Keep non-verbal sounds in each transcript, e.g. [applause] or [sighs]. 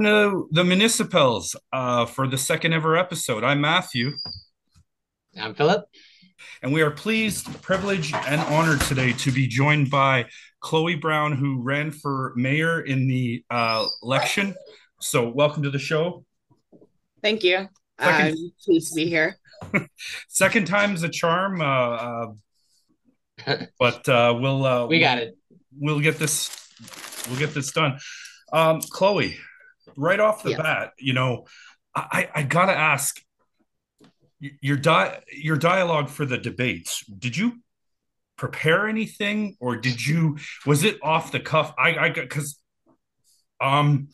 Welcome to the Municipals uh, for the second ever episode. I'm Matthew. I'm Philip. And we are pleased, privileged, and honored today to be joined by Chloe Brown, who ran for mayor in the uh, election. So, welcome to the show. Thank you. I'm pleased to be here. [laughs] Second time's a charm. Uh, uh, but uh, we'll uh, we got it. We'll get this. We'll get this done. Um, Chloe, right off the bat, you know, I, I gotta ask your di- your dialogue for the debates. Did you prepare anything, or did you was it off the cuff? I I because um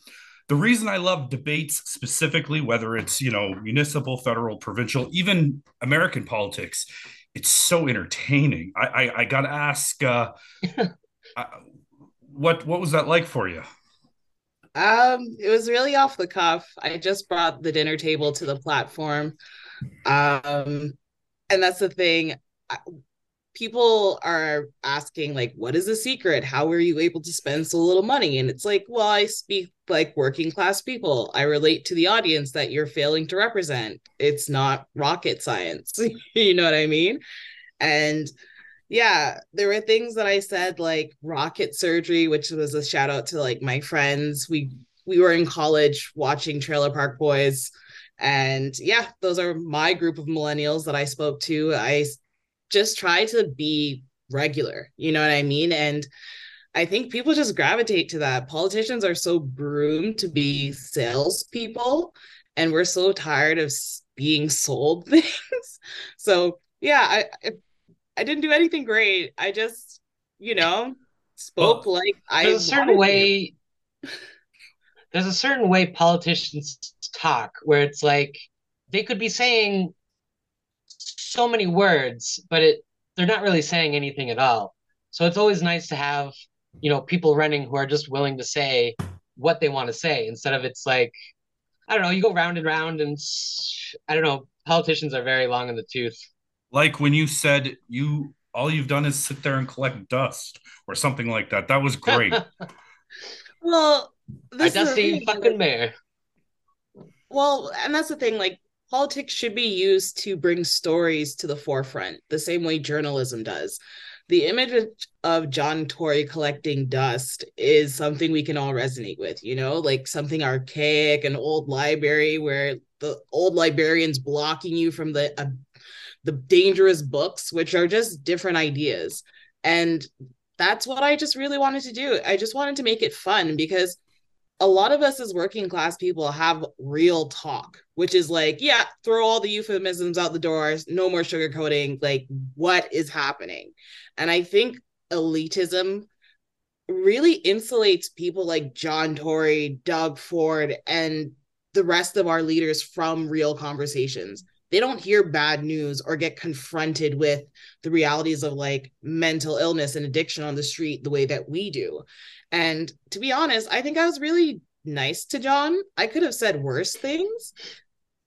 the reason I love debates specifically, whether it's you know municipal, federal, provincial, even American politics, it's so entertaining. I I, I gotta ask, uh, [laughs] uh, what what was that like for you? Um, it was really off the cuff. I just brought the dinner table to the platform. Um, and that's the thing. People are asking, like, what is the secret? How were you able to spend so little money? And it's like, well, I speak like working class people. I relate to the audience that you're failing to represent. It's not rocket science. [laughs] you know what I mean? And yeah, there were things that I said like rocket surgery, which was a shout out to like my friends. We we were in college watching Trailer Park Boys. And yeah, those are my group of millennials that I spoke to. I just try to be regular, you know what I mean? And I think people just gravitate to that. Politicians are so groomed to be salespeople, and we're so tired of being sold [laughs] things. So yeah, I I didn't do anything great. I just, you know, spoke well, like I. There's a certain way. [laughs] there's a certain way politicians talk where it's like they could be saying so many words, but it they're not really saying anything at all. So it's always nice to have, you know, people running who are just willing to say what they want to say instead of it's like, I don't know, you go round and round and I don't know, politicians are very long in the tooth like when you said you all you've done is sit there and collect dust or something like that. That was great. [laughs] well, this a dusty fucking mayor. Well, and that's the thing. Like politics should be used to bring stories to the forefront, the same way journalism does. The image of John Tory collecting dust is something we can all resonate with, you know, like something archaic, an old library where the old librarian's blocking you from the uh, the dangerous books, which are just different ideas. And that's what I just really wanted to do. I just wanted to make it fun because a lot of us as working class people have real talk, which is like, yeah, throw all the euphemisms out the doors, no more sugarcoating, like what is happening. And I think elitism really insulates people like John Tory, Doug Ford, and the rest of our leaders from real conversations they don't hear bad news or get confronted with the realities of like mental illness and addiction on the street the way that we do. And to be honest, I think I was really nice to John. I could have said worse things.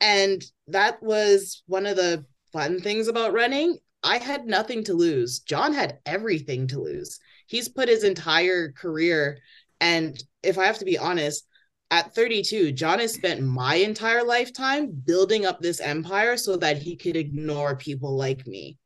And that was one of the fun things about running. I had nothing to lose. John had everything to lose. He's put his entire career and if I have to be honest, at 32, John has spent my entire lifetime building up this empire so that he could ignore people like me.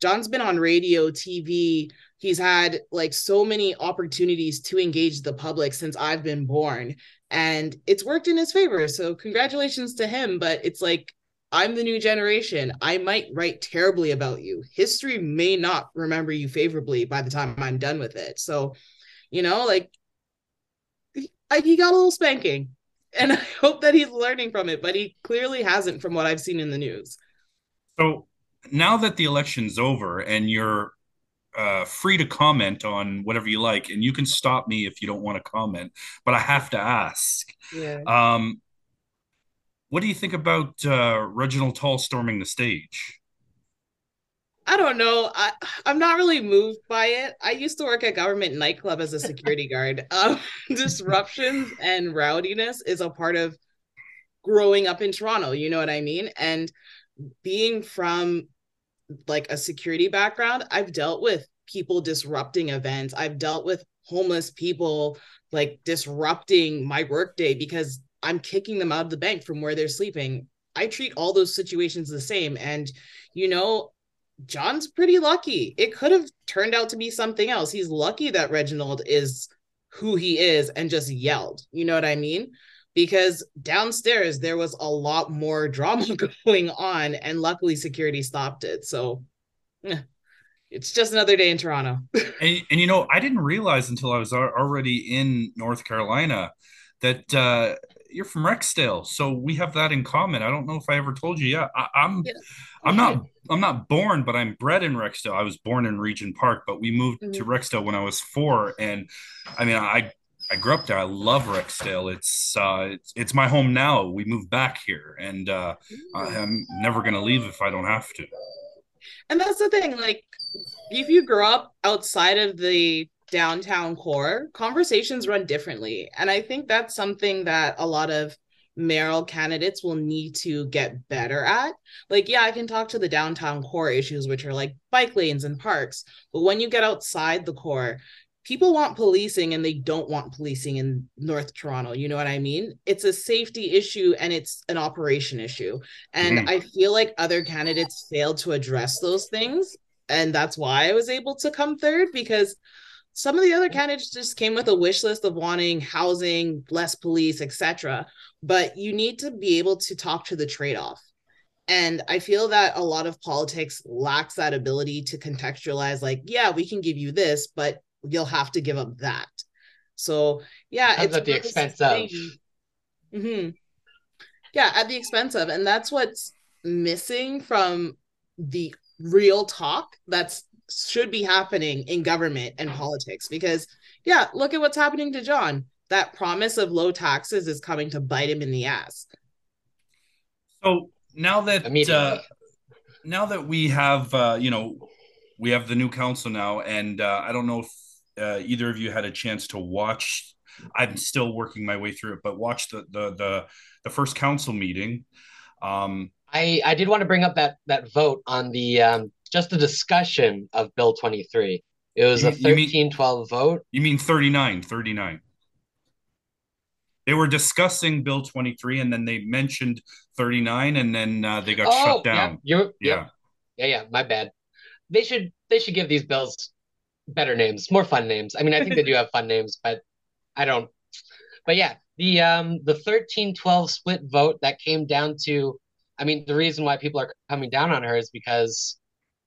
John's been on radio, TV. He's had like so many opportunities to engage the public since I've been born, and it's worked in his favor. So, congratulations to him. But it's like, I'm the new generation. I might write terribly about you. History may not remember you favorably by the time I'm done with it. So, you know, like I, he got a little spanking and [laughs] I hope that he's learning from it, but he clearly hasn't from what I've seen in the news. So now that the election's over and you're uh, free to comment on whatever you like, and you can stop me if you don't want to comment, but I have to ask. Yeah. Um, what do you think about uh, Reginald Tull storming the stage? I don't know. I I'm not really moved by it. I used to work at Guvernment nightclub as a security guard. [laughs] Um, disruptions and rowdiness is a part of growing up in Toronto. You know what I mean? And being from like a security background, I've dealt with people disrupting events. I've dealt with homeless people like disrupting my workday because I'm kicking them out of the bank from where they're sleeping. I treat all those situations the same. And, you know, John's pretty lucky. It could have turned out to be something else. He's lucky that Reginald is who he is and just yelled. You know what I mean? Because downstairs there was a lot more drama [laughs] going on, and luckily security stopped it. So eh, it's just another day in Toronto. [laughs] and, and you know, I didn't realize until I was already in North Carolina that uh, you're from Rexdale, so we have that in common. I don't know if I ever told you. Yeah, I, am I'm, I'm not I'm not born, but I'm bred in Rexdale. I was born in Regent Park, but we moved mm-hmm. to Rexdale when I was four, and I mean, I I grew up there. I love Rexdale. It's uh, it's, it's my home now. We moved back here, and uh, I'm never gonna leave if I don't have to. And that's the thing, like if you grow up outside of the downtown core, conversations run differently. And I think that's something that a lot of mayoral candidates will need to get better at. Like, yeah, I can talk to the downtown core issues, which are like bike lanes and parks. But when you get outside the core, people want policing and they don't want policing in North Toronto. You know what I mean? It's a safety issue and it's an operation issue. And mm. I feel like other candidates failed to address those things. And that's why I was able to come third because some of the other candidates just came with a wish list of wanting housing, less police, etc. But you need to be able to talk to the trade off. And I feel that a lot of politics lacks that ability to contextualize, like, yeah, we can give you this, but you'll have to give up that. So, yeah, it's at the expense of. Mm-hmm. Yeah, at the expense of. And that's what's missing from the real talk that's should be happening in government and politics because yeah look at what's happening to john. That promise of low taxes is coming to bite him in the ass. So now that uh, now that we have uh, you know we have the new council now and uh, i don't know if uh, either of you had a chance to watch i'm still working my way through it but watch the the the, the first council meeting. Um i i did want to bring up that that vote on the um just a discussion of Bill 23. It was you, a 13 12 vote. You mean 39, 39. They were discussing Bill 23 and then they mentioned 39 and then uh, they got oh, shut down. Yeah, you're, yeah. yeah. Yeah, my bad. They should they should give these bills better names, more fun names. I mean, I think they do have fun names, but I don't. But yeah, the um the 13-12 split vote that came down to I mean, the reason why people are coming down on her is because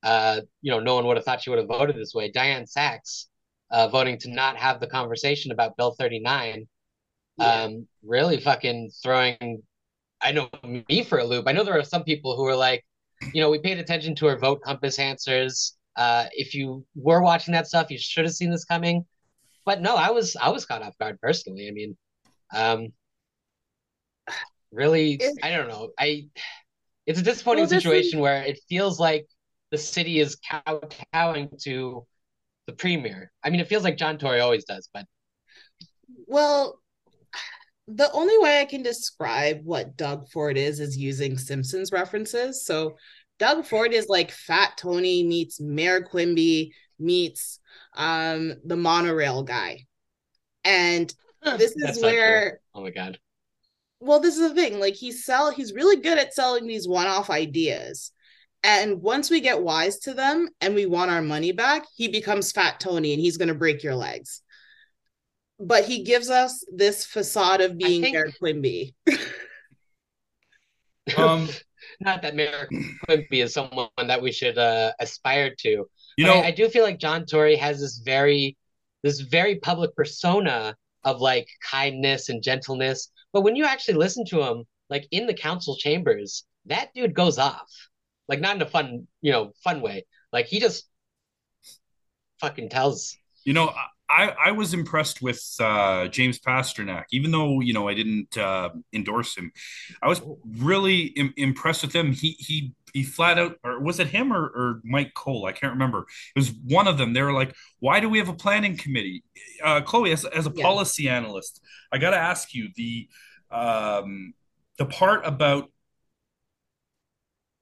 uh, you know, no one would have thought she would have voted this way. Diane Saxe uh, voting to not have the conversation about Bill 39, yeah. um, really fucking throwing, I know me for a loop. I know there are some people who are like, you know, we paid attention to her vote compass answers. Uh, if you were watching that stuff, you should have seen this coming. But no, I was I was caught off guard personally. I mean, um, really, I don't know. I it's a disappointing well, situation where it feels like the city is kowtowing to the premier. I mean, it feels like John Tory always does, but well, the only way I can describe what Doug Ford is is using Simpsons references. So Doug Ford is like Fat Tony meets Mayor Quimby meets um the monorail guy. And this is where oh my god. Well, this is the thing. Like he's sell he's really good at selling these one-off ideas. And once we get wise to them and we want our money back, he becomes Fat Tony and he's going to break your legs. But he gives us this facade of being think... Mayor Quimby. [laughs] um, Not that Mayor Quimby is someone that we should uh, aspire to. You know, I, I do feel like John Tory has this very, this very public persona of like kindness and gentleness. But when you actually listen to him, like in the council chambers, that dude goes off like not in a fun, you know, fun way. Like he just fucking tells. You know, I I was impressed with uh, James Pasternak, even though you know I didn't uh, endorse him. I was really Im- impressed with him. He he he flat out, or was it him or, or Mike Colle? I can't remember. It was one of them. They were like, "Why do we have a planning committee?" Uh, Chloe, as, as a yeah. policy analyst, I got to ask you the um, the part about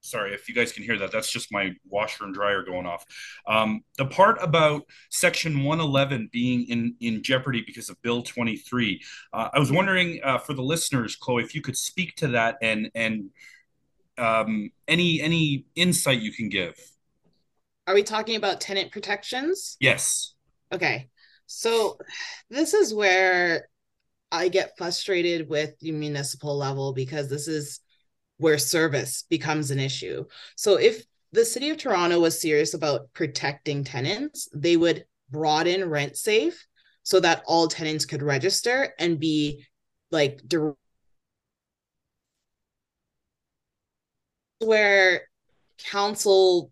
sorry if you guys can hear that that's just my washer and dryer going off. Um, the part about section 111 being in in jeopardy because of bill 23 uh, i was wondering uh, for the listeners chloe if you could speak to that and and um, any any insight you can give. Are we talking about tenant protections? Yes. Okay. So this is where i get frustrated with the municipal level because this is where service becomes an issue. So if the city of Toronto was serious about protecting tenants, they would broaden rent safe so that all tenants could register and be like where council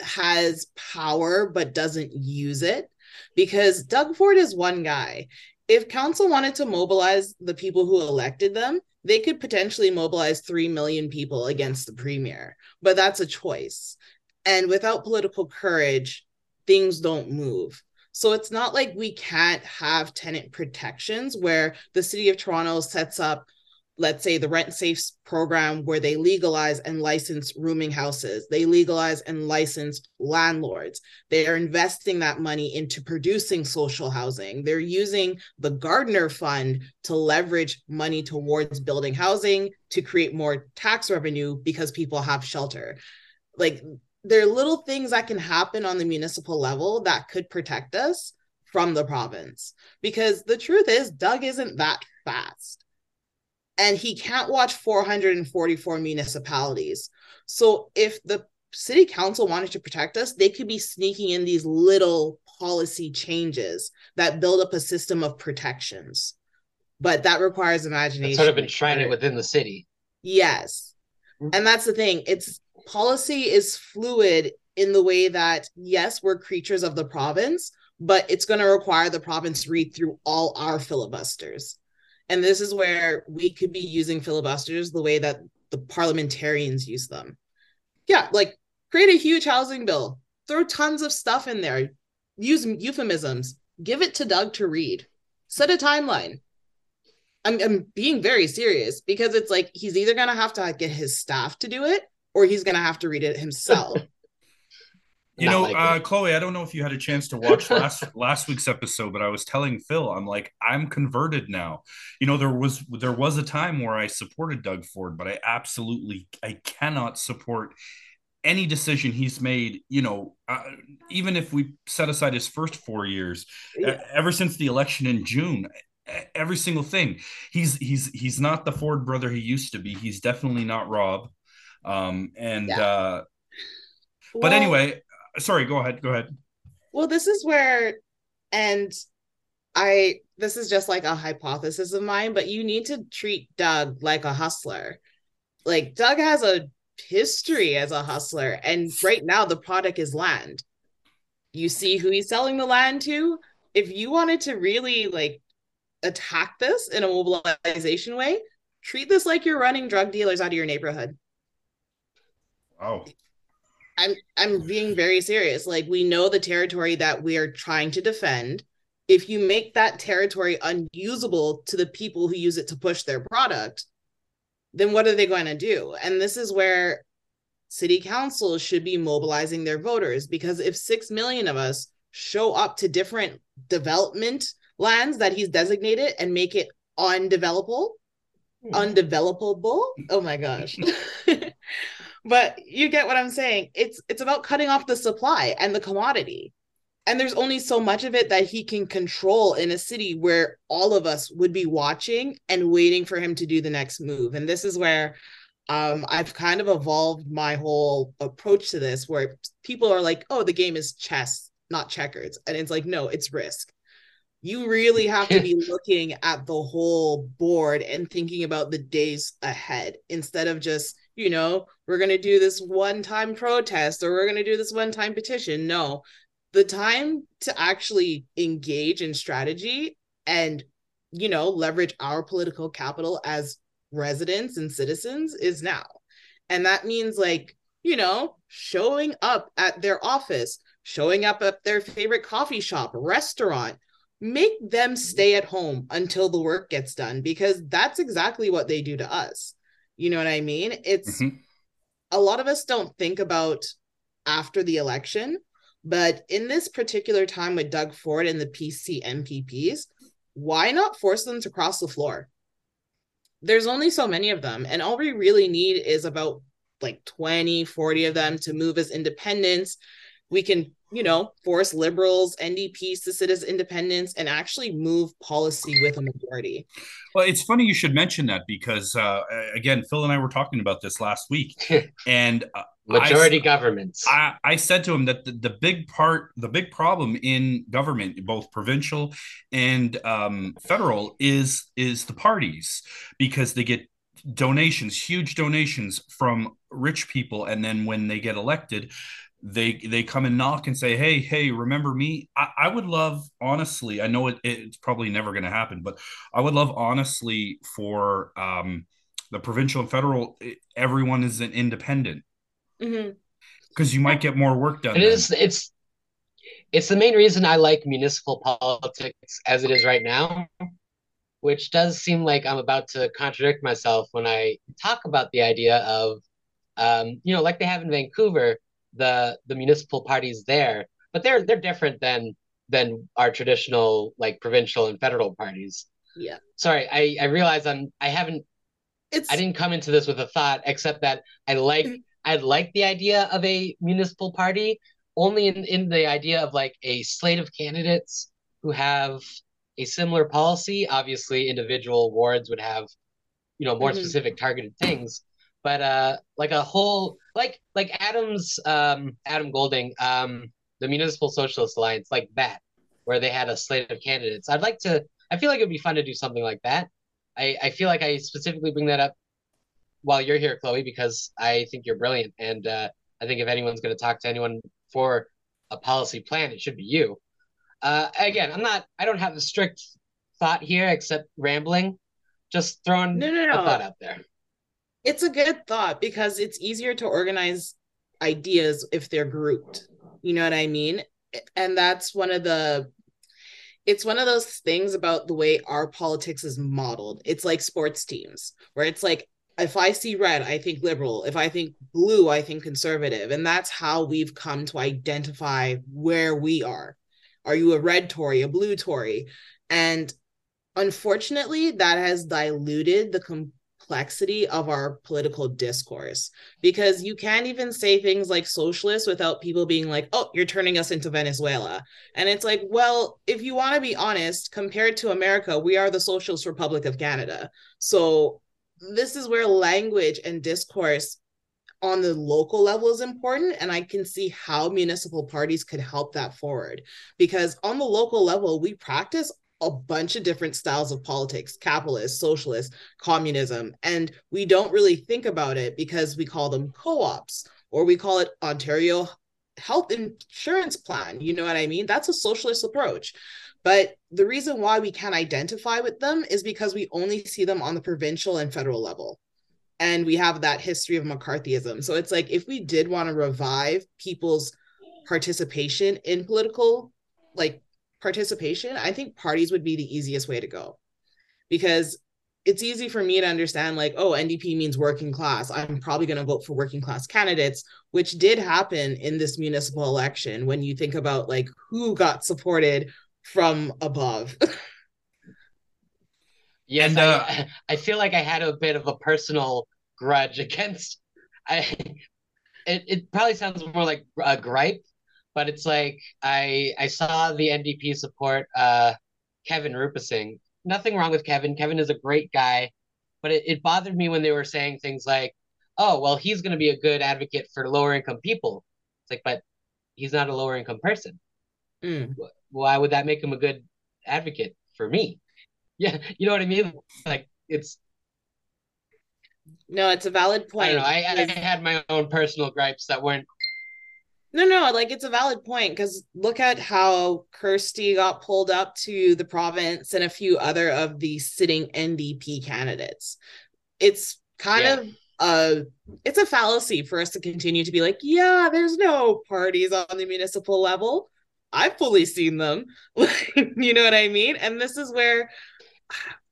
has power but doesn't use it because Doug Ford is one guy. If council wanted to mobilize the people who elected them, they could potentially mobilize 3 million people against the premier, but that's a choice. And without political courage, things don't move. So it's not like we can't have tenant protections where the city of Toronto sets up let's say the rent safe program where they legalize and license rooming houses. They legalize and license landlords. They are investing that money into producing social housing. They're using the gardner fund to leverage money towards building housing to create more tax revenue because people have shelter. Like there are little things that can happen on the municipal level that could protect us from the province. Because the truth is doug isn't that fast and he can't watch 444 municipalities. So if the city council wanted to protect us, they could be sneaking in these little policy changes that build up a system of protections. But that requires imagination. sort of enshrine it within the city. Yes. Mm-hmm. And that's the thing. It's policy is fluid in the way that yes, we're creatures of the province, but it's going to require the province read through all our filibusters. And this is where we could be using filibusters the way that the parliamentarians use them. Yeah, like create a huge housing bill, throw tons of stuff in there, use euphemisms, give it to Doug to read, set a timeline. I'm, I'm being very serious because it's like he's either going to have to get his staff to do it or he's going to have to read it himself. [laughs] You know, uh, Chloe, I don't know if you had a chance to watch last [laughs] last week's episode, but I was telling Phil, I'm like, I'm converted now. You know, there was there was a time where I supported Doug Ford, but I absolutely I cannot support any decision he's made. You know, uh, even if we set aside his first four years, yeah. ever since the election in June, every single thing. He's he's he's not the Ford brother he used to be. He's definitely not Rob. Um, and yeah. uh, but well, anyway, sorry, go ahead. Go ahead. Well, this is where, and I, this is just like a hypothesis of mine, but you need to treat Doug like a hustler. Like, Doug has a history as a hustler, and right now the product is land. You see who he's selling the land to. If you wanted to really like attack this in a mobilization way, treat this like you're running drug dealers out of your neighborhood. Wow. I'm I'm being very serious. Like we know the territory that we are trying to defend. If you make that territory unusable to the people who use it to push their product, then what are they going to do? And this is where city councils should be mobilizing their voters because if 6 million of us show up to different development lands that he's designated and make it undevelopable, mm. undevelopable, oh my gosh. [laughs] [laughs] but you get what i'm saying. It's it's about cutting off the supply and the commodity. And there's only so much of it that he can control in a city where all of us would be watching and waiting for him to do the next move. And this is where um, i've kind of evolved my whole approach to this where people are like oh the game is chess not checkers. And it's like no it's risk. You really have to be [laughs] looking at the whole board and thinking about the days ahead instead of just you know, we're going to do this one time protest or we're going to do this one time petition. No, the time to actually engage in strategy and, you know, leverage our political capital as residents and citizens is now. And that means, like, you know, showing up at their office, showing up at their favorite coffee shop, restaurant, make them stay at home until the work gets done because that's exactly what they do to us. You know what I mean? It's mm-hmm. a lot of us don't think about after the election, but in this particular time with Doug Ford and the PC MPPs, why not force them to cross the floor? There's only so many of them, and all we really need is about like 20, 40 of them to move as independents. We can, you know, force liberals, NDPs to sit as independents and actually move policy with a majority. Well, it's funny you should mention that because, uh, again, Phil and I were talking about this last week, [laughs] and uh, majority I, governments. I, I said to him that the, the big part, the big problem in government, both provincial and um, federal, is is the parties because they get donations, huge donations from rich people, and then when they get elected, they they come and knock and say, "Hey, hey, remember me?" I, I would love, honestly, I know it, it's probably never going to happen, but I would love, honestly, for um, the provincial and federal, everyone is an independent because mm-hmm. you might get more work done. It is. It's it's the main reason I like municipal politics as it is right now which does seem like I'm about to contradict myself when I talk about the idea of, um, you know, like they have in Vancouver, the the municipal parties there, but they're they're different than than our traditional like provincial and federal parties. Yeah. Sorry, I I realize I'm I haven't. It's I didn't come into this with a thought except that I like mm-hmm. I like the idea of a municipal party only in in the idea of like a slate of candidates who have a similar policy. Obviously, individual wards would have, you know, more mm-hmm. specific targeted things. But uh, like a whole, like like Adams, um, Adam Golding, um, the Municipal Socialist Alliance, like that, where they had a slate of candidates. I'd like to. I feel like it'd be fun to do something like that. I I feel like I specifically bring that up while you're here, Chloe, because I think you're brilliant, and uh, I think if anyone's going to talk to anyone for a policy plan, it should be you. Uh, again, I'm not. I don't have a strict thought here, except rambling. Just throwing no, no, no. a thought out there. It's a good thought because it's easier to organize ideas if they're grouped. You know what I mean? And that's one of the it's one of those things about the way our politics is modeled. It's like sports teams, where it's like if I see red, I think liberal. If I think blue, I think conservative. And that's how we've come to identify where we are. Are you a red Tory, a blue Tory? And unfortunately, that has diluted the complexity of our political discourse because you can't even say things like socialist without people being like, oh, you're turning us into Venezuela. And it's like, well, if you want to be honest, compared to America, we are the Socialist Republic of Canada. So this is where language and discourse on the local level is important and i can see how municipal parties could help that forward because on the local level we practice a bunch of different styles of politics capitalist socialist communism and we don't really think about it because we call them co-ops or we call it ontario health insurance plan you know what i mean? That's a socialist approach. But the reason why we can't identify with them is because we only see them on the provincial and federal level. And we have that history of McCarthyism. So it's like if we did want to revive people's participation in political like participation, I think parties would be the easiest way to go. Because it's easy for me to understand like oh NDP means working class. I'm probably going to vote for working class candidates, which did happen in this municipal election when you think about like who got supported from above. [laughs] Yes, and, uh, I, [laughs] I feel like I had a bit of a personal grudge [laughs] against. I it, it probably sounds more like a gripe, but it's like I I saw the NDP support uh Kevin Rupasinghe. Nothing wrong with Kevin. Kevin is a great guy, but it, it bothered me when they were saying things like, "Oh, well, he's going to be a good advocate for lower income people." It's like, but he's not a lower income person. Mm. Why would that make him a good advocate for me? [laughs] Yeah, you know what I mean? Like it's no, it's a valid point. I know. I, I had my own personal gripes that weren't. No, no, like it's a valid point because look at how Kirsty got pulled up to the province and a few other of the sitting NDP candidates. It's kind yeah. of a it's a fallacy for us to continue to be like, yeah, there's no parties on the municipal level. I've fully seen them. [laughs] you know what I mean? And this is where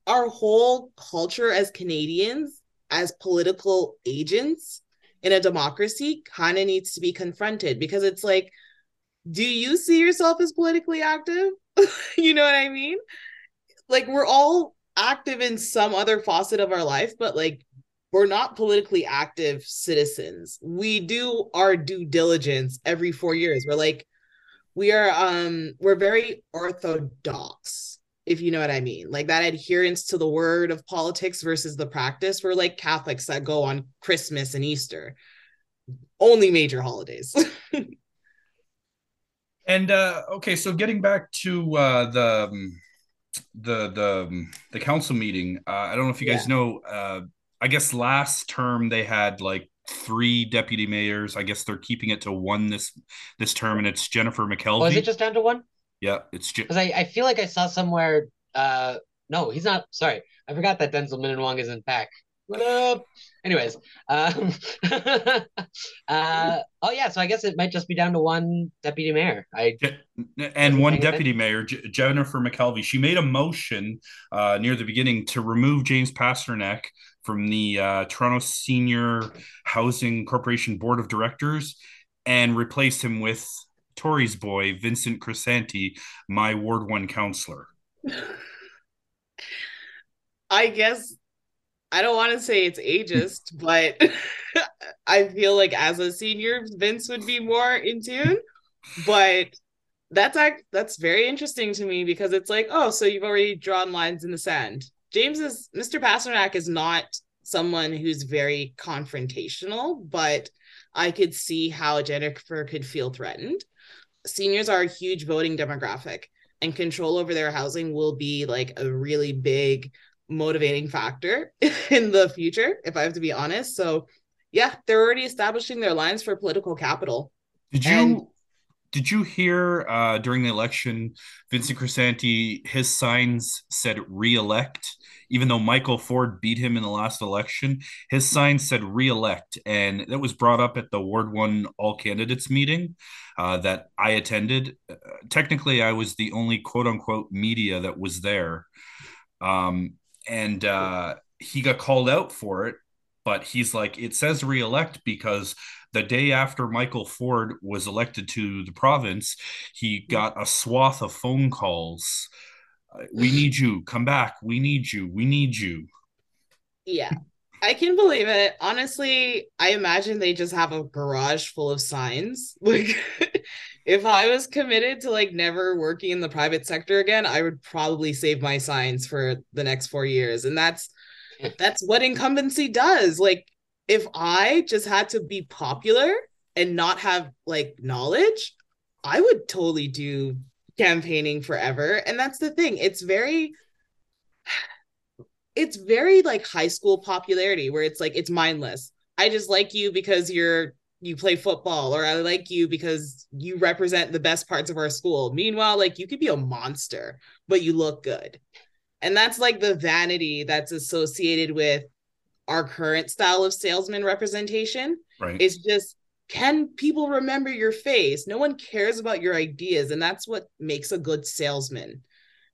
our whole culture as Canadians, as political agents, in a democracy kind of needs to be confronted because it's like, do you see yourself as politically active? [laughs] you know what I mean? Like, we're all active in some other facet of our life, but like, we're not politically active citizens. We do our due diligence every four years. We're like, we are um we're very orthodox if you know what i mean like that adherence to the word of politics versus the practice we're like catholics that go on christmas and easter only major holidays [laughs] and uh okay so getting back to uh the um, the the um, the council meeting uh i don't know if you guys yeah. know uh i guess last term they had like three deputy mayors. I guess they're keeping it to one this this term, and it's Jennifer McKelvey. Was oh, it just down to one? Yeah, it's because I, I feel like I saw somewhere. Uh, no, he's not. Sorry, I forgot that Denzil Minnan-Wong is in PAC. What up? Anyways, um, [laughs] uh, oh yeah, so I guess it might just be down to one deputy mayor. I and one deputy mayor, J- Jennifer McKelvey. She made a motion uh, near the beginning to remove James Pasternak from the uh, Toronto Senior Housing Corporation Board of Directors and replace him with Tory's boy, Vincent Crisanti, my Ward 1 councillor. I guess I don't want to say it's ageist, [laughs] but [laughs] I feel like as a senior, Vince would be more in tune. But that's that's very interesting to me because it's like, oh, so you've already drawn lines in the sand. James is Mr. Pasternak is not someone who's very confrontational, but I could see how Jennifer could feel threatened. Seniors are a huge voting demographic, and control over their housing will be like a really big motivating factor [laughs] in the future, if I have to be honest. So, yeah, they're already establishing their lines for political capital. Did you and did you hear uh, during the election, Vincent Crisanti, his signs said re-elect, even though Michael Ford beat him in the last election, his sign said re-elect, and that was brought up at the Ward One All Candidates meeting uh, that I attended. Uh, technically, I was the only quote unquote media that was there, um, and uh, he got called out for it. But he's like, it says re-elect because the day after Michael Ford was elected to the province, he got a swath of phone calls. Uh, we need you. Come back. We need you. We need you. Yeah. I can believe it. Honestly, I imagine they just have a garage full of signs. [laughs] Like if I was committed to like never working in the private sector again, I would probably save my signs for the next 4 years. And that's [laughs] that's what incumbency does. Like if I just had to be popular and not have like knowledge, I would totally do campaigning forever. And that's the thing. It's very [sighs] it's very like high school popularity where it's like it's mindless. I just like you because you're you play football or I like you because you represent the best parts of our school. Meanwhile, like you could be a monster, but you look good. And that's like the vanity that's associated with our current style of salesman representation. Right. It's just can people remember your face? No one cares about your ideas, and that's what makes a good salesman.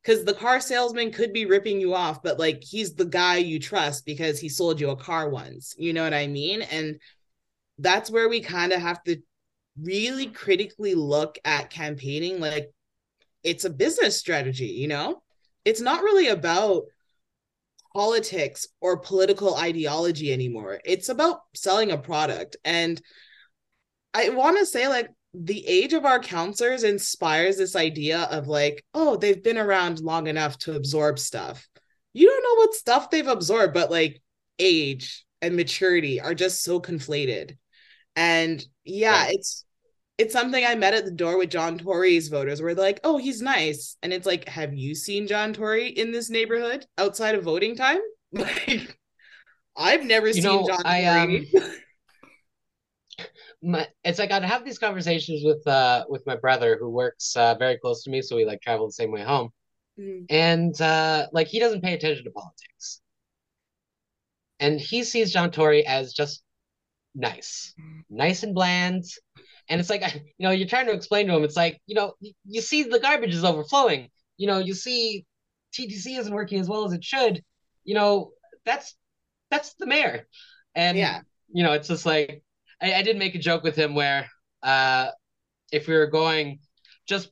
Because the car salesman could be ripping you off, but like he's the guy you trust because he sold you a car once. You know what I mean? And that's where we kind of have to really critically look at campaigning like it's a business strategy, you know? It's not really about politics or political ideology anymore. It's about selling a product. And I want to say, like, the age of our councillors inspires this idea of like, oh, they've been around long enough to absorb stuff. You don't know what stuff they've absorbed, but like age and maturity are just so conflated. And yeah, right. it's it's something I met at the door with John Tory's voters where they're like, oh, he's nice. And it's like, have you seen John Tory in this neighborhood outside of voting time? [laughs] Like, I've never you seen know, John I, Tory. Um, [laughs] my, it's like I'd have these conversations with uh with my brother who works uh, very close to me, so we like travel the same way home. Mm-hmm. And uh like he doesn't pay attention to politics. And he sees John Tory as just nice. Nice and bland and it's like, [laughs] you know, you're trying to explain to him, it's like, you know, you see the garbage is overflowing. You know, you see TTC isn't working as well as it should. You know, that's that's the mayor. And yeah, you know, it's just like I, I did make a joke with him where uh, if we were going just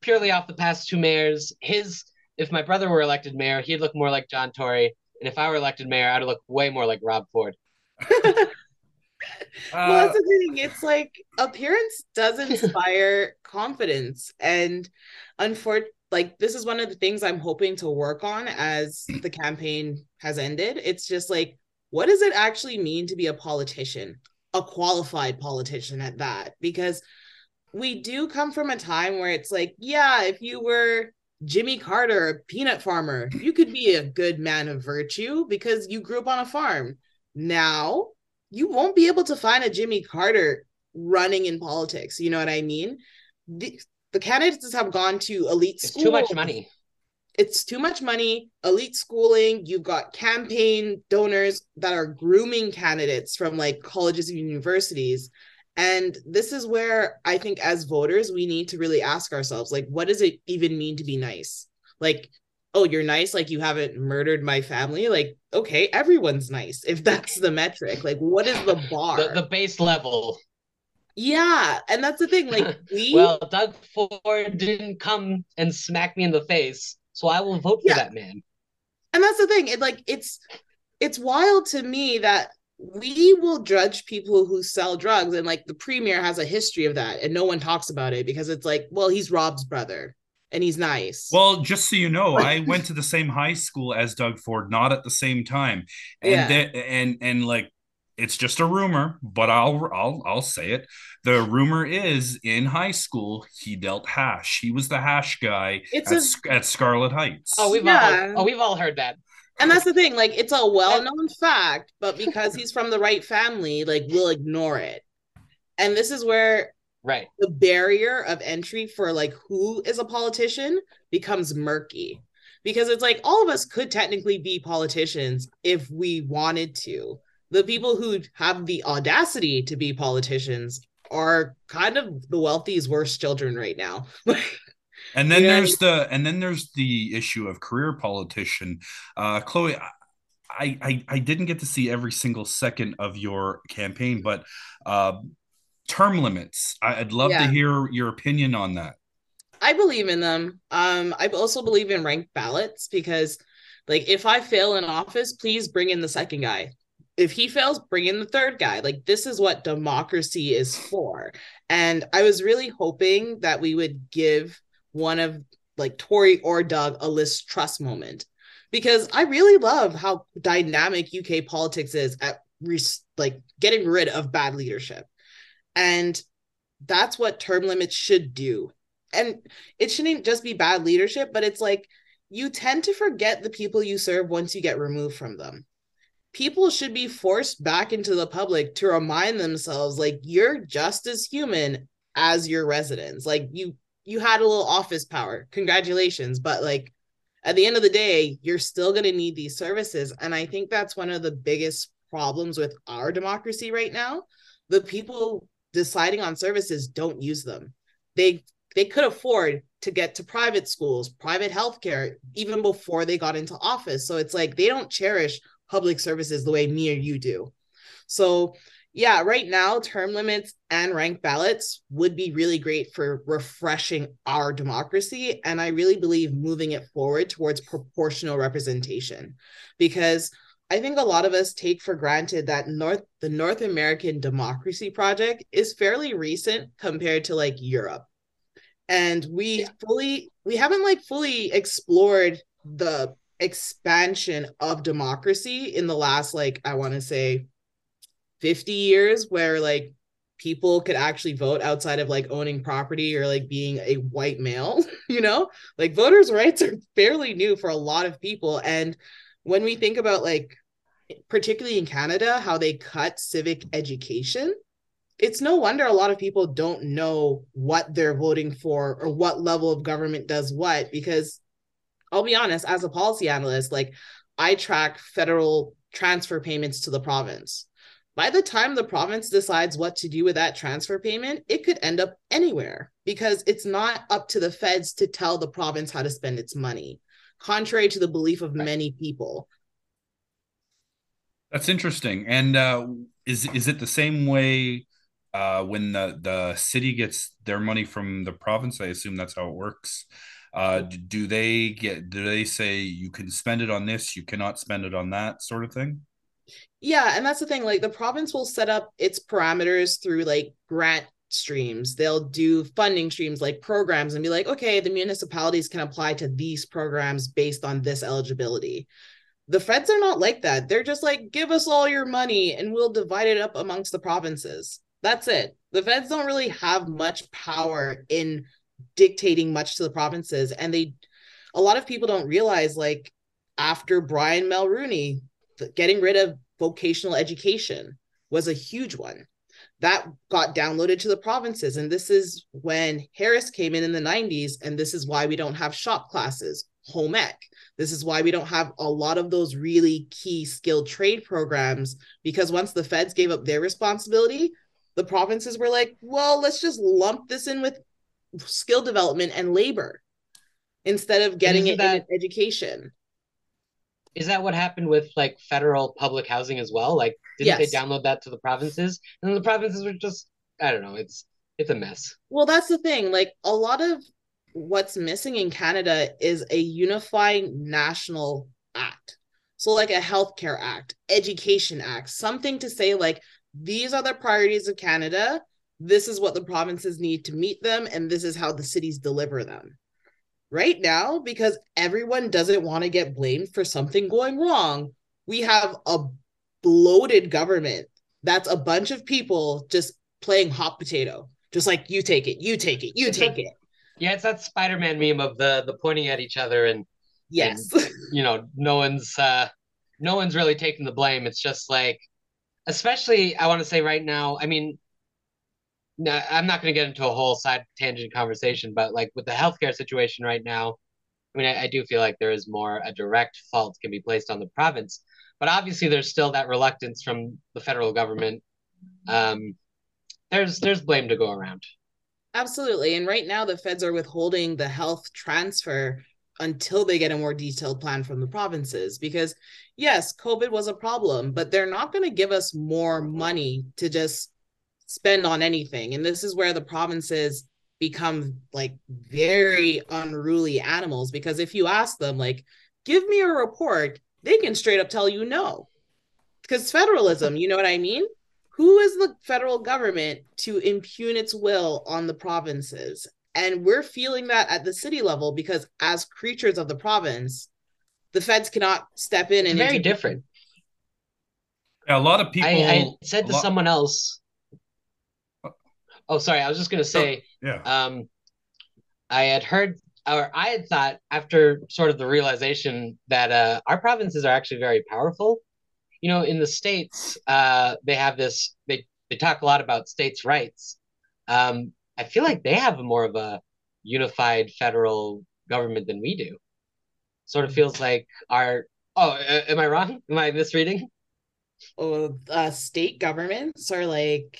purely off the past two mayors, his if my brother were elected mayor, he'd look more like John Tory, and if I were elected mayor, I'd look way more like Rob Ford. [laughs] well, that's the thing. It's like appearance does [laughs] inspire confidence, and unfortunately, like this is one of the things I'm hoping to work on as the campaign has ended. It's just like, what does it actually mean to be a politician, a qualified politician at that? Because we do come from a time where it's like, yeah, if you were Jimmy Carter, a peanut farmer, you could be a good man of virtue because you grew up on a farm. Now, you won't be able to find a Jimmy Carter running in politics. You know what I mean? The, the candidates have gone to elite it's too much money. It's too much money, elite schooling. You've got campaign donors that are grooming candidates from like colleges and universities. And this is where I think as voters, we need to really ask ourselves, like, what does it even mean to be nice? Like, oh, you're nice, like you haven't murdered my family. Like, okay, everyone's nice if that's the metric. Like, what is the [laughs] bar? The, the base level. Yeah, and that's the thing. Like, [laughs] we well, Doug Ford didn't come and smack me in the face, so I will vote for that man. And that's the thing. It like it's it's wild to me that we will judge people who sell drugs and like the premier has a history of that and no one talks about it because it's like well he's rob's brother and he's nice. Well just so you know i went to the same high school as doug ford not at the same time. And yeah. Th- and and like it's just a rumor but i'll i'll i'll say it. The rumor is in high school he dealt hash. He was the hash guy it's at, a... at scarlett heights. Oh we've yeah. all oh we've all heard that. And that's the thing like it's a well-known fact but because he's from the right family like we'll ignore it. And this is where right the barrier of entry for like who is a politician becomes murky because it's like all of us could technically be politicians if we wanted to the people who have the audacity to be politicians are kind of the wealthy's worst children right now [laughs] And then yeah. there's the and then there's the issue of career politician. Uh, Chloe, I, I I didn't get to see every single second of your campaign, but uh, term limits. I'd love yeah. to hear your opinion on that. I believe in them. Um, I also believe in ranked ballots because, like, if I fail in office, please bring in the second guy. If he fails, bring in the third guy. Like, this is what democracy is for. And I was really hoping that we would give one of like Tory or Doug a Liz Truss moment because I really love how dynamic UK politics is at re- like getting rid of bad leadership. And that's what term limits should do. And it shouldn't just be bad leadership, but it's like you tend to forget the people you serve once you get removed from them. People should be forced back into the public to remind themselves like you're just as human as your residents. Like you you had a little office power. Congratulations. But like at the end of the day, you're still going to need these services. And I think that's one of the biggest problems with our democracy right now. The people deciding on services don't use them. They they could afford to get to private schools, private healthcare, even before they got into office. So it's like they don't cherish public services the way me or you do. So yeah, right now, term limits and ranked ballots would be really great for refreshing our democracy. And I really believe moving it forward towards proportional representation because I think a lot of us take for granted that North the North American democracy project is fairly recent compared to like Europe. And we yeah. fully we haven't like fully explored the expansion of democracy in the last like I want to say 50 years where like people could actually vote outside of like owning property or like being a white male, [laughs] you know? Like voters' rights are fairly new for a lot of people. And when we think about like, particularly in Canada, how they cut civic education, it's no wonder a lot of people don't know what they're voting for or what level of government does what. Because I'll be honest, as a policy analyst, like I track federal transfer payments to the province by the time the province decides what to do with that transfer payment, it could end up anywhere because it's not up to the feds to tell the province how to spend its money, contrary to the belief of many people. That's interesting. And uh, is is it the same way uh, when the the city gets their money from the province? I assume that's how it works. Uh, do they get? Do they say you can spend it on this, you cannot spend it on that, sort of thing? Yeah, and that's the thing. Like the province will set up its parameters through like grant streams. They'll do funding streams like programs and be like, okay, the municipalities can apply to these programs based on this eligibility. The feds are not like that. They're just like, give us all your money and we'll divide it up amongst the provinces. That's it. The feds don't really have much power in dictating much to the provinces. And they, a lot of people don't realize, like, after Brian Mulroney, getting rid of vocational education was a huge one that got downloaded to the provinces. And this is when Harris came in in the 90s. And this is why we don't have shop classes, home ec. This is why we don't have a lot of those really key skilled trade programs because once the feds gave up their responsibility, the provinces were like, well, let's just lump this in with skill development and labor instead of getting it that, in education. Is that what happened with like federal public housing as well? Like, didn't yes. they download that to the provinces? And the provinces were just, I don't know, it's it's a mess. Well, that's the thing. Like a lot of what's missing in Canada is a unifying national act. So, like a healthcare act, education act, something to say, like, these are the priorities of Canada. This is what the provinces need to meet them, and this is how the cities deliver them. Right now, because everyone doesn't want to get blamed for something going wrong, we have a bloated government that's a bunch of people just playing hot potato. Just like you take it, you take it, you take it. Yeah, it's that Spider-Man meme of the the pointing at each other and yes, and, you know, no one's uh no one's really taking the blame. It's just like, especially I want to say right now. I mean, no, I'm not going to get into a whole side tangent conversation, but like with the healthcare situation right now, I mean, I, I do feel like there is more a direct fault can be placed on the province, but obviously there's still that reluctance from the federal government. Um, there's there's blame to go around. Absolutely. And right now, the feds are withholding the health transfer until they get a more detailed plan from the provinces. Because, yes, COVID was a problem, but they're not going to give us more money to just spend on anything. And this is where the provinces become like very unruly animals. Because if you ask them, like, give me a report, they can straight up tell you no. Because federalism, you know what I mean? who is the federal government to impugn its will on the provinces? And we're feeling that at the city level because, as creatures of the province, the feds cannot step in and very different. Yeah, a lot of people. I, I said to lot... someone else. Oh, sorry. I was just going to say. Oh, yeah. Um, I had heard, or I had thought, after sort of the realization that uh, our provinces are actually very powerful, you know, in the states, uh, they have this. They they talk a lot about states' rights. Um, I feel like they have more of a unified federal government than we do. Sort of feels like our. Oh, uh, am I wrong? Am I misreading? Oh, uh, state governments are like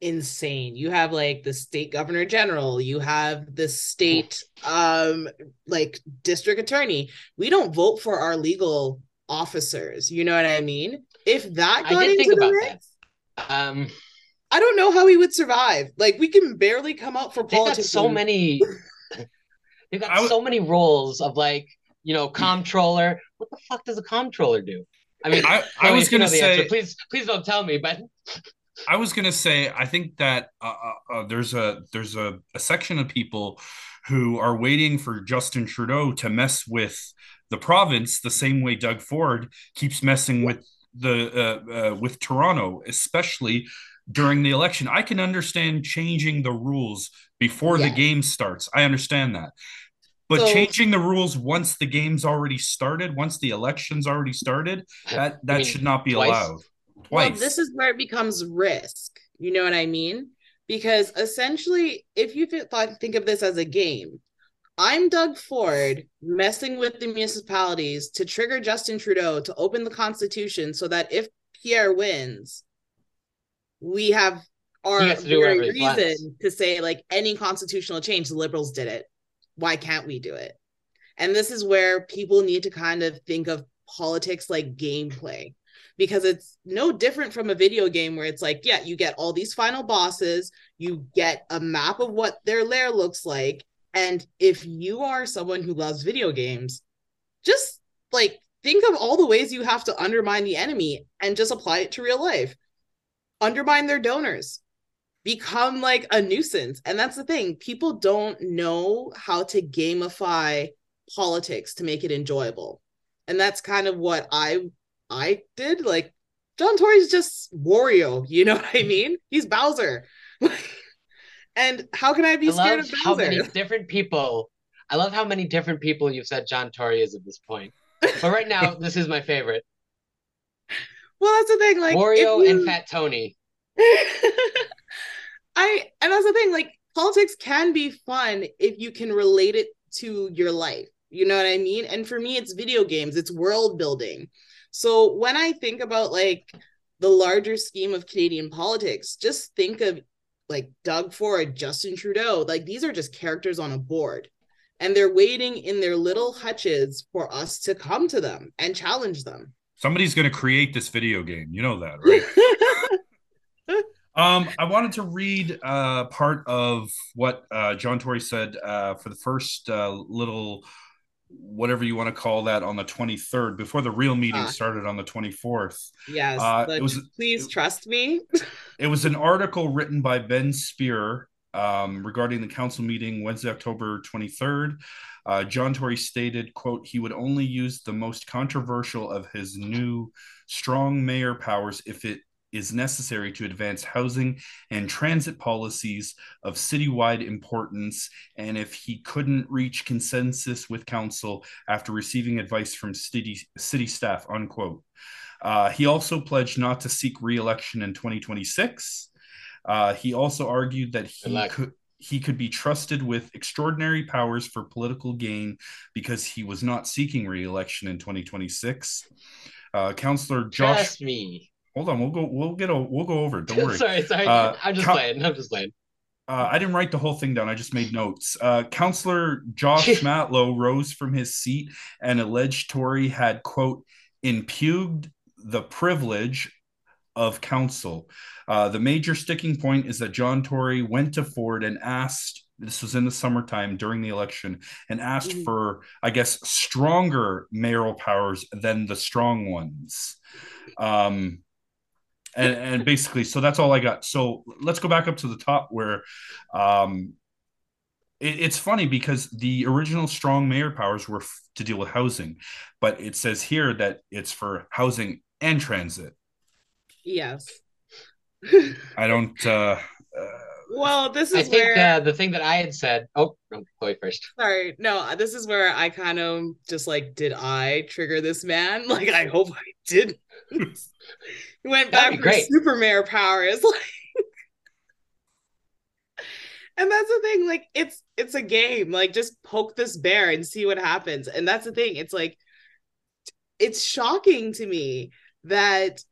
insane. You have like the state governor general, you have the state um like district attorney. We don't vote for our legal officers. You know what I mean? If that got into the mix, um, I don't know how we would survive. Like we can barely come out for politics. so many. [laughs] they've got w- so many roles of like you know comptroller. What the fuck does a comptroller do? I mean, I, I was gonna say, answer. please, please don't tell me, but. I was gonna say, I think that uh, uh, uh, there's a there's a, a section of people who are waiting for Justin Trudeau to mess with the province the same way Doug Ford keeps messing with the uh, uh, with Toronto, especially during the election. I can understand changing the rules before the game starts. I understand that. But so, changing the rules once the game's already started, once the election's already started, that that should not be twice? allowed. Well, this is where it becomes risk. You know what I mean? Because essentially, if you th- think of this as a game, I'm Doug Ford messing with the municipalities to trigger Justin Trudeau to open the Constitution so that if Pierre wins, we have our very reason wants. to say like any constitutional change, the liberals did it. Why can't we do it? And this is where people need to kind of think of politics like gameplay because it's no different from a video game where it's like, yeah, you get all these final bosses, you get a map of what their lair looks like. And if you are someone who loves video games, just like think of all the ways you have to undermine the enemy and just apply it to real life. Undermine their donors, become like a nuisance. And that's the thing, people don't know how to gamify politics to make it enjoyable. And that's kind of what I I did. Like John Tory's just Wario, you know what I [laughs] mean? He's Bowser. [laughs] and how can I be I scared of Bowser? How many different people I love how many different people you've said John Tory is at this point. But right now, [laughs] this is my favorite. Well, that's the thing. Like Wario you... and Fat Tony. I and that's the thing. Like politics can be fun if you can relate it to your life. You know what I mean? And for me, it's video games. It's world building. So when I think about like the larger scheme of Canadian politics, just think of like Doug Ford, Justin Trudeau. Like these are just characters on a board. And they're waiting in their little hutches for us to come to them and challenge them. Somebody's going to create this video game. You know that, right? [laughs] um, I wanted to read uh, part of what uh, John Tory said uh, for the first uh, little whatever you want to call that on the 23rd before the real meeting uh, started on the 24th yes uh, it was please it, trust me. [laughs] it was an article written by ben spurr um, regarding the council meeting wednesday october 23rd uh, john tory stated quote he would only use the most controversial of his new strong mayor powers if it is necessary to advance housing and transit policies of citywide importance, and if he couldn't reach consensus with council after receiving advice from city, city staff, unquote. Uh, he also pledged not to seek re-election in 2026. Uh, he also argued that he could he could be trusted with extraordinary powers for political gain because he was not seeking re-election in 2026. Uh, Councillor Josh. Trust me. Hold on, we'll go. We'll get. A, we'll go over it. Don't [laughs] worry. sorry, sorry. Uh, I'm just playing. I'm just playing. Uh, I didn't write the whole thing down. I just made notes. Uh, Councillor Josh [laughs] Matlow rose from his seat and alleged Tory had quote impugned the privilege of council. Uh, the major sticking point is that John Tory went to Ford and asked. This was in the summertime during the election, and asked mm-hmm. for, I guess, stronger mayoral powers than the strong ones. Um, and, and basically, so that's all I got. So let's go back up to the top where um, it, it's funny because the original strong mayor powers were f- to deal with housing, but it says here that it's for housing and transit. Yes. I don't. Uh, uh, well, this is I think where uh, the thing that I had said. Oh, no, Chloe first. Sorry, no. This is where I kind of just like, did I trigger this man? [laughs] Like, I hope I didn't. [laughs] he went back for great. super mayor powers. [laughs] Like, and that's the thing. Like, it's it's a game. Like, just poke this bear and see what happens. And that's the thing. It's like, it's shocking to me that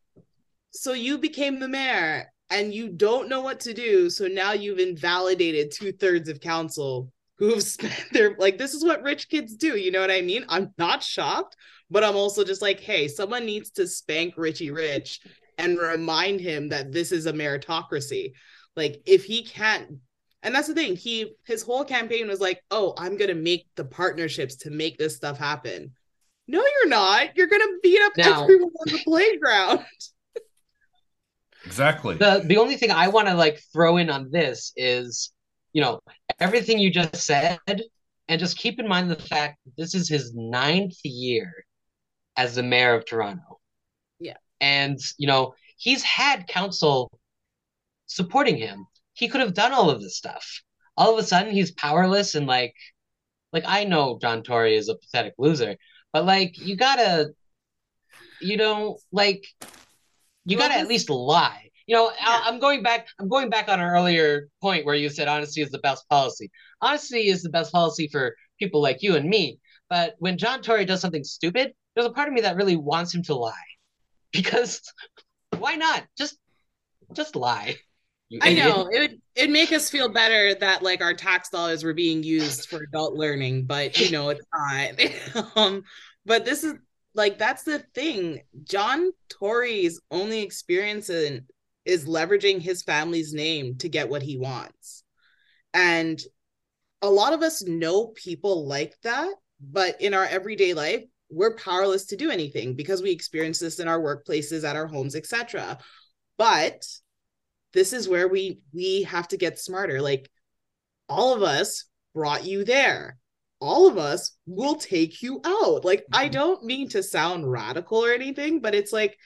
so you became the mayor and you don't know what to do. So now you've invalidated two thirds of council who have [laughs] spent their like this is what rich kids do. You know what I mean? I'm not shocked, but I'm also just like, hey, someone needs to spank Richie Rich and remind him that this is a meritocracy. Like if he can't and that's the thing, he his whole campaign was like, oh, I'm gonna make the partnerships to make this stuff happen. No, you're not. You're gonna beat up everyone on the playground. [laughs] Exactly. The the only thing I want to like throw in on this is, you know, everything you just said, and just keep in mind the fact this is his ninth year as the mayor of Toronto. Yeah. And you know, he's had council supporting him. He could have done all of this stuff. All of a sudden he's powerless and like like I know John Tory is a pathetic loser, but like you gotta you know, like you got to at least lie. You know, yeah. I'm going back. I'm going back on an earlier point where you said honesty is the best policy. Honesty is the best policy for people like you and me. But when John Tory does something stupid, there's a part of me that really wants him to lie, [laughs] because why not? Just, just lie. I know it would it make us feel better that like our tax dollars were being used for adult learning, but you know it's not. [laughs] um, but this is like that's the thing. John Tory's only experience in, is leveraging his family's name to get what he wants. And a lot of us know people like that, but in our everyday life, we're powerless to do anything because we experience this in our workplaces, at our homes, etc. But this is where we we have to get smarter. Like all of us brought you there. All of us will take you out. Like mm-hmm. I don't mean to sound radical or anything, but it's like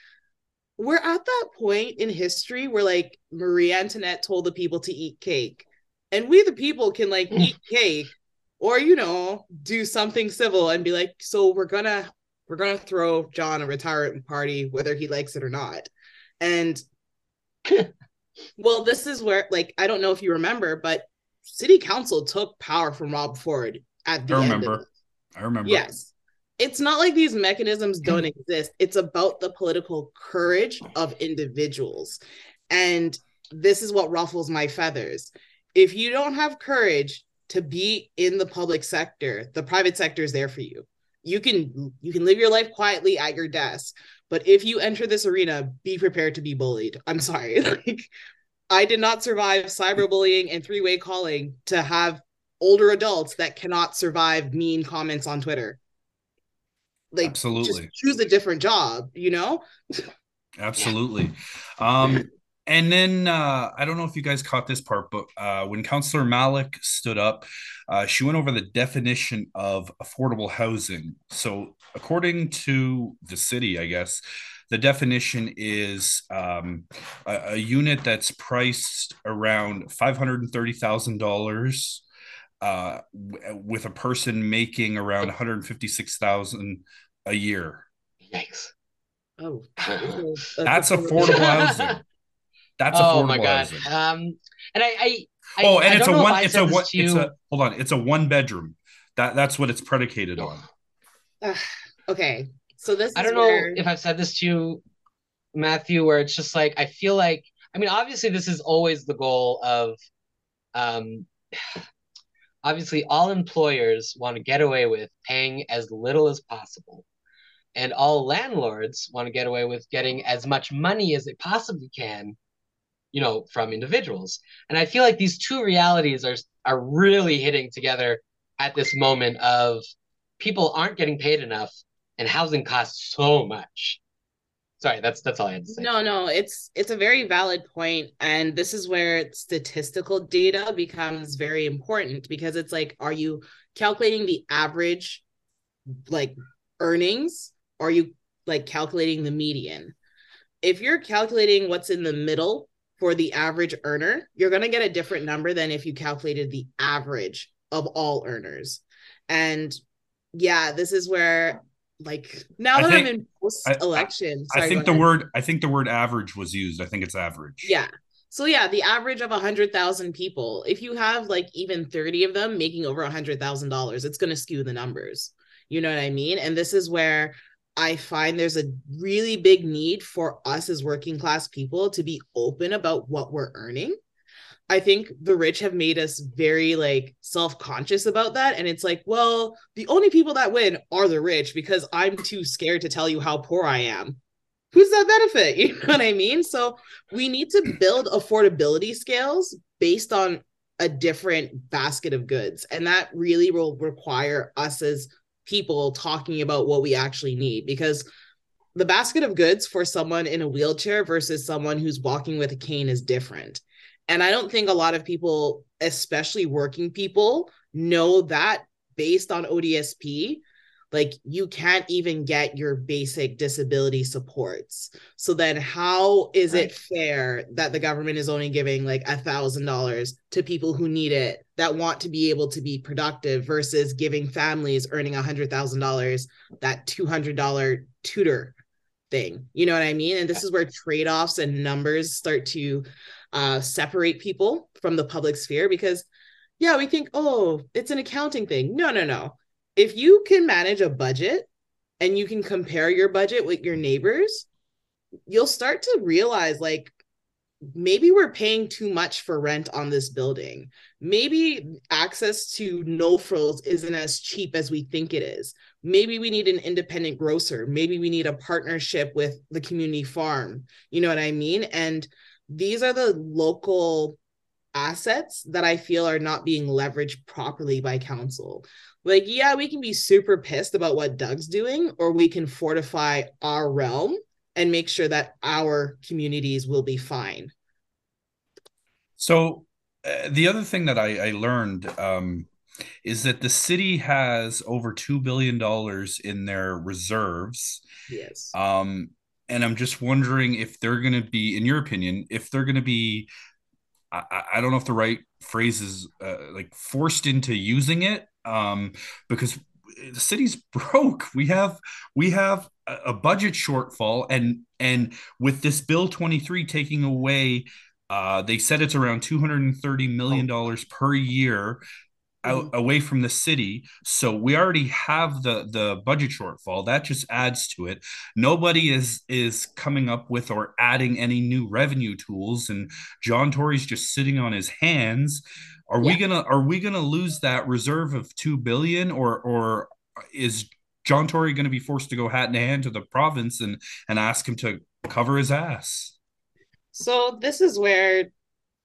we're at that point in history where like Marie Antoinette told the people to eat cake. And we the people can like [laughs] eat cake or you know, do something civil and be like, so we're gonna we're gonna throw John a retirement party whether he likes it or not. And [laughs] well, this is where like I don't know if you remember, but city council took power from Rob Ford at the I remember. I remember. Yes. It's not like these mechanisms mm-hmm. don't exist. It's about the political courage of individuals. And this is what ruffles my feathers. If you don't have courage to be in the public sector, the private sector is there for you. You can you can live your life quietly at your desk, but if you enter this arena, be prepared to be bullied. I'm sorry. [laughs] Like I did not survive cyberbullying and three-way calling to have older adults that cannot survive mean comments on Twitter. Like, absolutely, choose a different job. You know. [laughs] absolutely. Um, and then uh, I don't know if you guys caught this part, but uh, when Councillor Malik stood up, uh, she went over the definition of affordable housing. So, according to the city, I guess, the definition is um, a, a, unit that's priced around $530,000 uh, w- with a person making around 156,000 a year. Yikes. Oh, [laughs] that's affordable housing. [laughs] Oh that's oh affordable my god. Housing. Um, and I, I, oh, and I it's, a one, it's, a one, it's a one, it's a hold on, it's a one bedroom. That that's what it's predicated on. Okay, so this. I don't where... know if I've said this to you, Matthew, where it's just like I feel like. I mean, obviously, this is always the goal of, um, obviously all employers want to get away with paying as little as possible. And all landlords want to get away with getting as much money as they possibly can, you know, from individuals. And I feel like these two realities are are really hitting together at this moment of people aren't getting paid enough and housing costs so much sorry that's that's all i had to say. No no it's it's a very valid point and this is where statistical data becomes very important because it's like are you calculating the average like earnings? Or are you like calculating the median? If you're calculating what's in the middle for the average earner you're going to get a different number than if you calculated the average of all earners. And yeah this is where like now I that think, I'm in post election. I, I, think the ahead. word I think the word average was used. I think it's average. Yeah. So yeah, the average of a hundred thousand people. If you have like even thirty of them making over a hundred thousand dollars, it's going to skew the numbers. You know what I mean? And this is where I find there's a really big need for us as working class people to be open about what we're earning I think the rich have made us very like self-conscious about that and it's like, well, the only people that win are the rich because I'm too scared to tell you how poor I am. Who's that benefit? [laughs] You know what I mean? So we need to build affordability scales based on a different basket of goods and that really will require us as people talking about what we actually need because the basket of goods for someone in a wheelchair versus someone who's walking with a cane is different and I don't think a lot of people, especially working people, know that based on ODSP, like you can't even get your basic disability supports. So then how is it fair that the government is only giving like a thousand dollars to people who need it that want to be able to be productive versus giving families earning a hundred thousand dollars that two hundred dollar tutor thing? You know what I mean? And this is where trade-offs and numbers start to uh, separate people from the public sphere because, yeah, we think, oh, it's an accounting thing. No, no, no. If you can manage a budget and you can compare your budget with your neighbors, you'll start to realize like maybe we're paying too much for rent on this building. Maybe access to no frills isn't as cheap as we think it is. Maybe we need an independent grocer. Maybe we need a partnership with the community farm. You know what I mean? And these are the local assets that I feel are not being leveraged properly by council. Like, yeah, we can be super pissed about what Doug's doing, or we can fortify our realm and make sure that our communities will be fine. So, uh, the other thing that I, I learned um, is that the city has over $2 billion in their reserves. Yes. Um, and I'm just wondering if they're going to be, in your opinion, if they're going to be, I, I, don't know if the right phrase is uh, like forced into using it um, because the city's [laughs] broke. We have we have a budget shortfall, and and with this bill twenty three taking away, uh, they said it's around two hundred and thirty million dollars per year out mm-hmm. away from the city. So we already have the the budget shortfall. That just adds to it. Nobody is is coming up with or adding any new revenue tools and john tory's just sitting on his hands. Are yeah. we gonna are we gonna lose that reserve of two billion or or is john tory gonna be forced to go hat in hand to the province and and ask him to cover his ass? So this is where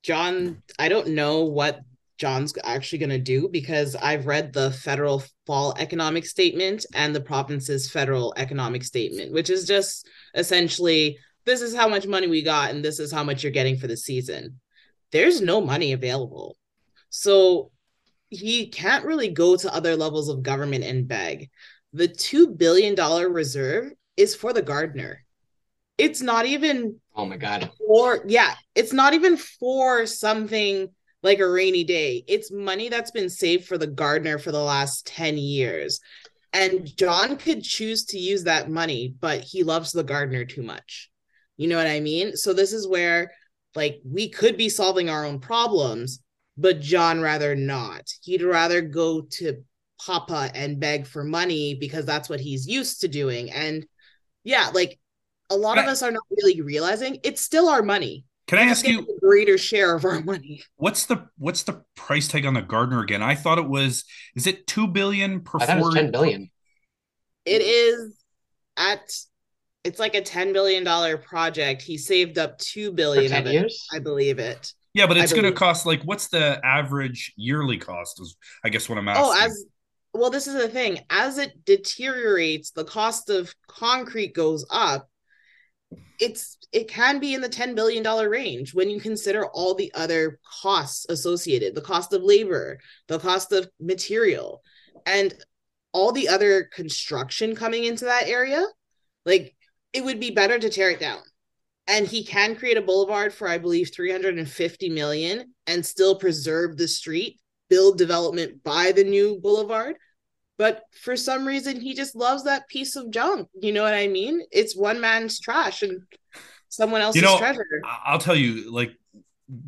john i don't know what John's actually going to do because I've read the federal fall economic statement and the province's federal economic statement, which is just essentially this is how much money we got and this is how much you're getting for the season. There's no money available. So he can't really go to other levels of government and beg. The $2 billion reserve is for the Gardiner. It's not even. Oh my God. Or, yeah, it's not even for something like a rainy day. It's money that's been saved for the Gardiner for the last 10 years. And John could choose to use that money, but he loves the Gardiner too much. You know what I mean? So this is where like we could be solving our own problems, but John rather not. He'd rather go to Papa and beg for money because that's what he's used to doing. And yeah, like a lot of us are not really realizing it's still our money. Can I ask you a greater share of our money? What's the what's the price tag on the Gardiner again? I thought it was is it two billion per I four? ten billion. It is at it's like a ten billion dollar project. He saved up two billion of it. Years? I believe it. Yeah, but it's going to cost like what's the average yearly cost? Is I guess what I'm oh, asking. Oh, as well, this is the thing. As it deteriorates, the cost of concrete goes up it's it can be in the 10 billion dollar range when you consider all the other costs associated the cost of labor the cost of material and all the other construction coming into that area. Like it would be better to tear it down. And he can create a boulevard for i believe 350 million and still preserve the street build development by the new boulevard but for some reason he just loves that piece of junk you know what i mean it's one man's trash and someone else's you know, treasure i'll tell you like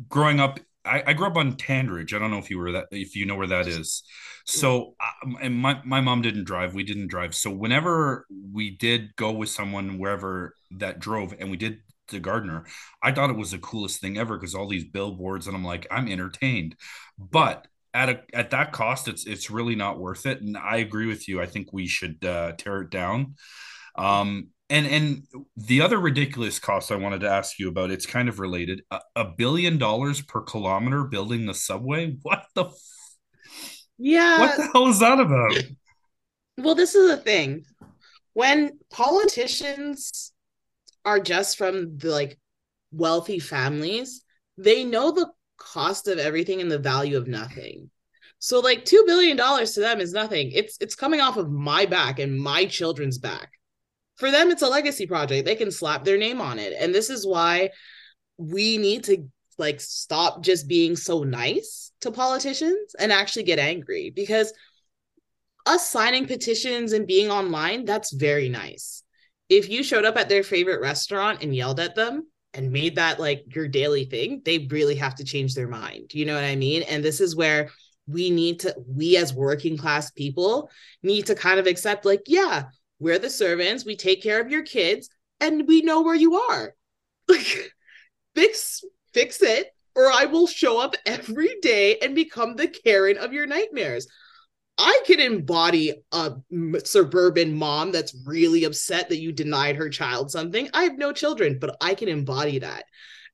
growing up I, I, grew up on Tandridge. I don't know if you were that if you know where that is. So and my, my mom didn't drive. We didn't drive. So whenever we did go with someone wherever that drove and we did the Gardiner, I thought it was the coolest thing ever because all these billboards and I'm like, I'm entertained. But at a at that cost, it's it's really not worth it. And I agree with you. I think we should uh, tear it down. Um, and and the other ridiculous cost I wanted to ask you about, it's kind of related. A, a billion dollars per kilometer building the subway. What the? F- yeah. What the hell is that about? Well, this is the thing. When politicians are just from the like wealthy families, they know the cost of everything and the value of nothing. So like 2 billion dollars to them is nothing. It's it's coming off of my back and my children's back. For them it's a legacy project. They can slap their name on it. And this is why we need to like stop just being so nice to politicians and actually get angry because us signing petitions and being online that's very nice. If you showed up at their favorite restaurant and yelled at them, and made that like your daily thing, they really have to change their mind. You know what I mean? And this is where we need to, we as working class people need to kind of accept, like, yeah, we're the servants, we take care of your kids, and we know where you are. Like, [laughs] fix fix it or I will show up every day and become the Karen of your nightmares. I can embody a suburban mom that's really upset that you denied her child something. I have no children, but I can embody that.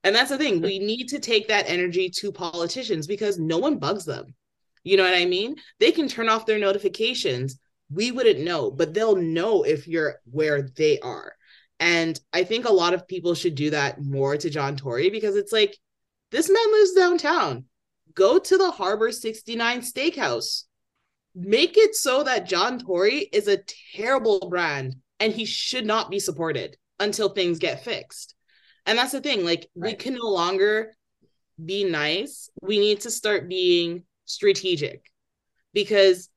And that's the thing. We need to take that energy to politicians because no one bugs them. You know what I mean? They can turn off their notifications. We wouldn't know, but they'll know if you're where they are. And I think a lot of people should do that more to John Tory because it's like, this man lives downtown. Go to the Harbor 69 Steakhouse make it so that John Tory is a terrible brand and he should not be supported until things get fixed. And that's the thing, like right. we can no longer be nice. We need to start being strategic because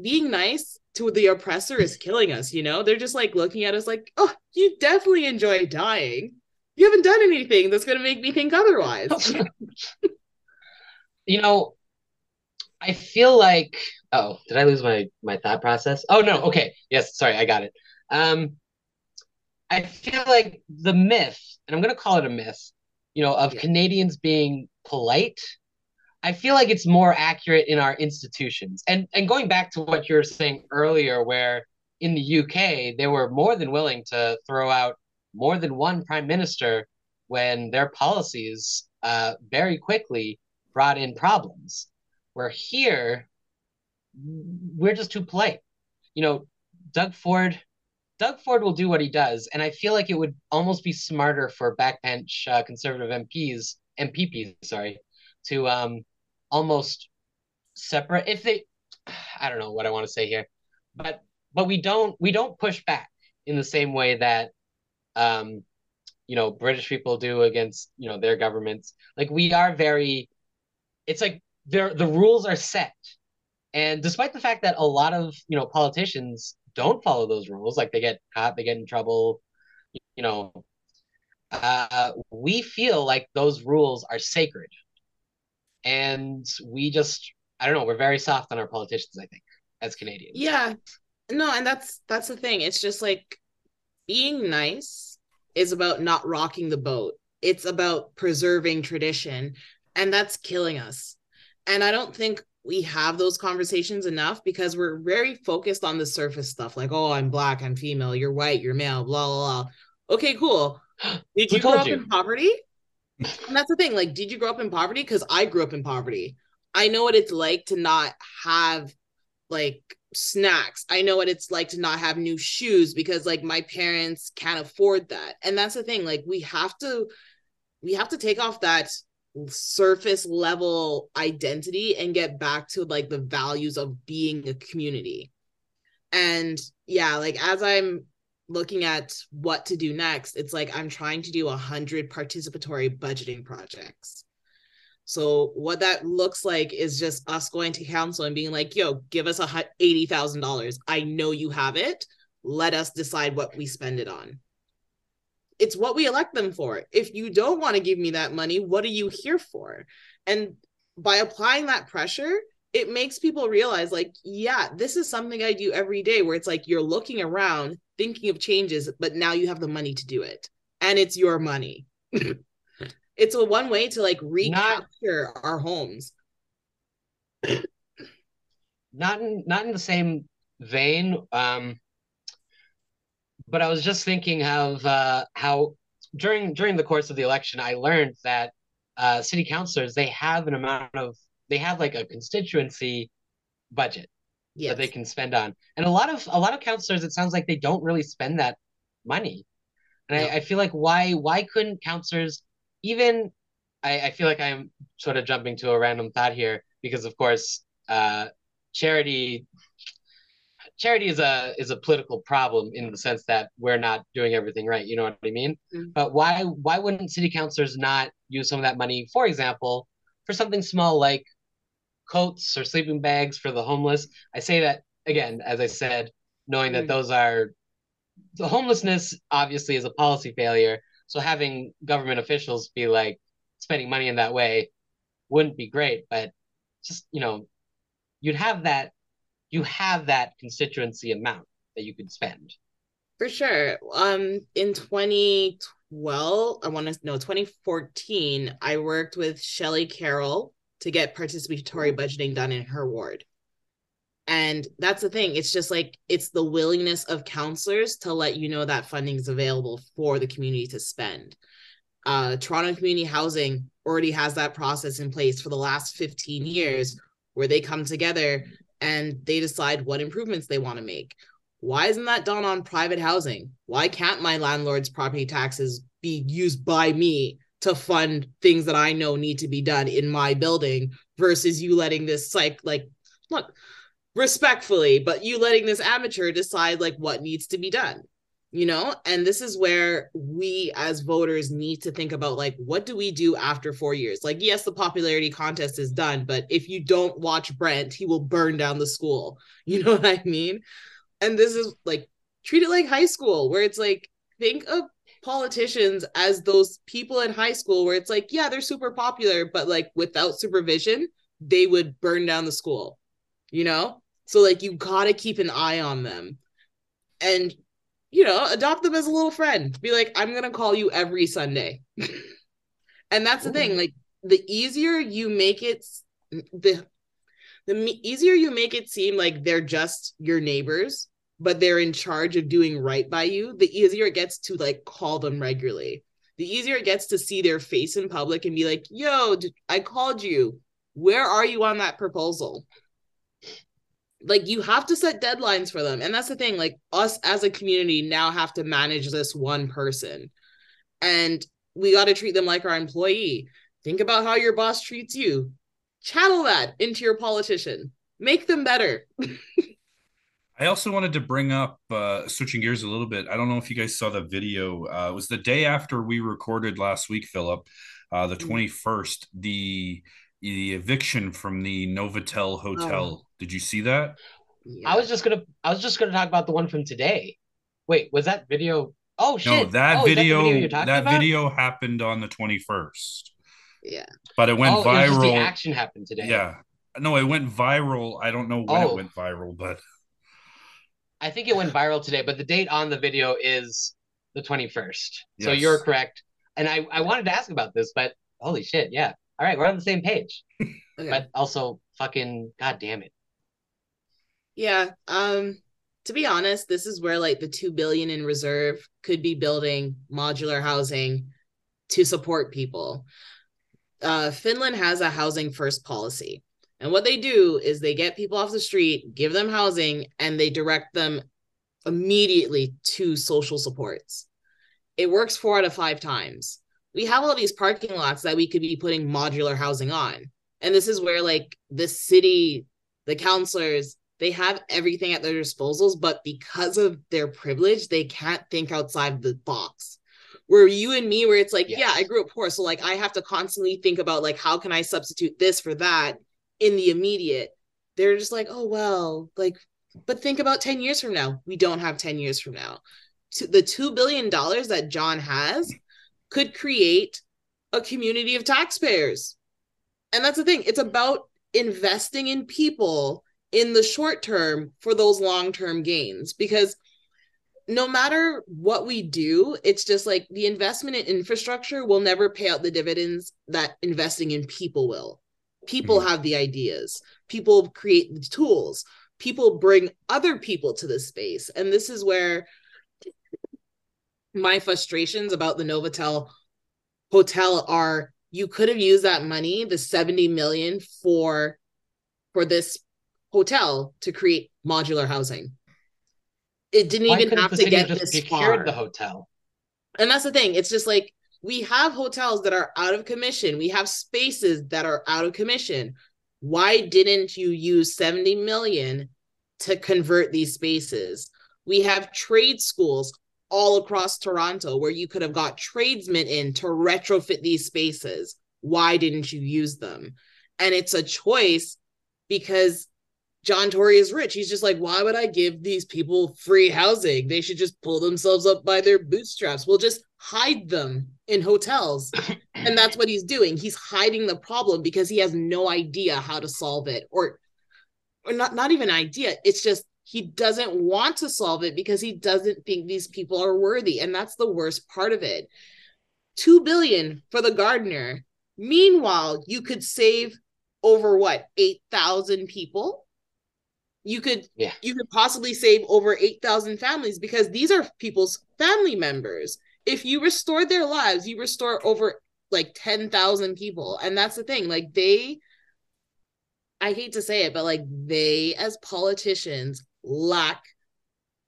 being nice to the oppressor is killing us, you know? They're just like looking at us like, "Oh, you definitely enjoy dying. You haven't done anything that's going to make me think otherwise." [laughs] you know, I feel like oh, did I lose my my thought process? Oh no, okay. Yes, sorry, I got it. Um I feel like the myth, and I'm gonna call it a myth, you know, of yeah. Canadians being polite. I feel like it's more accurate in our institutions. And and going back to what you were saying earlier, where in the UK they were more than willing to throw out more than one prime minister when their policies uh, very quickly brought in problems. Where here, we're just too polite. You know, Doug Ford, Doug Ford will do what he does, and I feel like it would almost be smarter for backbench uh, conservative MPs, MPPs, sorry, to um almost separate if they. [sighs] I don't know what I want to say here, but but we don't we don't push back in the same way that um you know British people do against you know their governments. Like we are very, it's like there the rules are set. And despite the fact that a lot of you know politicians don't follow those rules like they get caught they get in trouble you know uh, we feel like those rules are sacred. And we just i don't know we're very soft on our politicians i think as canadians. Yeah. No and that's that's the thing. It's just like being nice is about not rocking the boat. It's about preserving tradition and that's killing us and I don't think we have those conversations enough because we're very focused on the surface stuff like, oh, I'm black, I'm female, you're white, you're male, blah, blah, blah. Okay, cool. [gasps] Did you grow up you? in poverty? and that's the thing. Like, did you grow up in poverty? Because I grew up in poverty. I know what it's like to not have like snacks. I know what it's like to not have new shoes because like my parents can't afford that. And that's the thing. Like, we have to we have to take off that surface level identity and get back to like the values of being a community. And yeah, like as I'm looking at what to do next, it's like I'm trying to do a hundred participatory budgeting projects. So what that looks like is just us going to council and being like, "Yo, give us a eighty thousand dollars. I know you have it. Let us decide what we spend it on." It's what we elect them for. If you don't want to give me that money, what are you here for? And by applying that pressure, it makes people realize, like, yeah, this is something I do every day where it's like you're looking around, thinking of changes, but now you have the money to do it. And it's your money. [laughs] it's a one way to like recapture not, our homes. Not in not in the same vein. Um but I was just thinking of uh, how during during the course of the election, I learned that uh, city councilors they have an amount of they have like a constituency budget yes. that they can spend on, and a lot of a lot of councilors it sounds like they don't really spend that money, and no. I, I feel like why why couldn't councilors even I, I feel like I'm sort of jumping to a random thought here because of course uh, charity charity is a is a political problem in the sense that we're not doing everything right. You know what I mean? Mm-hmm. But why why wouldn't city councilors not use some of that money, for example, for something small like coats or sleeping bags for the homeless? I say that again, as I said, knowing that mm-hmm. those are the homelessness obviously is a policy failure. So having government officials be like spending money in that way wouldn't be great, but just you know, you'd have that you have that constituency amount that you could spend. For sure. Um, in 2012, I want to know 2014, I worked with Shelley Carroll to get participatory budgeting done in her ward. And that's the thing. It's just like it's the willingness of councillors to let you know that funding is available for the community to spend. Uh, Toronto Community Housing already has that process in place for the last 15 years where they come together and they decide what improvements they want to make. Why isn't that done on private housing? Why can't my landlord's property taxes be used by me to fund things that I know need to be done in my building versus you letting this like like look respectfully, but you letting this amateur decide like what needs to be done you know and this is where we as voters need to think about like what do we do after 4 years? Like yes the popularity contest is done but if you don't watch Brent he will burn down the school. [laughs] You know what i mean? And this is like treat it like high school where it's like think of politicians as those people in high school where it's like yeah they're super popular but like without supervision they would burn down the school you know? So like you got to keep an eye on them. And you know, adopt them as a little friend. Be like, I'm gonna call you every Sunday. [laughs] and that's the thing. Like the easier you make it, the the easier you make it seem like they're just your neighbors, but they're in charge of doing right by you, the easier it gets to like call them regularly. The easier it gets to see their face in public and be like, yo, I called you. Where are you on that proposal? Like you have to set deadlines for them and that's the thing like us as a community now have to manage this one person and we got to treat them like our employee think about how your boss treats you channel that into your politician make them better [laughs] I also wanted to bring up, uh, switching gears a little bit. I don't know if you guys saw the video. Uh, it was the day after we recorded last week, Philip, uh, the 21st, mm. the the eviction from the Novotel hotel. Did you see that? Yeah. I was just gonna I was just gonna talk about the one from today. Wait, was that video? Oh shit! No, that oh, video that, video, that video, happened on the twenty first. Yeah, but it went oh, viral. It the action happened today. Yeah, no, it went viral. I don't know when oh. it went viral, but I think it went viral today. But the date on the video is the twenty first. Yes. So you're correct. And I I wanted to ask about this, but holy shit, yeah. All right, we're on the same page. okay. [laughs] But also, fucking, god damn it. Yeah. Um, to be honest, this is where like the two billion in reserve could be building modular housing to support people. Uh, Finland has a housing first policy. And what they do is they get people off the street, give them housing, and they direct them immediately to social supports. It works four out of five times. We have all these parking lots that we could be putting modular housing on. And this is where like the city, the councillors, they have everything at their disposals, but because of their privilege, they can't think outside the box. Where you and me, where it's like, yes. yeah, I grew up poor. So like I have to constantly think about like how can I substitute this for that in the immediate. They're just like, oh well, like, but think about 10 years from now. We don't have 10 years from now. The two billion dollars that John has could create a community of taxpayers. And that's the thing. It's about investing in people in the short term for those long term gains because no matter what we do, it's just like the investment in infrastructure will never pay out the dividends that investing in people will. People mm-hmm. have the ideas, people create the tools, people bring other people to the space. And this is where my frustrations about the Novotel hotel are you could have used that money, the 70 million for for this hotel to create modular housing. It didn't Why even have to get this far. The hotel, and that's the thing. It's just like we have hotels that are out of commission. We have spaces that are out of commission. Why didn't you use 70 million to convert these spaces? We have trade schools all across Toronto where you could have got tradesmen in to retrofit these spaces. Why didn't you use them? And it's a choice because John Tory is rich. He's just like, why would I give these people free housing? They should just pull themselves up by their bootstraps. We'll just hide them in hotels. [clears throat] and that's what he's doing. He's hiding the problem because he has no idea how to solve it or or not not even idea. It's just he doesn't want to solve it because he doesn't think these people are worthy and that's the worst part of it. 2 billion for the Gardiner. Meanwhile, you could save over what, 8,000 people? You could yeah. you could possibly save over 8,000 families because these are people's family members. If you restore their lives, you restore over like 10,000 people. And that's the thing, like they I hate to say it, but like they as politicians lack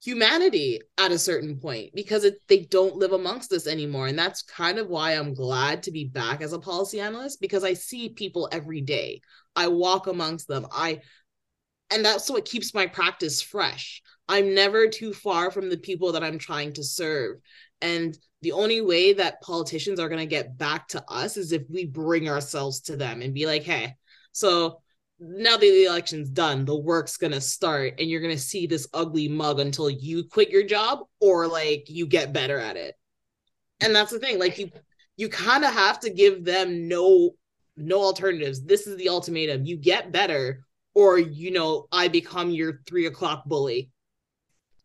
humanity at a certain point because it, they don't live amongst us anymore and that's kind of why i'm glad to be back as a policy analyst because i see people every day i walk amongst them i and that's what keeps my practice fresh i'm never too far from the people that i'm trying to serve and the only way that politicians are going to get back to us is if we bring ourselves to them and be like hey so now that the election's done, the work's gonna start, and you're gonna see this ugly mug until you quit your job or like you get better at it. And that's the thing, like you you kind of have to give them no no alternatives. This is the ultimatum. You get better, or you know, I become your three o'clock bully.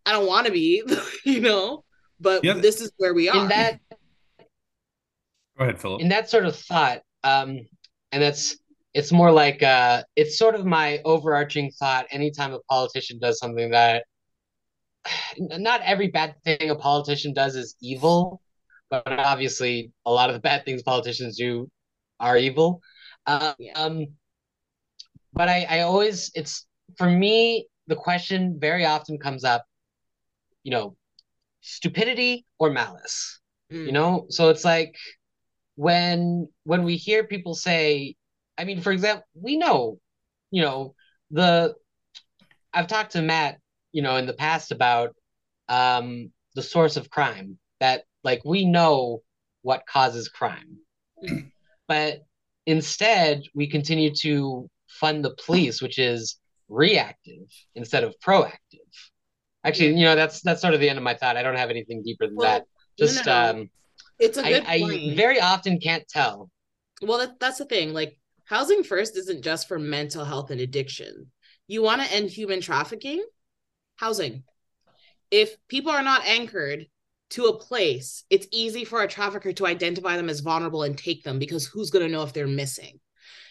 I don't want to be, [laughs] you know, but yeah. this is where we are. In that, go ahead, Philip. In that sort of thought, um, and that's it's more like uh, it's sort of my overarching thought anytime a politician does something that [sighs] not every bad thing a politician does is evil but obviously a lot of the bad things politicians do are evil uh, yeah. um but I, I always it's for me the question very often comes up you know stupidity or malice mm. you know so it's like when when we hear people say I mean, for example, we know, you know, the I've talked to Matt, you know, in the past about um the source of crime that like we know what causes crime. but instead, we continue to fund the police, which is reactive instead of proactive. Actually, you know, that's that's sort of the end of my thought. I don't have anything deeper than well, that. Just no, no, um it's a good I, I very often can't tell. Well, that, that's the thing. Like Housing First isn't just for mental health and addiction. You want to end human trafficking? Housing. If people are not anchored to a place, it's easy for a trafficker to identify them as vulnerable and take them because who's going to know if they're missing?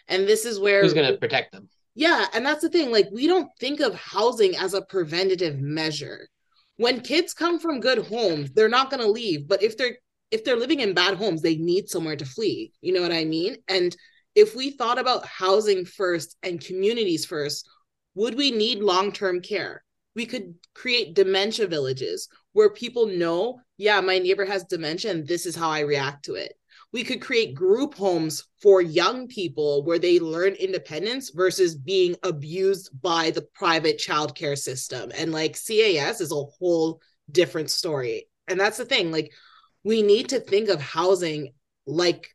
And this is where who's going to protect them? Yeah, and that's the thing. Like we don't think of housing as a preventative measure. When kids come from good homes, they're not going to leave, but if they're if they're living in bad homes, they need somewhere to flee. You know what I mean? And if we thought about housing first and communities first, would we need long term care? We could create dementia villages where people know, yeah, my neighbor has dementia and this is how I react to it. We could create group homes for young people where they learn independence versus being abused by the private childcare system. And like CAS is a whole different story. And that's the thing, like, we need to think of housing like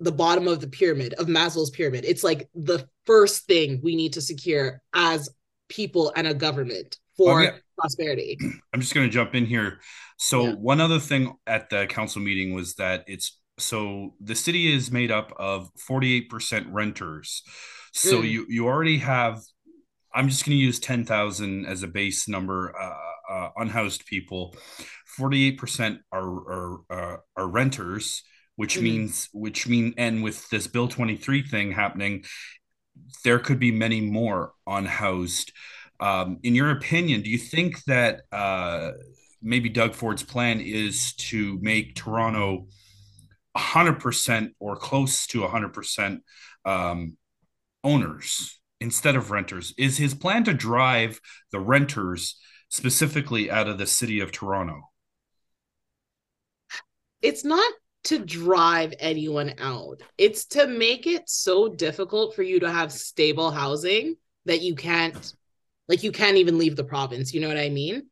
the bottom of the pyramid of Maslow's pyramid. It's like the first thing we need to secure as people and a government for okay. prosperity. [clears throat] I'm just going to jump in here. So yeah. one other thing at the council meeting was that it's so the city is made up of 48% renters. So mm. you you already have I'm just going to use 10,000 as a base number uh, uh, unhoused people. 48% are are, are, are renters which mm-hmm. means which mean and with this bill 23 thing happening there could be many more unhoused um, in your opinion do you think that uh, maybe doug ford's plan is to make toronto 100% or close to 100% um, owners instead of renters is his plan to drive the renters specifically out of the city of toronto it's not to drive anyone out. It's to make it so difficult for you to have stable housing that you can't like you can't even leave the province, you know what I mean?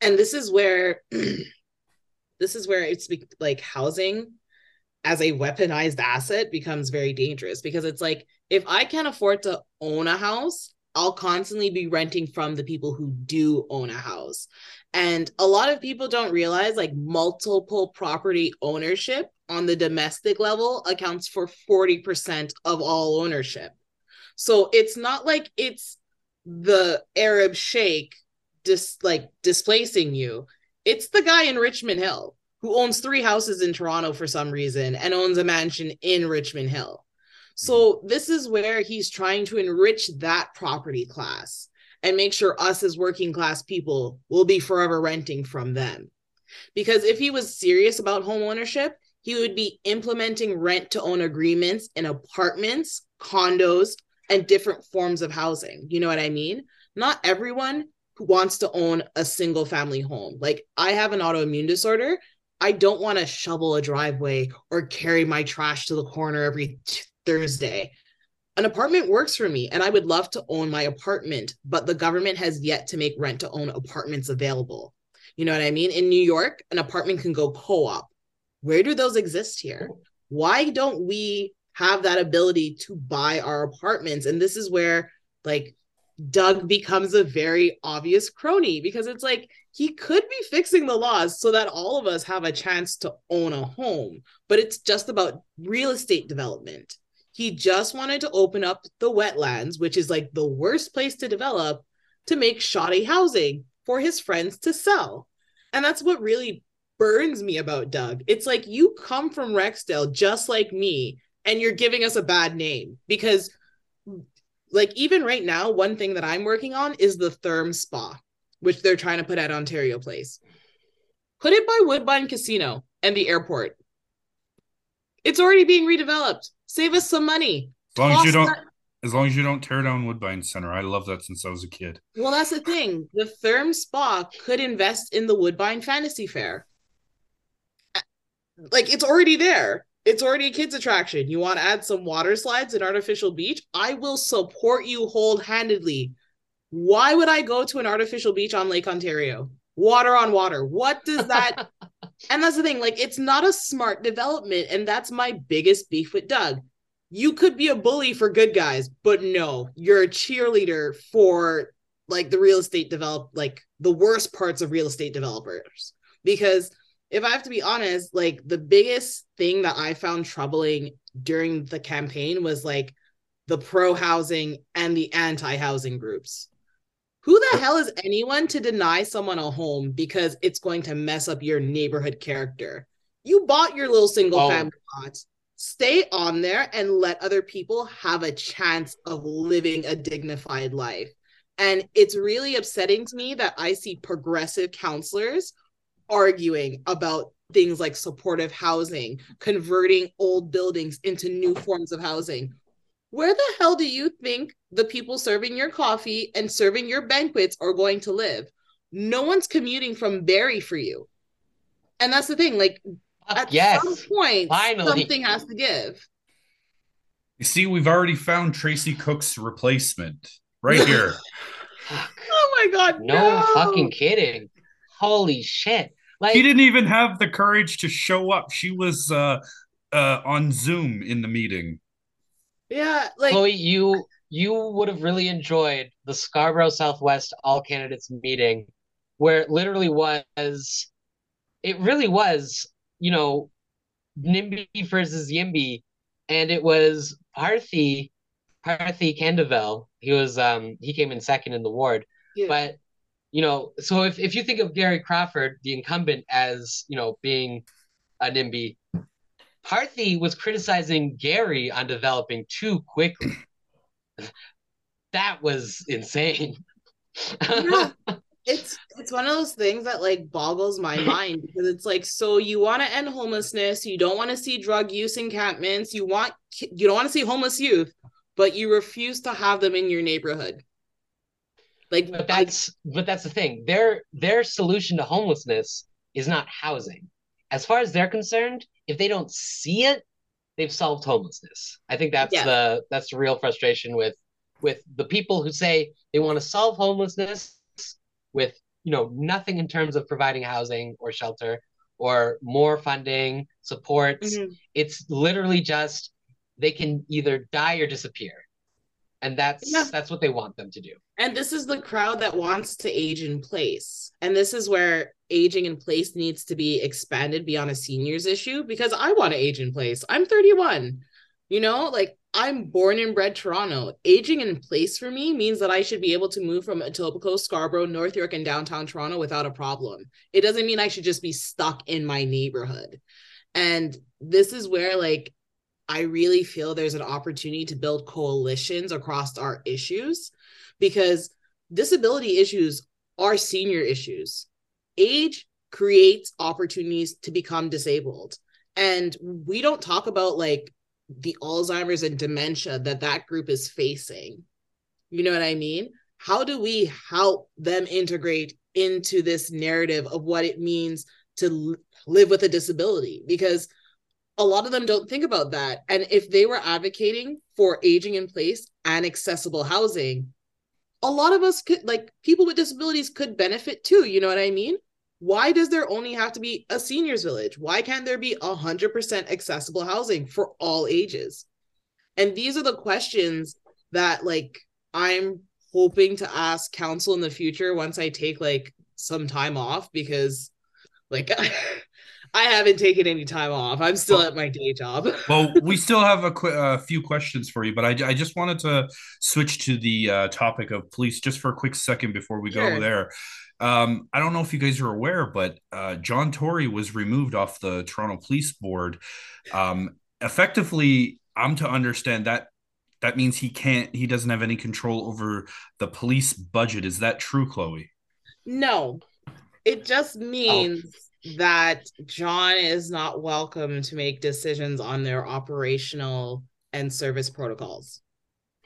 And this is where [clears throat] this is where it's like housing as a weaponized asset becomes very dangerous because it's like if I can't afford to own a house, I'll constantly be renting from the people who do own a house. And a lot of people don't realize like multiple property ownership on the domestic level accounts for 40% of all ownership. So it's not like it's the Arab sheikh just like displacing you. It's the guy in Richmond Hill who owns three houses in Toronto for some reason and owns a mansion in Richmond Hill. So mm-hmm. this is where he's trying to enrich that property class and make sure us as working class people will be forever renting from them. Because if he was serious about home ownership, he would be implementing rent to own agreements in apartments, condos, and different forms of housing. You know what I mean? Not everyone who wants to own a single family home. Like I have an autoimmune disorder. I don't want to shovel a driveway or carry my trash to the corner every t- Thursday. An apartment works for me and I would love to own my apartment, but the government has yet to make rent to own apartments available. You know what I mean? In New York, an apartment can go co op. Where do those exist here? Why don't we have that ability to buy our apartments? And this is where, like, Doug becomes a very obvious crony because it's like he could be fixing the laws so that all of us have a chance to own a home, but it's just about real estate development. He just wanted to open up the wetlands, which is like the worst place to develop, to make shoddy housing for his friends to sell. And that's what really burns me about Doug. It's like you come from Rexdale just like me, and you're giving us a bad name because like even right now, one thing that I'm working on is the Therme Spa, which they're trying to put at Ontario Place. Put it by Woodbine Casino and the airport. It's already being redeveloped. Save us some money. As long as you don't, that- as long as you don't tear down Woodbine Center, I love that since I was a kid. Well, that's the thing. The Therme Spa could invest in the Woodbine Fantasy Fair. Uh, like it's already there. It's already a kids attraction. You want to add some water slides and artificial beach? I will support you wholeheartedly. Why would I go to an artificial beach on Lake Ontario? Water on water. What does that? [laughs] and that's the thing. Like, it's not a smart development, and that's my biggest beef with Doug. You could be a bully for good guys, but no, you're a cheerleader for like the real estate develop, like the worst parts of real estate developers. Because if I have to be honest, like the biggest thing that I found troubling during the campaign was like the pro housing and the anti housing groups. Who the hell is anyone to deny someone a home because it's going to mess up your neighborhood character? You bought your little single oh. family lots. Stay on there and let other people have a chance of living a dignified life. And it's really upsetting to me that I see progressive counselors arguing about things like supportive housing, converting old buildings into new forms of housing. Where the hell do you think the people serving your coffee and serving your banquets are going to live? No one's commuting from Barrie for you. And that's the thing, like at yes, some point, finally. something has to give. You see, we've already found Tracy Cook's replacement right [laughs] here. oh my god. No, no fucking kidding. Holy shit. Like she didn't even have the courage to show up. She was uh uh on Zoom in the meeting. Yeah, like Chloe, you you would have really enjoyed the Scarborough Southwest all candidates meeting where it literally was it really was, you know, NIMBY versus YIMBY, and it was Parthi Parthi Kandavel. He was um he came in second in the ward. Yeah. But you know, so if, if you think of Gary Crawford, the incumbent, as you know, being a NIMBY, Parthi was criticizing Gary on developing too quickly. [clears throat] that was insane. yeah, [laughs] it's it's one of those things that like boggles my mind because it's like so you want to end homelessness, you don't want to see drug use encampments, you want you don't want to see homeless youth, but you refuse to have them in your neighborhood. Like, but that's I, but that's the thing. Their their solution to homelessness is not housing. As far as they're concerned, if they don't see it, they've solved homelessness. I think that's yeah. the that's the real frustration with with the people who say they want to solve homelessness with you know nothing in terms of providing housing or shelter or more funding supports. Mm-hmm. It's literally just they can either die or disappear and that's yeah. that's what they want them to do and this is the crowd that wants to age in place and this is where aging in place needs to be expanded beyond a seniors issue because i want to age in place i'm 31 you know like I'm born and bred Toronto. Aging in place for me means that I should be able to move from Etobicoke, Scarborough, North York, and downtown Toronto without a problem. It doesn't mean I should just be stuck in my neighborhood. And this is where, like, I really feel there's an opportunity to build coalitions across our issues because disability issues are senior issues. Age creates opportunities to become disabled. And we don't talk about like the Alzheimer's and dementia that that group is facing. You know what I mean? How do we help them integrate into this narrative of what it means to live with a disability? Because a lot of them don't think about that. And if they were advocating for aging in place and accessible housing, a lot of us could, like people with disabilities, could benefit too. You know what I mean? Why does there only have to be a seniors village? Why can't there be 100% accessible housing for all ages? And these are the questions that, like, I'm hoping to ask council in the future once I take like some time off because, like, [laughs] I haven't taken any time off. I'm still well, at my day job. [laughs] well, we still have a qu- uh, few questions for you, but I, I just wanted to switch to the uh, topic of police just for a quick second before we sure. go there. Um, I don't know if you guys are aware, but uh, John Tory was removed off the Toronto Police Board. Um, effectively, I'm to understand that that means he can't, he doesn't have any control over the police budget. Is that true, Chloe? No, it just means. Oh that John is not welcome to make decisions on their operational and service protocols.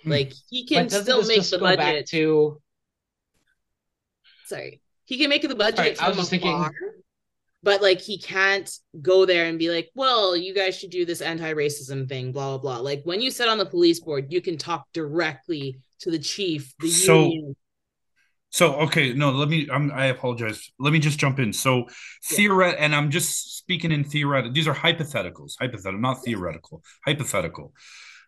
Hmm. Like he can still make the budget to. Sorry, he can make the budget. Sorry, I was just thinking. but like he can't go there and be like, well, you guys should do this anti-racism thing, blah blah blah. Like when you sit on the police board, you can talk directly to the chief, the so, union, so okay, no, let me. I'm, I apologize. Let me just jump in. So yeah. theoret, and I'm just speaking in theoretical. These are hypotheticals, hypothetical, not theoretical, hypothetical.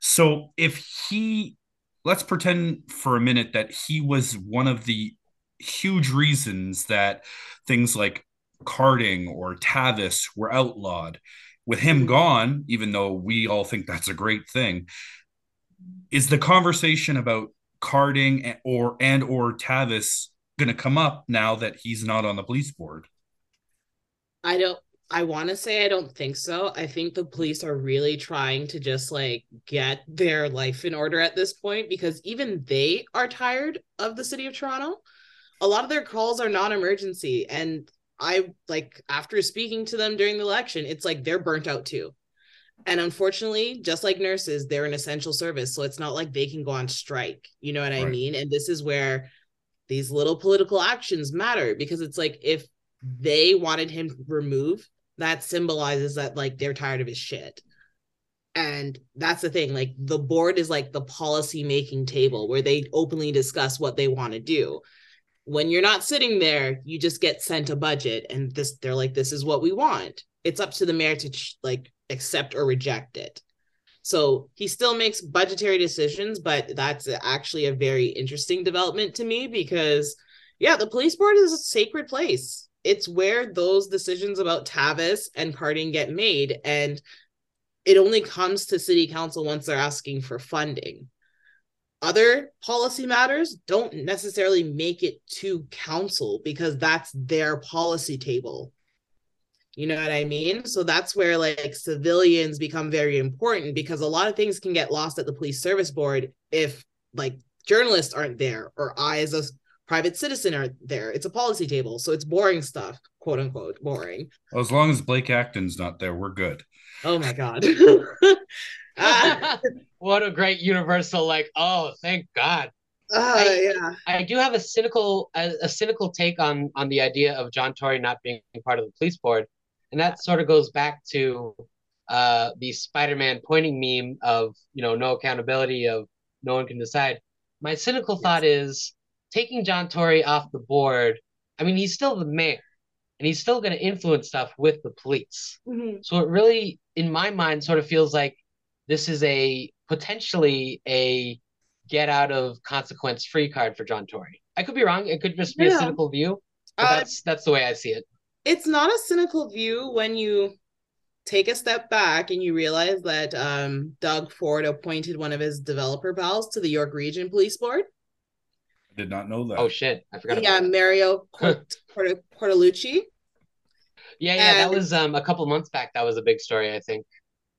So if he, let's pretend for a minute that he was one of the huge reasons that things like carding or Tavis were outlawed. With him gone, even though we all think that's a great thing, is the conversation about carding or and or Tavis going to come up now that he's not on the police board? I don't I want to say I don't think so. I think the police are really trying to just like get their life in order at this point because even they are tired of the city of Toronto. A lot of their calls are non-emergency and I like after speaking to them during the election, it's like they're burnt out too. And unfortunately, just like nurses, they're an essential service. So it's not like they can go on strike. You know what right. I mean? And this is where these little political actions matter because it's like if they wanted him removed, that symbolizes that like they're tired of his shit. And that's the thing. Like the board is like the policy making table where they openly discuss what they want to do. When you're not sitting there, you just get sent a budget and this they're like, this is what we want. It's up to the mayor to like accept or reject it. So he still makes budgetary decisions, but that's actually a very interesting development to me because, yeah, the police board is a sacred place. It's where those decisions about Tavis and carding get made. And it only comes to city council once they're asking for funding. Other policy matters don't necessarily make it to council because that's their policy table you know what I mean? So that's where like civilians become very important because a lot of things can get lost at the police service board if like journalists aren't there or I as a private citizen aren't there. It's a policy table. So it's boring stuff, quote unquote, boring. Well, as long as Blake Acton's not there, we're good. Oh my God. ah. [laughs] [laughs] what a great universal, like, oh, thank God. Uh, I, yeah. I do have a cynical a, a, cynical take on on the idea of John Tory not being part of the police board and that sort of goes back to uh, the Spider-Man pointing meme of you know no accountability of no one can decide. My cynical yes. thought is taking John Tory off the board. I mean, he's still the mayor, and he's still going to influence stuff with the police. Mm-hmm. So it really, in my mind, sort of feels like this is a potentially a get out of consequence free card for John Tory. I could be wrong. It could just be yeah. a cynical view, but uh, that's that's the way I see it it's not a cynical view when you take a step back and you realize that um, Doug Ford appointed one of his developer pals to the York Region Police Board. I did not know that. Oh shit, I forgot. Yeah, Mario [laughs] Port- Port- Portalucci. Yeah, yeah, And- that was um a couple months back. That was a big story, I think.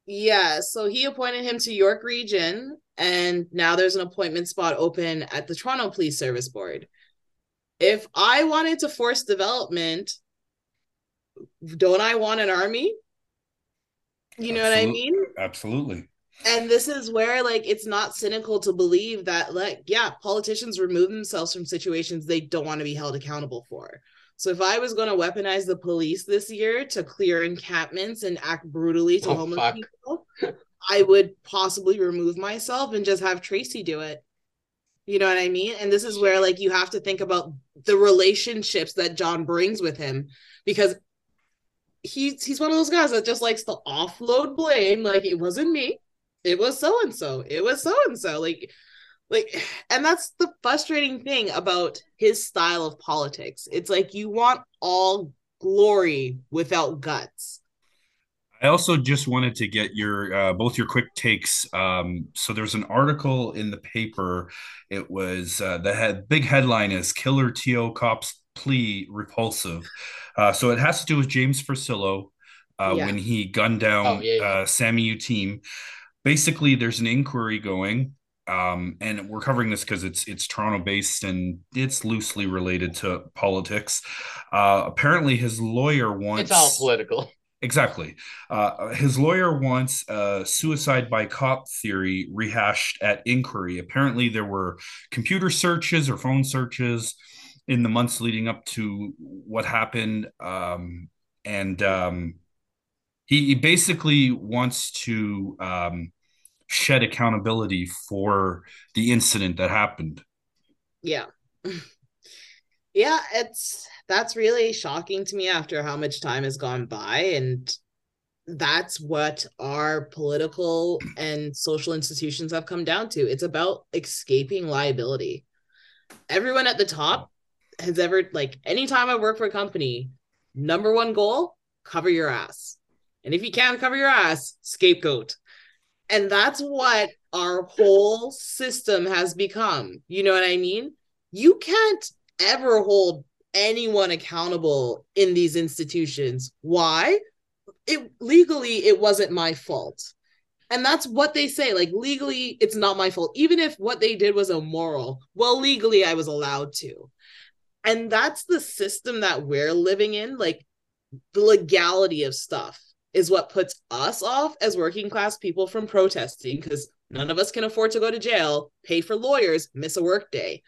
Yeah, so he appointed him to York Region, and now there's an appointment spot open at the Toronto Police Service Board. If I wanted to force development, don't I want an army? You know what I mean? Absolutely. And this is where like it's not cynical to believe that like yeah, politicians remove themselves from situations they don't want to be held accountable for. So if I was going to weaponize the police this year to clear encampments and act brutally to Oh, homeless fuck. people, I would possibly remove myself and just have Tracy do it. You know what I mean? And this is where like you have to think about the relationships that John brings with him because he's he's one of those guys that just likes to offload blame like it wasn't me. It was so and so. It was so and so. Like like and that's the frustrating thing about his style of politics. It's like you want all glory without guts. I also just wanted to get your uh, both your quick takes. Um, so there's an article in the paper. It was uh, the head, big headline is "Killer To Cops Plea Repulsive." Uh, so it has to do with James Forcillo uh, Yeah. when he gunned down Oh, yeah, yeah. Uh, Sammy Yatim. Basically, there's an inquiry going, um, and we're covering this because it's it's Toronto based and it's loosely related to politics. Uh, apparently, his lawyer wants It's all political. Exactly. Uh, his lawyer wants a suicide by cop theory rehashed at inquiry. Apparently, there were computer searches or phone searches in the months leading up to what happened. Um, and um, he, he basically wants to um, shed accountability for the incident that happened. Yeah. [laughs] yeah, it's that's really shocking to me after how much time has gone by and that's what our political and social institutions have come down to. It's about escaping liability. Everyone at the top has ever like anytime I work for a company, number one goal, cover your ass. And if you can't cover your ass, scapegoat. And that's what our whole system has become. You know what I mean? You can't ever hold anyone accountable in these institutions. Why? It legally it wasn't my fault. And that's what they say. Like legally, it's not my fault. Even if what they did was immoral, well, legally, I was allowed to. And that's the system that we're living in. Like the legality of stuff is what puts us off as working class people from protesting because none of us can afford to go to jail, pay for lawyers, miss a work day.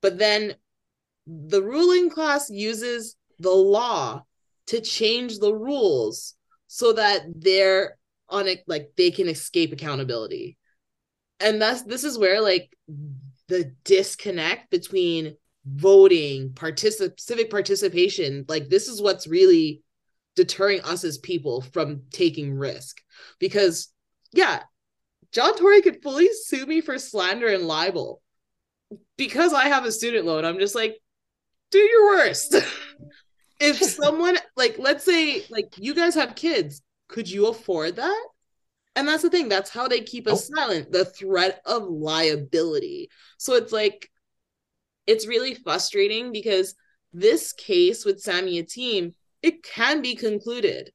But then the ruling class uses the law to change the rules so that they're on it like they can escape accountability. And that's this is where like the disconnect between voting, particip- civic participation, like this is what's really deterring us as people from taking risk. Because yeah, John Tory could fully sue me for slander and libel. Because I have a student loan, I'm just like, do your worst. [laughs] if [laughs] someone like let's say like you guys have kids, could you afford that? And that's the thing, that's how they keep us silent, the threat of liability. So it's like it's really frustrating because this case with Sammy Yatim, it can be concluded.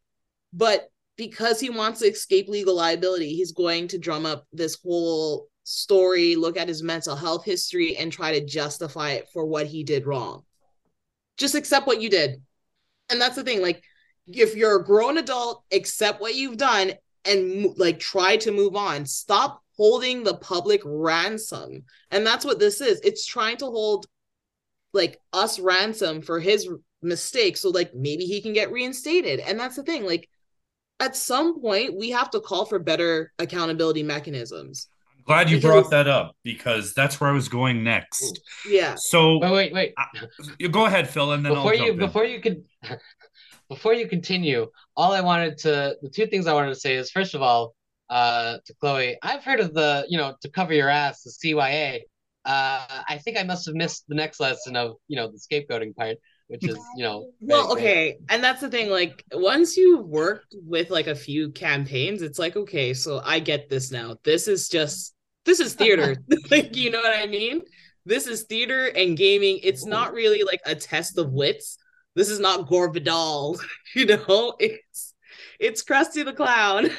But because he wants to escape legal liability, he's going to drum up this whole story, look at his mental health history, and try to justify it for what he did wrong. Just accept what you did. And that's the thing. Like, if you're a grown adult, accept what you've done and like try to move on. Stop holding the public ransom. And that's what this is. It's trying to hold like us ransom for his mistake so like maybe he can get reinstated. And that's the thing. Like at some point we have to call for better accountability mechanisms. I'm Glad you Because- brought that up because that's where I was going next. Yeah. So Wait, wait, wait. you go ahead, Phil, and then before I'll you jump in. before you could [laughs] before you continue, all I wanted to the two things I wanted to say is first of all, uh, to Chloe, I've heard of the you know to cover your ass, the CYA. Uh, I think I must have missed the next lesson of you know the scapegoating part. which is you know [laughs] well okay and that's the thing like once you've worked with like a few campaigns it's like okay so i get this now. This is just this is theater [laughs] [laughs] like you know what i mean? This is theater and gaming. It's not really like a test of wits. This is not gore vidal you know? It's it's krusty the clown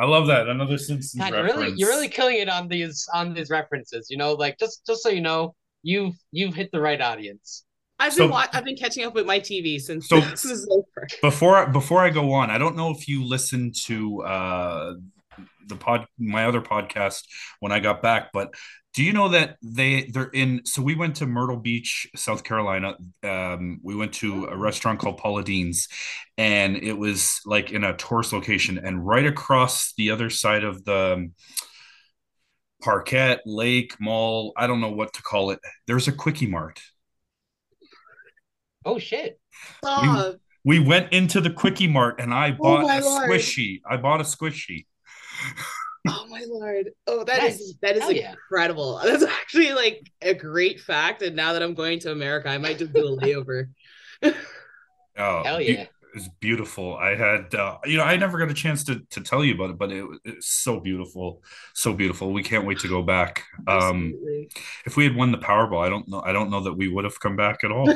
I love that. Another Simpsons God, reference. you're really you're really killing it on these on these references. You know, like just just so you know, you've you've hit the right audience. I've So- been wa- I've been catching up with my TV since So- this is over. before before I go on, I don't know if you listened to uh the pod my other podcast when I got back, but do you know that they they're in so we went to Myrtle Beach, South Carolina. Um we went to a restaurant called Paula Deen's and it was like in a tourist location and right across the other side of the Parquet Lake Mall, I don't know what to call it. There's a quickie mart. Oh shit! Stop. We went into the quickie mart and I bought my a lord. squishy. I bought a squishy. Oh my lord. Oh, that is Nice. that is Hell yeah. incredible. That's actually like a great fact. And now that I'm going to America, I might just do a layover. [laughs] Oh, Hell yeah! it was beautiful. I had, uh, you know, I never got a chance to to tell you about it, but it, it's so beautiful, so beautiful. We can't wait to go back. [sighs] Um, Absolutely. if we had won the Powerball, I don't know. I don't know that we would have come back at all.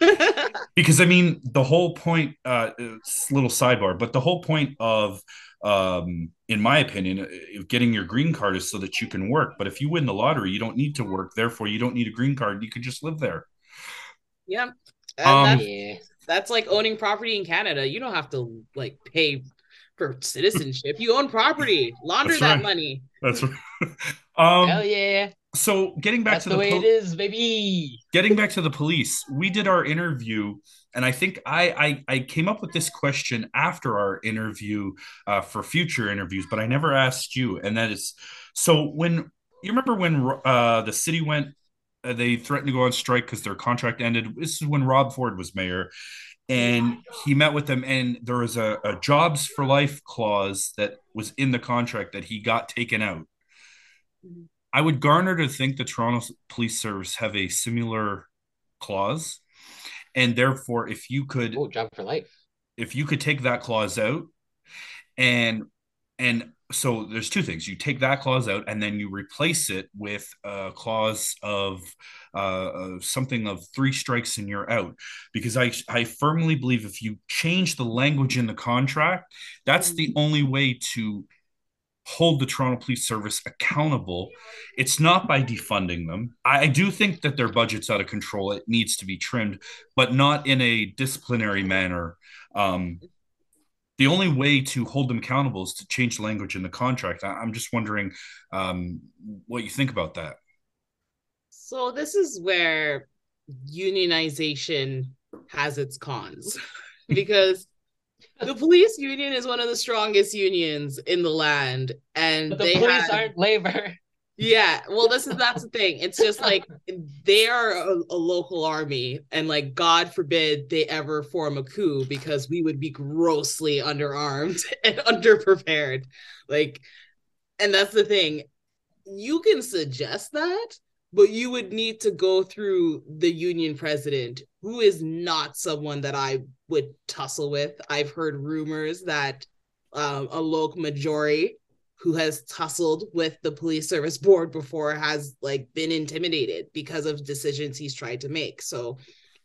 [laughs] because I mean, the whole point. Uh, it's a little sidebar, but the whole point of, um, in my opinion, getting your green card is so that you can work. But if you win the lottery, you don't need to work. Therefore, you don't need a green card. You could just live there. yeah. And Um, that's, that's like owning property in Canada. You don't have to like pay for citizenship. You own property. Launder that right. money. That's right. [laughs] um. Hell yeah! So getting back That's to the, the, way po- it is, baby. getting back to the police, we did our interview, and I think I I, I came up with this question after our interview uh, for future interviews, but I never asked you, and that is, so when you remember when uh, the city went, uh, they threatened to go on strike because their contract ended. This is when Rob Ford was mayor. And he met with them, and there was a, a jobs for life clause that was in the contract that he got taken out. Mhm. I would garner to think the Toronto Police Service have a similar clause, and therefore, if you could, Oh, job for life. if you could take that clause out, and and so there's two things: you take that clause out, and then you replace it with a clause of uh, uh, something of three strikes and you're out. Because I I firmly believe if you change the language in the contract, that's the only way to hold the Toronto Police Service accountable. It's not by defunding them. I, do think that their budget's out of control. It needs to be trimmed, but not in a disciplinary manner. Um, the only way to hold them accountable is to change language in the contract. I, I'm just wondering um, what you think about that. So this is where unionization has its cons [laughs] because the police union is one of the strongest unions in the land and But the they police had- aren't labor. yeah well this is that's the [laughs] thing. It's just like they are a, a local army and like god forbid they ever form a coup because we would be grossly underarmed [laughs] and underprepared. Like and that's the thing. You can suggest that but you would need to go through the union president who is not someone that i would tussle with i've heard rumors that um, Alok Mukherjee, who has tussled with the police service [laughs] board before, has like been intimidated because of decisions he's tried to make. So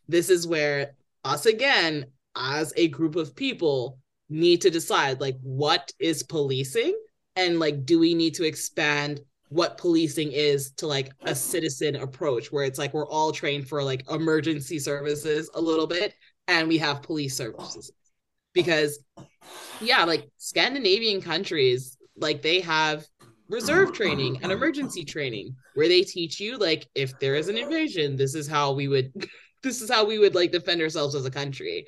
this is where us again, as a group of people, need to decide like what is policing and like do we need to expand what policing is to like a citizen approach where it's like we're all trained for like emergency services a little bit and we have police services. Because yeah like scandinavian countries like they have reserve training and emergency training where they teach you like if there is an invasion this is how we would [laughs] this is how we would like defend ourselves as a country.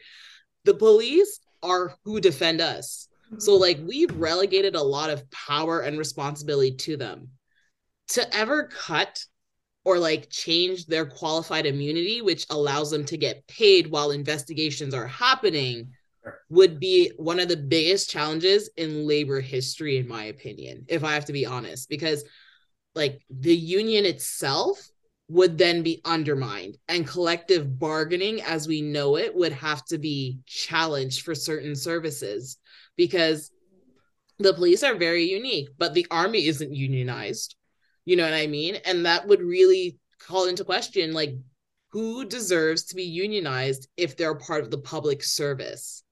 The police are who defend us. So mm-hmm. like we've relegated a lot of power and responsibility to them. To ever cut or like change their qualified immunity which allows them to get paid while investigations are happening would be one of the biggest challenges in labor history in my opinion if i have to be honest because like the union itself would then be undermined and collective bargaining as we know it would have to be challenged for certain services because the police are very unique but the army isn't unionized you know what i mean and that would really call into question like who deserves to be unionized if they're part of the public service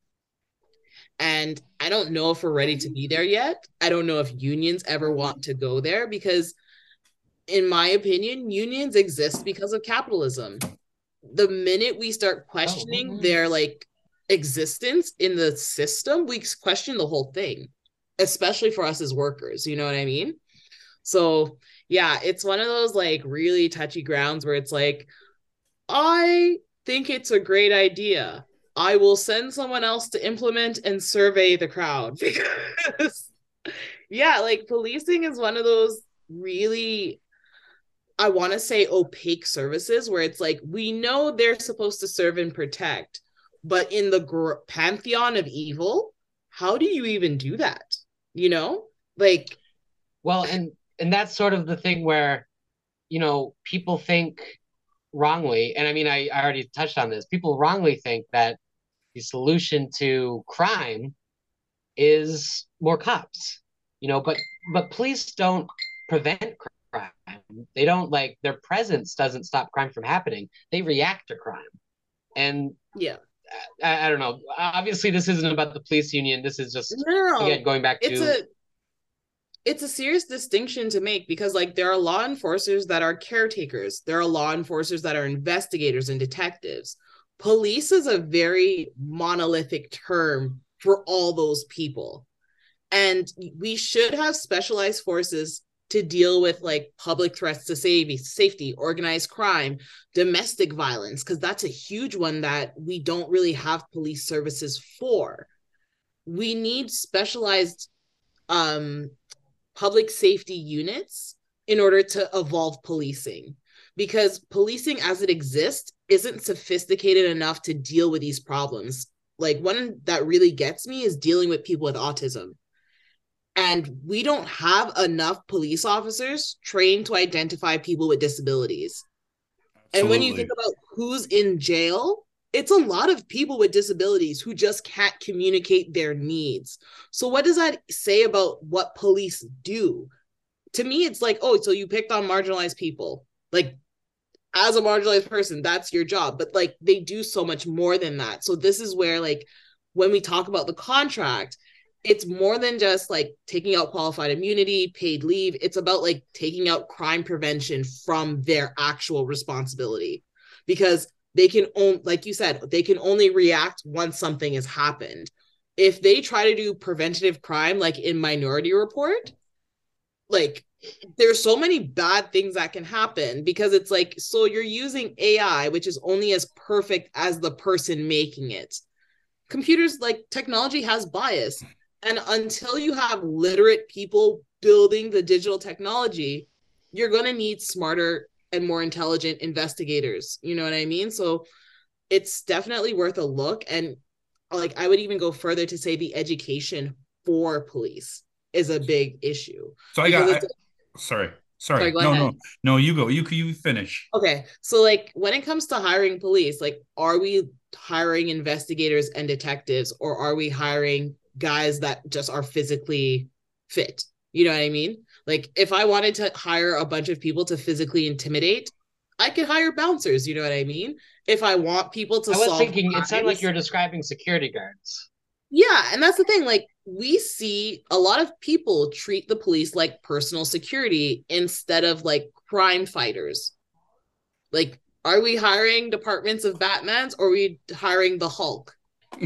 and i don't know if we're ready to be there yet i don't know if unions ever want to go there because in my opinion, unions exist because of capitalism. The minute we start oh, questioning oh, their like existence in the system, we question the whole thing, especially for us as workers. You know what I mean? So, yeah, it's one of those like really touchy grounds where it's like, I think it's a great idea. I will send someone else to implement and survey the crowd [laughs] because, yeah, like policing is one of those really I want to say opaque services where it's like we know they're supposed to serve and protect, but in the gr- pantheon of evil, how do you even do that? You know, like, well, and and that's sort of the thing where, you know, people think wrongly, and I mean, I, I already touched on this. People wrongly think that the solution to crime is more cops, you know, but but police don't prevent crime. They don't like their presence doesn't stop crime from happening. They react to crime. And yeah. I, I don't know. Obviously, this isn't about the police union. This is just no, again going back to a it's a serious distinction to make because like there are law enforcers that are caretakers. There are law enforcers that are investigators and detectives. Police is a very monolithic term for all those people. And we should have specialized forces to deal with like public threats to safety, organized crime, domestic violence, because that's a huge one that we don't really have police services for. We need specialized um, public safety units in order to evolve policing because policing as it exists isn't sophisticated enough to deal with these problems. Like one that really gets me is dealing with people with autism and we don't have enough police officers trained to identify people with disabilities. Absolutely. And when you think about who's in jail, it's a lot of people with disabilities who just can't communicate their needs. So, what does that say about what police do? To me, it's like, oh, so you picked on marginalized people. Like, as a marginalized person, that's your job. But like, they do so much more than that. So, this is where, like, when we talk about the contract, it's more than just like taking out qualified immunity, paid leave. It's about like taking out crime prevention from their actual responsibility because they can only, like you said, they can only react once something has happened. If they try to do preventative crime, like in Minority Report, like there's so many bad things that can happen because it's like, so you're using AI, which is only as perfect as the person making it computers like technology has bias and until you have literate people building the digital technology, you're going to need smarter and more intelligent investigators. You know what I mean? So it's definitely worth a look. And like, I would even go further to say the education for police is a big issue. So I got, I, sorry. Sorry, sorry no, ahead. no, no. You go. You you finish. Okay, so like when it comes to hiring police, like, are we hiring investigators and detectives, or are we hiring guys that just are physically fit. You know what I mean? Like if I wanted to hire a bunch of people to physically intimidate, I could hire bouncers. You know what I mean? If I want people to, I was thinking crimes, it sounded like you're describing security guards. Yeah, and that's the thing. Like we see a lot of people treat the police like personal security instead of like crime fighters. Like, are we hiring departments of Batman's or are we hiring the Hulk? [laughs]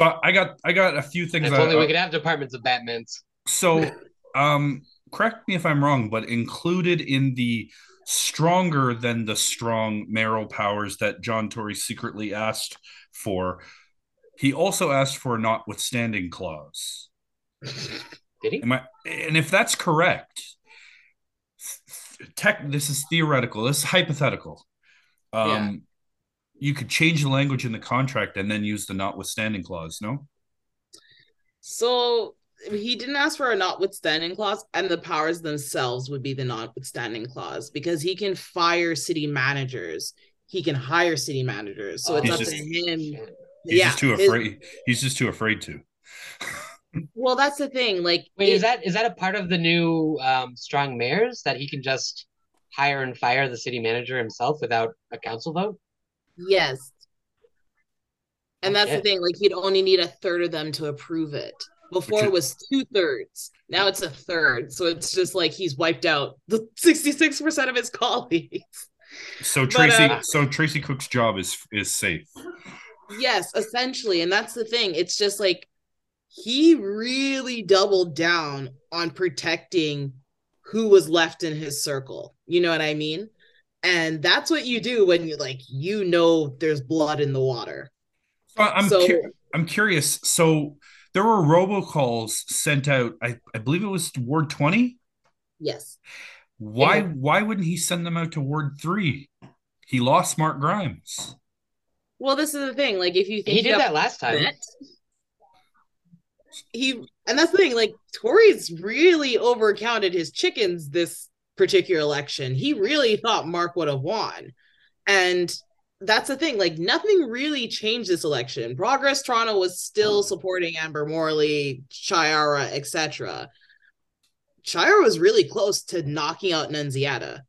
So I got I got a few things. If only we could have departments of Batmans. So, um, correct me if I'm wrong, but included in the stronger than the strong mayoral powers that John Tory secretly asked for, he also asked for a notwithstanding clause. Did he? I, and if that's correct, tech. This is theoretical. This is hypothetical. Um, you could change the language in the contract and then use the notwithstanding clause, no? So he didn't ask for a notwithstanding clause, and the powers themselves would be the notwithstanding clause because he can fire city managers. He can hire city managers. So it's He's up just- to him. He's yeah. just too his- afraid. He's just too afraid to. [laughs] well, that's the thing. Like, Wait, it- is that is that a part of the new um, strong mayors that he can just hire and fire the city manager himself without a council vote? Yes. And that's the thing, like he'd only need a third of them to approve it. Before it was two thirds. Now it's a third. So it's just like he's wiped out the 66% of his [laughs] colleagues. So But, Tracy, uh, so Tracy Cook's job is is safe. Yes, essentially. And that's the thing. It's just like he really doubled down on protecting who was left in his circle. You know what I mean? And that's what you do when you like you know there's blood in the water. So I'm so cu- I'm curious. So there were robocalls sent out. I, I believe it was Ward 20. yes. Why Yeah. why wouldn't he send them out to Ward 3? He lost Mark Grimes. Well, this is the thing. Like, if you think He did that last time. met, he and that's the thing. Like, Tory's really overcounted his chickens this particular election. He really thought Mark would have won, and that's the thing. Like, nothing really changed this election. Progress Toronto was still supporting Amber Morley, Chiara, etc. Chiara was really close to knocking out Nunziata.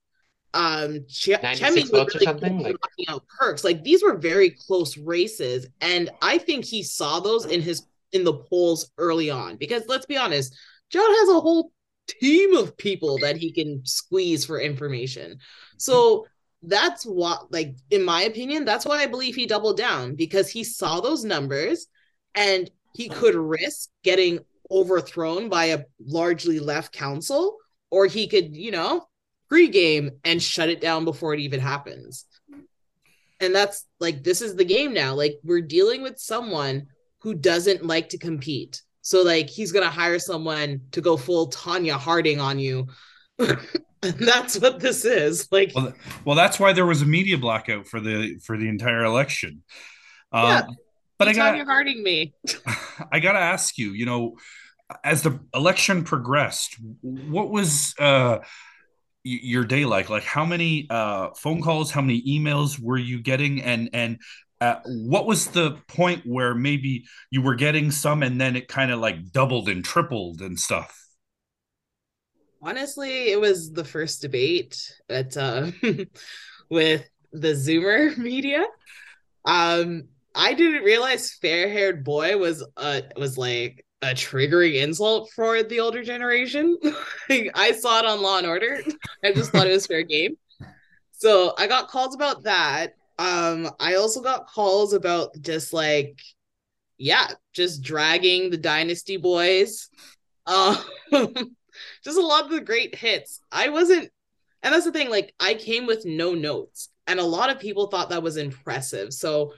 Um, Ch- Chemi was really close to like- knocking out Perks. Like these were very close races, and I think he saw those in his in the polls early on. Because let's be honest, John has a whole team of people that he can squeeze for information. So that's what, like, in my opinion, that's why I believe he doubled down because he saw those numbers and he could risk getting overthrown by a largely left council, or he could, you know, pregame and shut it down before it even happens. And that's like, this is the game now. Like, we're dealing with someone who doesn't like to compete. So, like, he's to hire someone to go full Tonya Harding on you. [laughs] and [laughs] that's what this is. Like, Well, well, that's why there was a media blackout for the for the entire election. Um, Yeah, but I got Tonya Harding me. [laughs] I got to ask you, you know, as the election progressed, what was uh, your day like? Like, how many uh, phone calls, how many emails were you getting, and and uh, what was the point where maybe you were getting some, and then it kind of like doubled and tripled and stuff? Honestly it was the first debate at uh [laughs] with the zoomer [laughs] media. Um i didn't realize fair-haired boy was uh was like a triggering insult for the older generation. [laughs] Like, i saw it on law and order. I just thought it was fair game. So i got calls about that. Um i also got calls about just like yeah just dragging the dynasty boys. Um just a lot of the great hits. I wasn't, and that's the thing, like, I came with no notes, and a lot of people thought that was impressive. So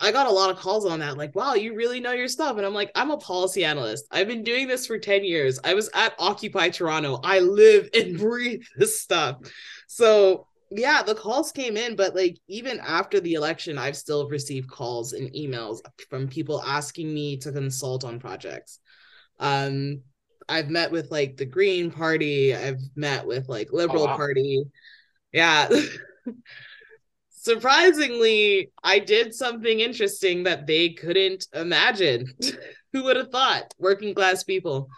I got a lot of calls on that, like, wow, you really know your stuff. And I'm like, I'm a policy analyst. I've been doing this for 10 years. I was at Occupy Toronto. I live and [laughs] breathe this stuff. So yeah, the calls came in, but like even after the election, I've still received calls and emails from people asking me to consult on projects. Um, I've met with like the Green Party. I've met with like Liberal wow. Party. Yeah. [laughs] Surprisingly, I did something interesting that they couldn't imagine. [laughs] Who would have thought? Working class people.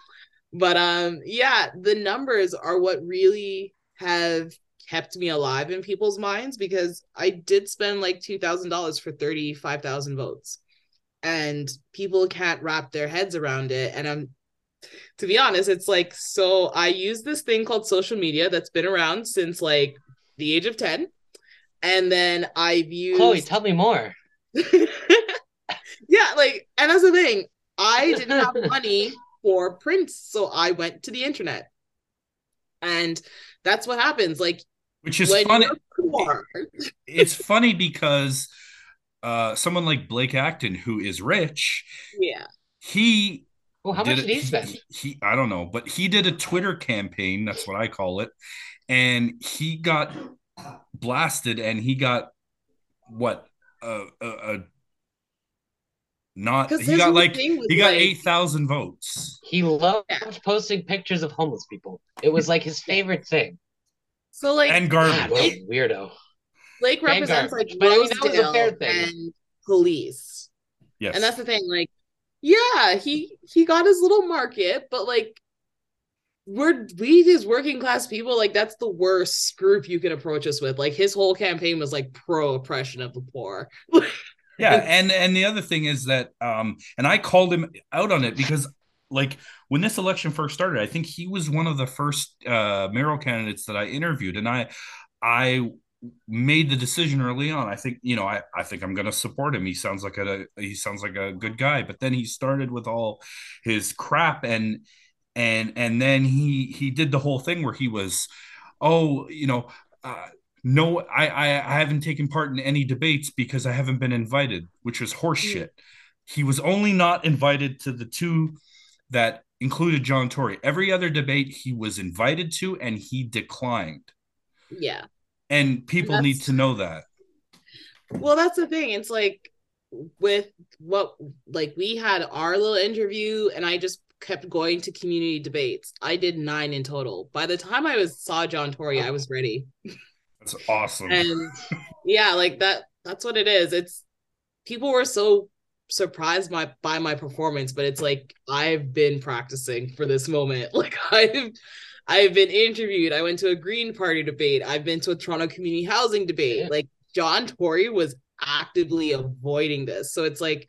But um yeah, the numbers are what really have kept me alive in people's minds because I did spend like $2,000 for 35,000 votes. And people can't wrap their heads around it and I'm to be honest, it's like so I use this thing called social media that's been around since like the age of 10. And then I've used Chloe, tell me more. [laughs] yeah, like, and that's the thing. I didn't have [laughs] money for prints, so I went to the internet. And that's what happens. Like Which is funny. poor, [laughs] It's funny because uh, someone like Blake Acton, who is rich, yeah. he Well, how much did did he it- spend? He, I don't know, but he did a Twitter campaign. That's what I call it, and he got blasted, and he got what a a, a not 'Cause he got like thing was he got like- 8,000 votes. He loved posting pictures of homeless people. It was like his favorite thing. So like And God, garbage. what a weirdo. Lake and represents like garbage. But I mean, that was a fair thing. and police. Yes. And that's the thing, like, yeah, he he got his little market, but like we're we as working class people, like that's the worst group you can approach us with. Like his whole campaign was like pro oppression of the poor. [laughs] yeah [laughs] and and the other thing is that um and i called him out on it because like when this election first started i think he was one of the first uh mayoral candidates that i interviewed and i i made the decision early on. I think you know i i think i'm going to support him. He sounds like a he sounds like a good guy. But then he started with all his crap and and and then he he did the whole thing where he was oh you know uh, no I, I i haven't taken part in any debates because i haven't been invited which was horseshit. He was only not invited to the two that included john tory. Every other debate he was invited to and he declined. Yeah. And people need to know that Well, that's the thing. It's like with what like we had our little interview and I just kept going to community debates. I did nine in total. By the time I was saw John Tory, I was ready. that's awesome and yeah like that that's what it is it's people were so surprised by by my performance but it's like i've been practicing for this moment [laughs] like i've i've been interviewed. I went to a green party debate. I've been to a toronto community housing debate. Yeah. like john tory was actively avoiding this. So it's like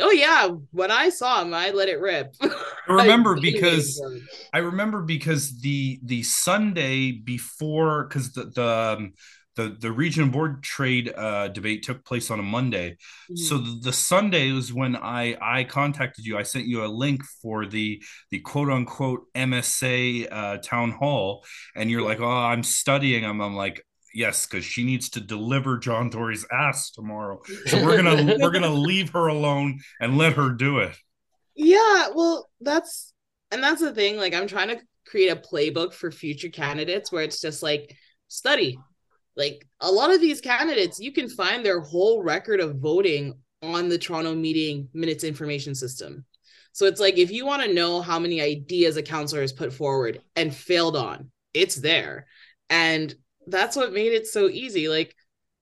oh yeah when i saw him i let it rip. [laughs] I remember because waiting for him. I remember because the the Sunday before because the the um, the the region board trade uh, debate took place on a Monday. So the, the Sunday was when I I contacted you. I sent you a link for the the quote unquote MSA uh, town hall, and you're like, oh, I'm studying. I'm I'm like. Yes, because she needs to deliver John Tory's ass tomorrow. So we're gonna we're gonna [laughs] leave her alone and let her do it. Yeah, well, that's and that's the thing. Like, I'm trying to create a playbook for future candidates where it's just like study. Like a lot of these candidates, you can find their whole record of voting on the Toronto meeting minutes information system. So it's like if you want to know how many ideas a counselor has put forward and failed on, it's there. And that's what made it so easy. Like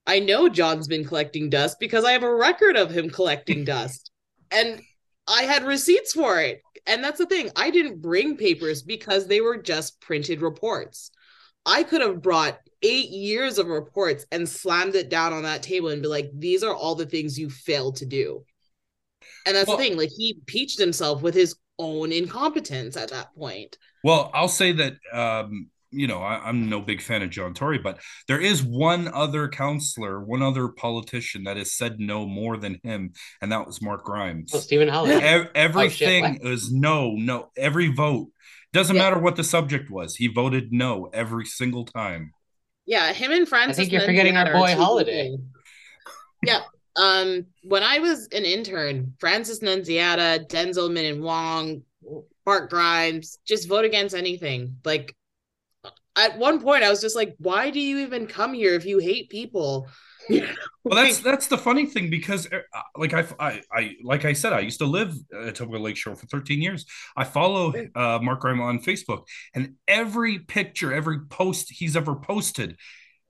I know John's been collecting dust because I have a record of him collecting [laughs] dust. And I had receipts for it. And that's the thing. I didn't bring papers because they were just printed reports. I could have brought eight years of reports and slammed it down on that table and be like, these are all the things you failed to do. And that's Well- the thing. Like he peached himself with his own incompetence at that point. Well, I'll say that um, you know I, I'm no big fan of John Tory, but there is one other counselor, one other politician that has said no more than him, and that was Mark Grimes. Oh, Stephen Holyday. Ev- everything what? is no, no. Every vote doesn't Yeah. matter what the subject was. He voted no every single time. Yeah, him and Frances. think you're forgetting our boy Holyday. Yeah. Um, when I was an intern, Frances Nunziata, Denzil Minnan-Wong, Mark Grimes, just vote against anything. Like at one point, I was just like, why do you even come here if you hate people? Well, that's that's the funny thing because, uh, like I, I, I, like I said, I used to live at Etobicoke Lakeshore for 13 years. I follow uh, Mark Grimes on Facebook, and every picture, every post he's ever posted,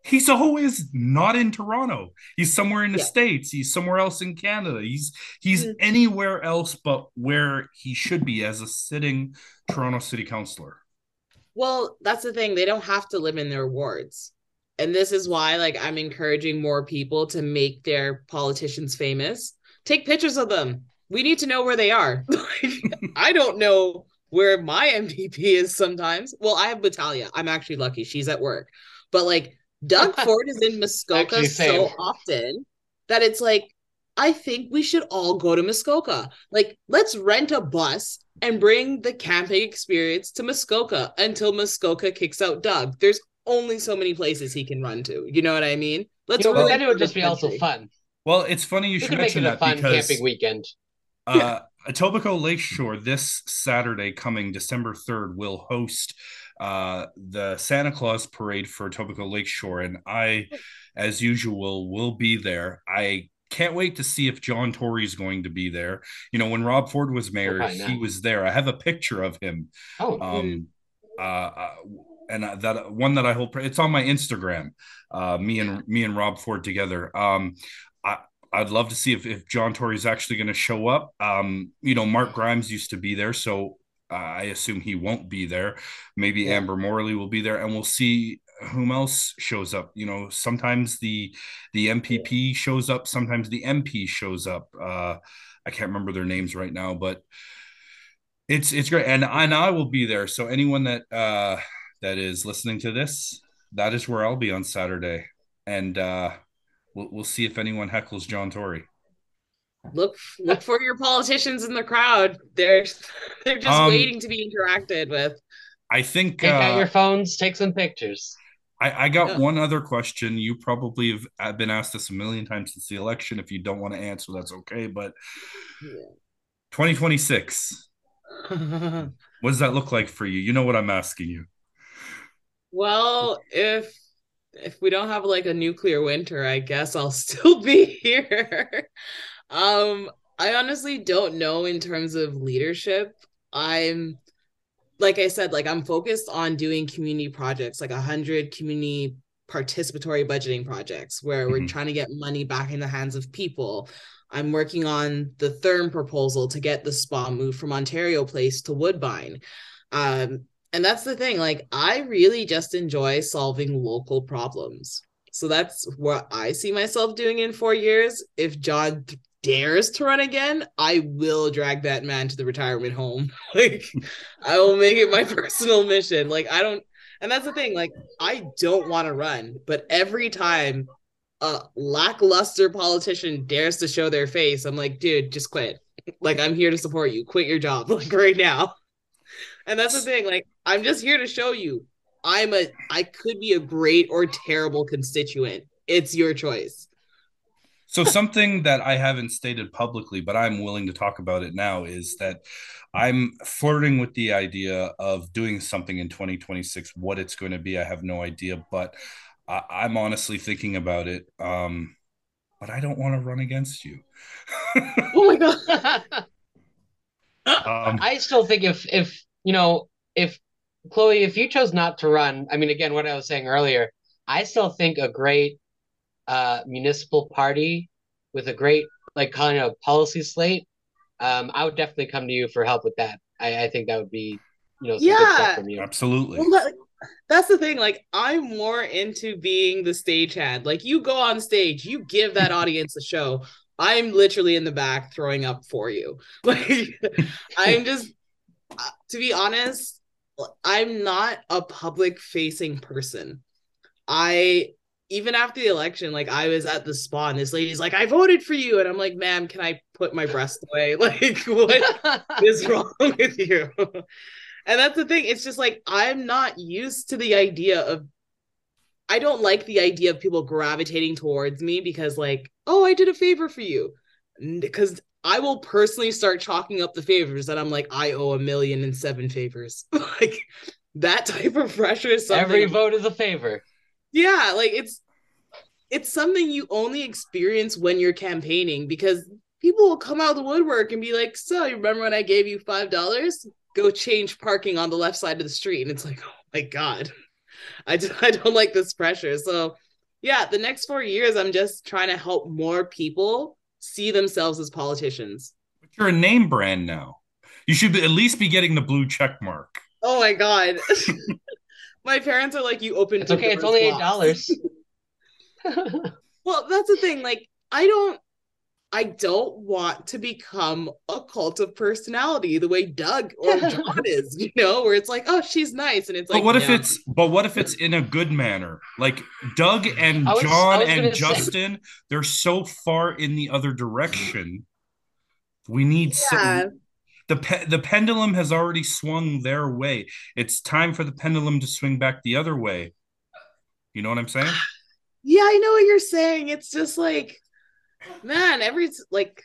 he's always not in Toronto. He's somewhere in the Yeah. states. He's somewhere else in Canada. He's he's Mhm. anywhere else but where he should be as a sitting Toronto City Councilor. Well, that's the thing. They don't have to live in their wards. And this is why like I'm encouraging more people to make their politicians famous. Take pictures of them. We need to know where they are. [laughs] I don't know where my MPP is sometimes. Well, I have Battaglia. I'm actually lucky. She's at work. But like Doug [laughs] Ford is in Muskoka Actually, so often that it's like I think we should all go to Muskoka. Like, let's rent a bus and bring the camping experience to Muskoka until Muskoka kicks out Doug. There's only so many places he can run to. You know what I mean? Let's You know, really then it would just be also fun. Well, it's funny you We should could make mention it a fun because camping weekend. uh, Etobicoke Lakeshore this Saturday, coming December 3rd, will host uh, the Santa Claus parade for Etobicoke Lakeshore. And I, as usual, will be there. I can't wait to see if John Tory is going to be there. You know, when Rob Ford was mayor, he was there. I have a picture of him. Oh, um, uh, uh, and that one that I hold, it's on my Instagram. Uh, me and me and Rob Ford together. Um, I, I'd love to see if, if John Tory is actually going to show up. Um, you know, Mark Grimes used to be there, so uh, I assume he won't be there. Maybe yeah. Amber Morley will be there, and we'll see whom else shows up. You know, sometimes the the MPP shows up, sometimes the MP shows up. Uh, I can't remember their names right now, but it's it's great, and and I will be there. So anyone that uh, that is listening to this, that is where I'll be on Saturday, and uh, we'll we'll see if anyone heckles John Tory look look for your politicians in the crowd. They're [laughs] they're just um, waiting to be interacted with. I think take uh, out your phones, take some pictures. I, I got yeah. one other question. You probably have been asked this a million times since the election. If you don't want to answer, that's okay. But yeah. 2026, [laughs] what does that look like for you? You know what I'm asking you. Well, if if we don't have like a nuclear winter, I guess I'll [laughs] still be here. Um, I honestly don't know in terms of leadership. I'm like I said, like I'm focused on doing community projects, like a hundred community participatory budgeting projects where mm-hmm. we're trying to get money back in the hands of people. I'm working on the Therme proposal to get the spa moved from Ontario Place to Woodbine. Um, and that's the thing, like I really just enjoy solving local problems. So that's what I see myself doing in four years. If John dares to run again, I will drag that man to the retirement home. [laughs] like I will make it my [laughs] personal mission. Like I don't and that's the thing, like I don't want to run, but every time a lackluster politician dares to show their face, I'm like, dude, just quit. Like I'm here to support you. Quit your job [laughs] like right now. And that's the thing, like I'm just here to show you I'm a I could be a great or terrible constituent. It's your choice. So something that I haven't stated publicly, but I'm willing to talk about it now, is that I'm flirting with the idea of doing something in 2026. What it's going to be, I have no idea, but I, am honestly thinking about it. Um, but I don't want to run against you. [laughs] oh my god! [laughs] um, I still think if if you know if Chloe, if you chose not to run, I mean, again, what I was saying earlier, I still think a great uh, municipal party with a great like kind of policy slate, um, I would definitely come to you for help with that. I, I think that would be, you know, yeah, absolutely. Well, that's the thing. Like, I'm more into being the stagehand. Like, you go on stage, you give that audience a show. I'm literally in the back throwing up for you. [laughs] Like, I'm just, uh, to be honest, I'm not a public facing person. I even after the election, like I was at the spa and this lady's like, I voted for you. And I'm like, ma'am, can I put my breast [laughs] away? [laughs] Like, what [laughs] is wrong with you? and that's the thing. It's just like, I'm not used to the idea of, I don't like the idea of people gravitating towards me because, like, oh, I did a favor for you. Because I will personally start chalking up the favors that I'm like, I owe a million and seven favors. [laughs] like, that type of pressure is something. Every vote is a favor yeah like it's it's something you only experience when you're campaigning because people will come out of the woodwork and be like so you remember when i gave you five dollars go change parking on the left side of the street and it's like oh my god I, do, [laughs] I don't like this pressure so yeah the next four years i'm just trying to help more people see themselves as politicians but you're a name brand now you should at least be getting the blue check mark oh my god [laughs] My parents are like, you opened. It's okay. It's only eight dollars. [laughs] well, that's the thing. Like, I don't. I don't want to become a cult of personality the way Doug or [laughs] John is, you know, where it's like, oh, she's nice, and it's like. But what if it's? But what if it's in a good manner? Like Doug and was, John and Justin, say... they're so far in the other direction. We need yeah. some the pe- the pendulum has already swung their way. It's time for the pendulum to swing back the other way. You know what I'm saying? [sighs] Yeah, I know what you're saying. It's just like, man, every like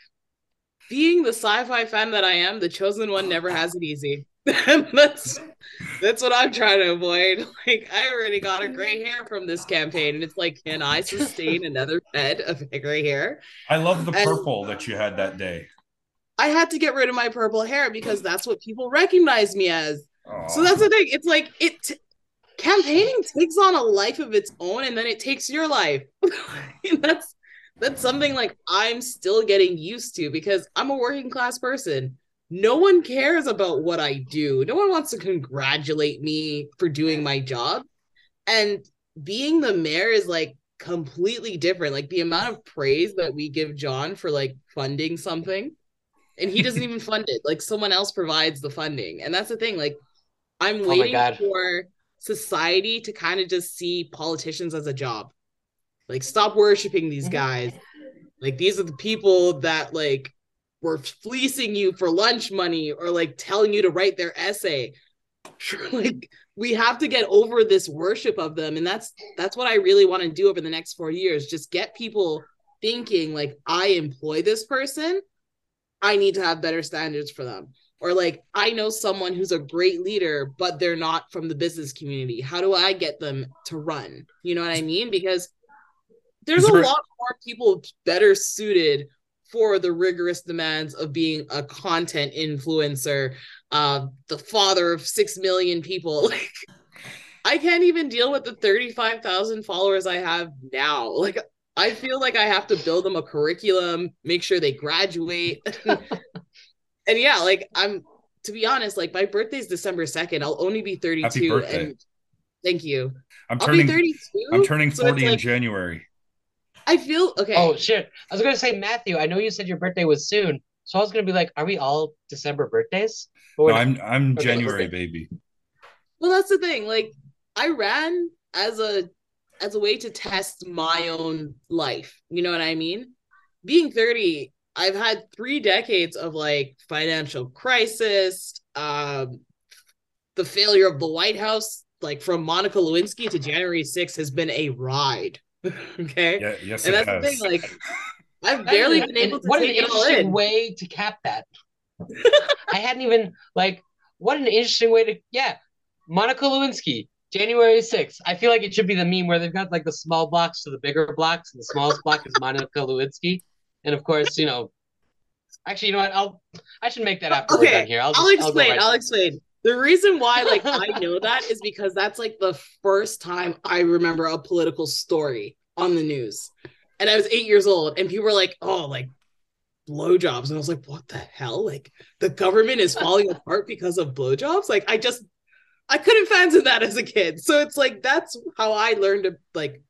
being the sci-fi fan that I am, the chosen one never has it easy. [laughs] that's that's what I'm trying to avoid. [laughs] Like I already got a gray hair from this campaign, and it's like, can I sustain another head of [laughs] gray hair? I love the purple and that you had that day. I had to get rid of my purple hair because that's what people recognize me as. Aww. So that's the thing. It's like it t- campaigning takes on a life of its own, and then it takes your life. that's that's something like I'm still getting used to because I'm a working class person no one cares about what I do. No one wants to congratulate me for doing my job. And being the mayor is like completely different. Like the amount of praise that we give John for like funding something, and he doesn't even fund it. Like someone else provides the funding. And that's the thing. Like I'm oh waiting for society to kind of just see politicians as a job. Like stop worshiping these mm-hmm. guys. Like these are the people that like were fleecing you for lunch money or like telling you to write their essay. [laughs] Like we have to get over this worship of them. And that's that's what i really want to do over the next four years just get people thinking like i employ this person. I need to have better standards for them. Or like i know someone who's a great leader but they're not from the business community. How do i get them to run? You know what i mean? Because there's a lot more people better suited for the rigorous demands of being a content influencer, uh, the father of six million people. [laughs] Like, I can't even deal with the 35,000 followers I have now. Like, I feel like I have to build them a curriculum, make sure they graduate. [laughs] and yeah, like, I'm, to be honest, like, my birthday's December 2nd. I'll only be 32. And thank you. I'm turning, 32. I'm turning 40 so in like, January. I feel okay. Oh shit! I was gonna say Matthew. I know you said your birthday was soon, so I was gonna be like, are we all December birthdays? No, I'm I'm okay, January okay. baby. Well, that's the thing. Like, I ran as a as a way to test my own life. You know what I mean? Being 30, I've had three decades of like financial crisis, um, the failure of the White House, like from Monica Lewinsky to January 6th has been a ride. [laughs] okay. Yeah, yes, and that's has. the thing. Like, [laughs] I've barely been able to what take an interesting way to cap that. [laughs] I hadn't even like. What an interesting way to yeah. Monica Lewinsky, January 6th. I feel like it should be the meme where they've got like the small blocks to the bigger blocks, and the smallest block is Monica Lewinsky. And of course, you know, actually, you know what? I'll I should make that after okay. we're done here. I'll, just, I'll explain. I'll, I'll explain. The reason why like [laughs] I know that is because that's like the first time I remember a political story on the news. And I was eight years old, and people were like, oh, like blowjobs. And I was like, what the hell? Like the government is falling [laughs] apart because of blowjobs? Like I just I couldn't fathom that as a kid. So it's like that's how I learned to like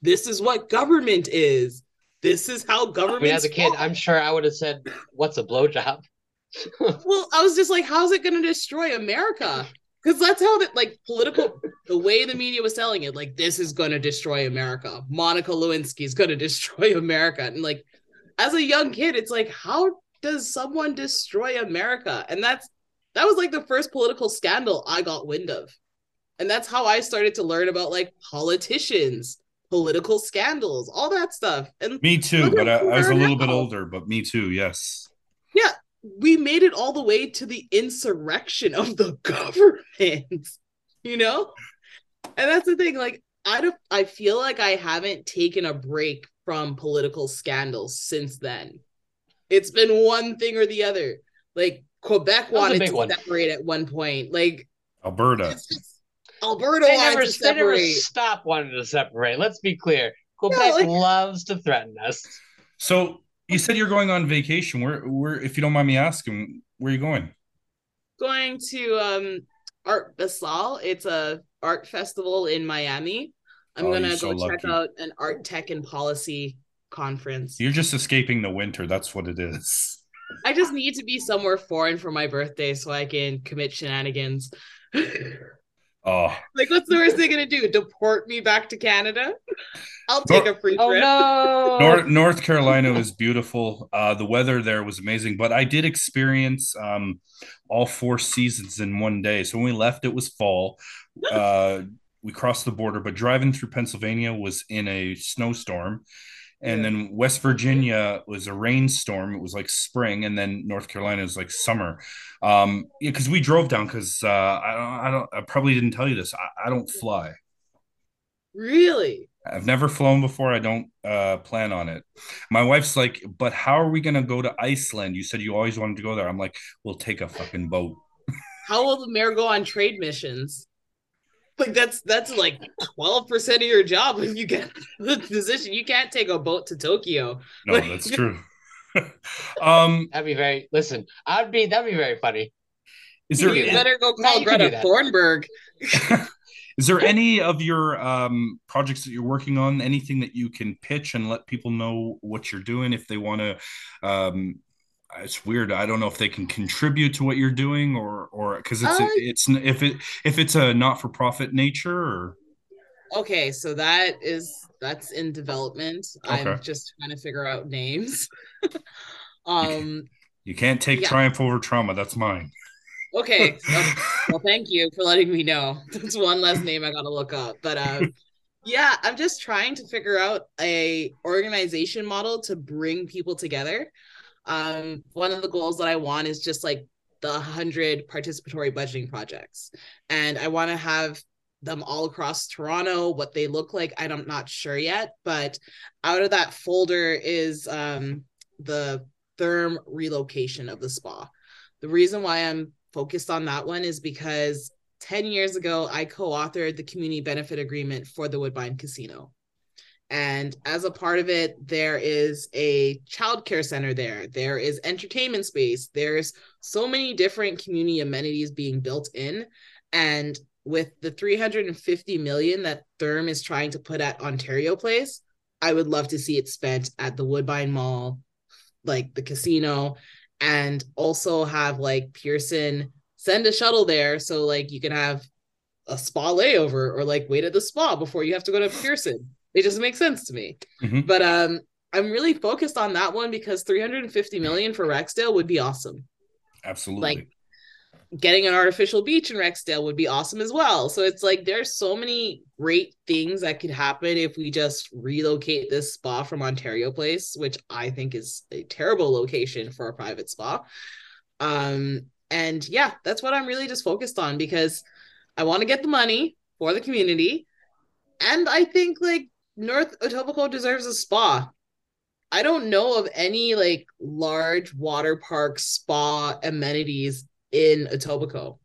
this is what government is. This is how government. I mean, as a kid, I'm sure I would have said, "What's a blowjob?" [laughs] well, I was just like, how's it going to destroy America? Because that's how that like political the way the media was selling it, like this is going to destroy America. Monica Lewinsky is going [laughs] to destroy America, and like as a young kid, it's like, how does someone destroy America? And that's that was like the first political scandal I got wind of, and that's how I started to learn about like politicians political scandals, all that stuff. And me too, but I, I, was a little now. bit older, but me too, yes. Yeah, we made it all the way to the insurrection of the [laughs] government, you know? And that's the thing, like, I don't I feel like I haven't taken a break from political scandals since then. It's been one thing or the other. Like Quebec wanted to one. separate at one point. Like Alberta. Alberta they never, to separate. They never stop wanting to separate. Let's be clear. Quebec yeah, like, loves to threaten us. So you said you're going on vacation. Where, where, if you don't mind me asking, where are you going? Going to um, Art Basel. It's a art festival in Miami. I'm oh, gonna go so check lucky. out an art tech and policy conference. You're just escaping the winter. That's what it is. I just need to be somewhere foreign for my birthday so I can commit shenanigans. [laughs] Oh, like what's the worst they're gonna do? Deport me back to Canada? I'll take North, a free oh, trip. Oh, no. [laughs] North, North Carolina was beautiful. Uh, the weather there was amazing, but I did experience um, all four seasons in one day. So when we left, it was fall. [laughs] Uh, we crossed the border, but driving through Pennsylvania was in a snowstorm. And Yeah. then West Virginia was a rainstorm. It was like spring, and then North Carolina is like summer. Um, yeah, because we drove down. Because uh, I don't, I don't, I probably didn't tell you this. I, I don't fly. Really? I've never flown before. I don't uh, plan on it. My wife's like, but how are we gonna go to Iceland? You said you always wanted to go there. I'm like, we'll take a fucking boat. How will the mayor go on trade missions? Like that's that's like twelve percent of your job if you get [laughs] the position. You can't take a boat to Tokyo. No, Like- that's [laughs] true. [laughs] um, That'd be very. Listen, I'd be. That'd be very funny. is there You do better go call you can do Greta that. Thunberg. is there any of your um, projects that you're working on? Anything that you can pitch and let people know what you're doing if they want to? Um, it's weird. I don't know if they can contribute to what you're doing or or because it's Uh, it's if it if it's a not for profit nature or Okay, so that is that's in development. I'm just trying to figure out names. [laughs] um you can't take Yeah. triumph over trauma. That's mine. okay. [laughs] so- well, thank you for letting me know. [laughs] That's one less name I gotta look up. But um yeah, I'm just trying to figure out a organization model to bring people together. Um, one of the goals that I want is just like the 100 participatory budgeting projects. And I want to have them all across Toronto, what they look like. I'm not sure yet, but out of that folder is um, the Therme relocation of the spa. The reason why I'm focused on that one is because 10 years ago, I co authored the community benefit agreement for the Woodbine Casino. And as a part of it, there is a childcare center there. There is entertainment space. There's so many different community amenities being built in. And with the 350 million that Therme is trying to put at Ontario Place, I would love to see it spent at the Woodbine Mall, like the casino, and also have like Pearson send a shuttle there so like you can have a spa layover or like wait at the spa before you have to go to Pearson. It just makes sense to me. Mhm. But um I'm really focused on that one because 350 million for Rexdale would be awesome. Absolutely. Like getting an artificial beach in Rexdale would be awesome as well. So it's like there's so many great things that could happen if we just relocate this spa from Ontario Place, which I think is a terrible location for a private spa. Um and yeah, that's what I'm really just focused on because I want to get the money for the community. And I think like North Etobicoke deserves a spa. I don't know of any like large water park spa amenities in Etobicoke.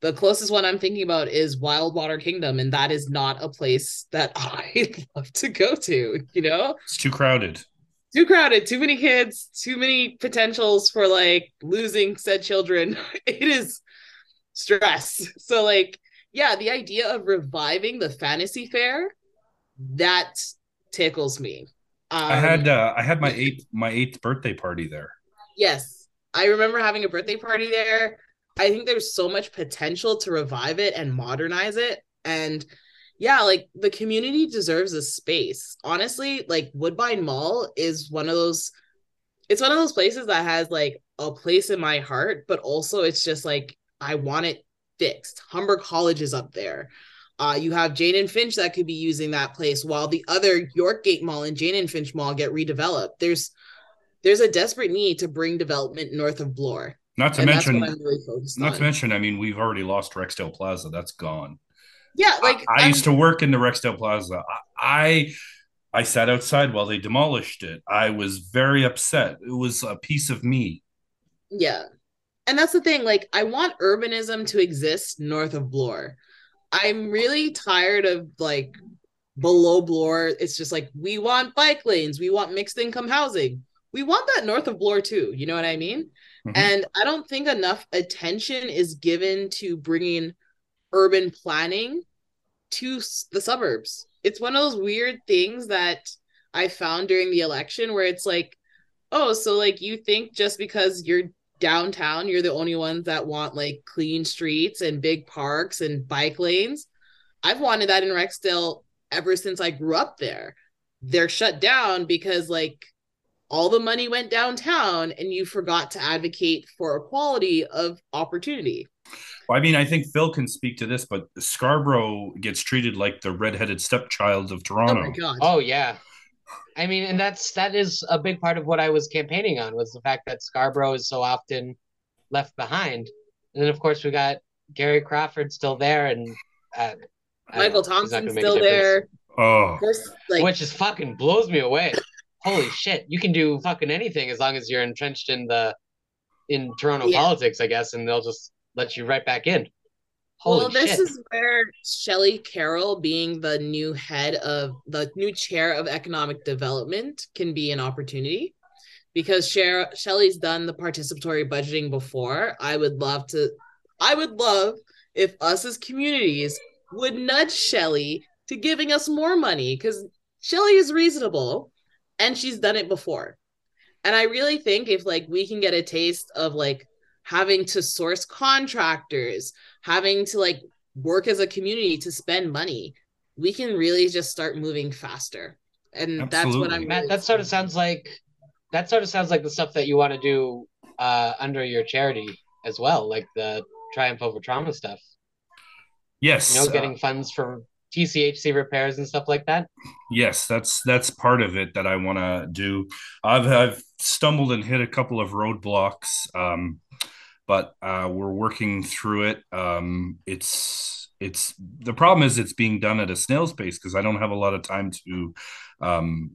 The closest one I'm thinking about is Wild Water Kingdom, and that is not a place that [laughs] I'd love to go to, you know? it's too crowded. Too crowded, too many kids, too many potentials for like losing said children. [laughs] It is stress. So, like, yeah, the idea of reviving the fantasy fair, that tickles me. Um, I had uh, I had my [laughs] eighth my eighth birthday party there. Yes. I remember having a birthday party there. I think there's so much potential to revive it and modernize it. And yeah, like the community deserves a space. Honestly, like Woodbine Mall is one of those it's one of those places that has like a place in my heart, but also it's just like I want it fixed. Humber College is up there. Uh, you have Jane and Finch that could be using that place while the other Yorkgate Mall and Jane and Finch Mall get redeveloped. There's there's a desperate need to bring development north of Bloor. Not to and mention, that's what I'm really not on. to mention, I mean, we've already lost Rexdale Plaza. That's gone. yeah, like I, I used to work in the Rexdale Plaza. I, I I sat outside while they demolished it. I was very upset. It was a piece of me. Yeah. And that's the thing. Like, I want urbanism to exist north of Bloor. I'm really tired of like below Bloor. It's just like, we want bike lanes, we want mixed income housing. We want that north of Bloor too. You know what I mean? Mhm. And I don't think enough attention is given to bringing urban planning to the suburbs. It's one of those weird things that I found during the election where it's like, oh, so like you think just because you're downtown, you're the only ones that want like clean streets and big parks and bike lanes. I've wanted that in Rexdale ever since I grew up there. They're shut down because like all the money went downtown and you forgot to advocate for equality of opportunity. Well, I mean, I think Phil can speak to this, but Scarborough gets treated like the redheaded stepchild of Oh Toronto. my god. Oh yeah. I mean, and that's that is a big part of what I was campaigning on was the fact that Scarborough is so often left behind. And then of course we got Gary Crawford still there and uh, Michael Thompson still there. Oh, like, which is fucking blows me away. Holy shit! You can do fucking anything as long as you're entrenched in the in Toronto yeah. politics, I guess, and they'll just let you right back in. Holy well, this shit. is where Shelley Carroll, being the new head of the new chair of economic development, can be an opportunity because Sher- Shelley's done the participatory budgeting before. I would love to, I would love if us as communities would nudge Shelley to giving us more money because Shelley is reasonable and she's done it before. And I really think if like we can get a taste of like having to source contractors, having to like work as a community to spend money, we can really just start moving faster. And Absolutely. that's what I'm Matt, that sort of sounds like that sort of sounds like the stuff that you want to do uh under your charity as well, like the Triumph Over Trauma stuff. Yes. You know, getting uh, funds for TCHC repairs and stuff like that. Yes, that's that's part of it that I want to do. I've I've stumbled and hit a couple of roadblocks, um, but uh, we're working through it. Um, it's it's the problem is it's being done at a snail's pace because I don't have a lot of time to um,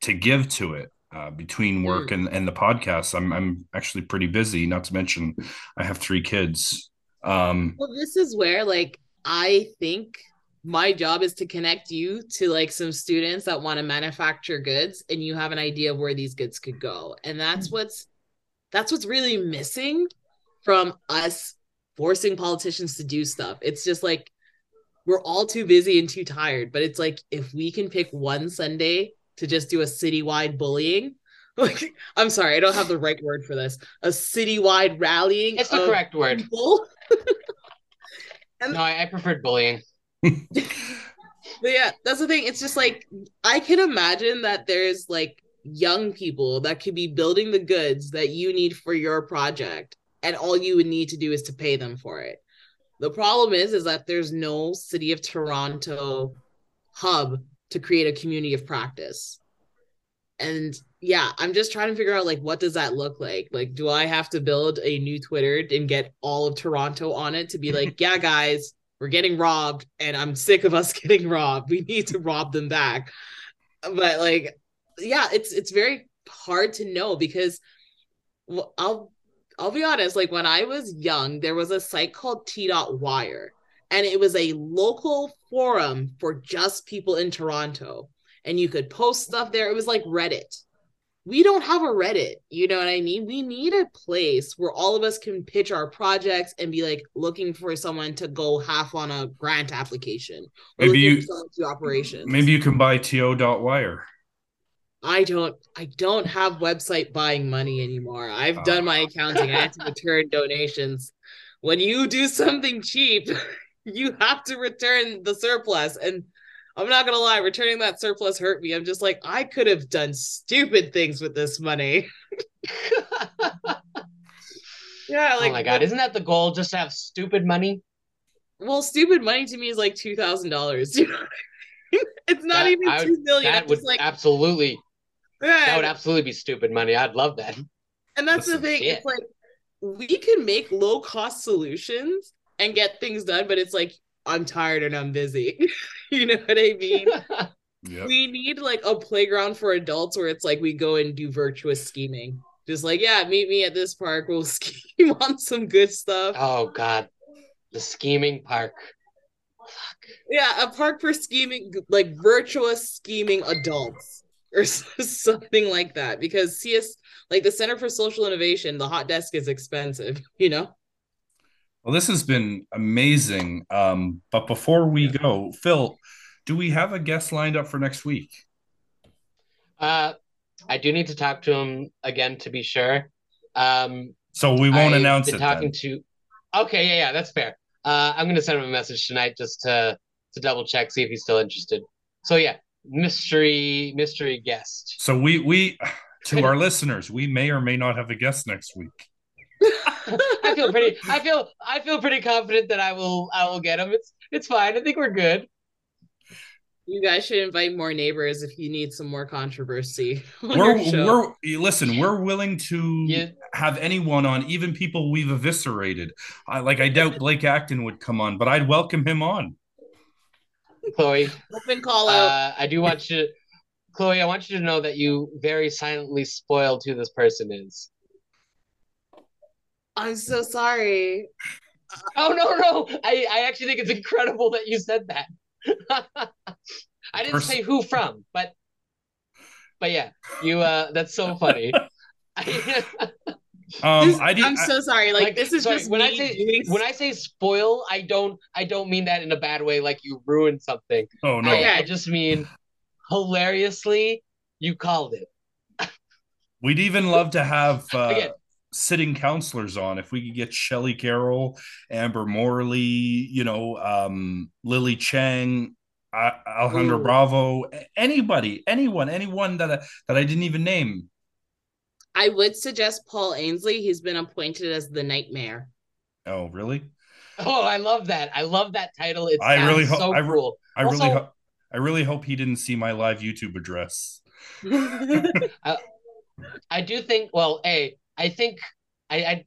to give to it. Uh, between work mm. and, and the podcast, I'm I'm actually pretty busy. Not to mention, I have three kids. Um, well, this is where like I think my job is to connect you to like some students that want to manufacture goods and you have an idea of where these goods could go and that's hmm. what's that's what's really missing from us forcing politicians to do stuff. It's just like we're all too busy and too tired but it's like if we can pick one sunday to just do a citywide bullying [laughs] like i'm sorry i don't have the right word for this. A citywide rallying it's the correct word. [laughs] and no I, I preferred bullying. But [laughs] yeah, that's the thing. It's just like I can imagine that there's like young people that could be building the goods that you need for your project, and all you would need to do is to pay them for it. The problem is, is that there's no city of Toronto hub to create a community of practice. And yeah, I'm just trying to figure out like what does that look like? Like, do I have to build a new Twitter and get all of Toronto on it to be like, [laughs] yeah, guys, we're getting robbed and I'm sick of us [laughs] getting robbed. We need to rob them back. But like yeah, it's it's very hard to know because I'll I'll be honest, like when I was young, there was a site called T.Wire and it was a local forum for just people in Toronto and you could post stuff there. It was like Reddit we don't have a Reddit. You know what I mean? We need a place where all of us can pitch our projects and be like looking for someone to go half on a grant application. Maybe you operations. Maybe you can buy to.wire. I don't I don't have website buying money anymore. I've uh, done my accounting. I have to return [laughs] donations. When you do something cheap, [laughs] you have to return the surplus. And I'm not gonna lie, returning that surplus hurt me. I'm just like, I could have done stupid things with this money. [laughs] yeah, like, oh my god, isn't that the goal? Just to have stupid money? Well, stupid money to me is like two thousand dollars. it's not that, even two million. That would like, absolutely. Yeah, that would absolutely be stupid money. I'd love that. And that's, that's the thing. Shit. It's like we can make low cost solutions and get things done, but it's like I'm tired and I'm busy. [laughs] you know what I mean? [laughs] yep. We need like a playground for adults where it's like we go and do virtuous scheming. Just like, yeah, meet me at this park. We'll [laughs] scheme on some good stuff. Oh God. The scheming park. Fuck. Yeah, a park for scheming like virtuous scheming adults or [laughs] something like that. Because CS like the Center for Social Innovation, the hot desk is expensive, [laughs] you know? Well, this has been amazing. Um, but before we go, Phil, do we have a guest lined up for next week? Uh, I do need to talk to him again to be sure. Um, so we won't I've announce it. Talking then. to. Okay, yeah, yeah, that's fair. Uh, I'm gonna send him a message tonight just to to double check, see if he's still interested. So yeah, mystery mystery guest. So we we to our [laughs] listeners, we may or may not have a guest next week. I feel pretty. I feel. I feel pretty confident that I will. I will get him. It's. It's fine. I think we're good. You guys should invite more neighbors if you need some more controversy. [laughs] We're, we're listen. We're willing to yeah. have anyone on, even people we've eviscerated. I like. I doubt Blake Acton would come on, but I'd welcome him on. Chloe, open call out. Uh, I do want you, to, Chloe. I want you to know that you very silently spoiled who this person is. I'm so sorry. Oh no, no! I I actually think it's incredible that you said that. [laughs] I didn't Pers- say who from, but but yeah, you uh that's so funny. [laughs] um, this, I am so sorry. Like, like this is sorry, just when I say doing... when I say spoil, I don't I don't mean that in a bad way. Like you ruined something. Oh no! I, I just mean hilariously, you called it. We'd even love to have uh, sitting counselors on. If we could get Shelley Carroll, Amber Morley, you know, um, Lily Cheng, uh, Alejandro Ooh. Bravo, anybody, anyone, anyone that I, that I didn't even name. I would suggest Paul Ainslie. He's been appointed as the Nightmare. Oh, really? Oh, I love that. I love that title. It's I really hope. So I, re- cool. I also, really hope. I really hope he didn't see my live YouTube address. I, [laughs] uh, I do think. Well, a I think I, I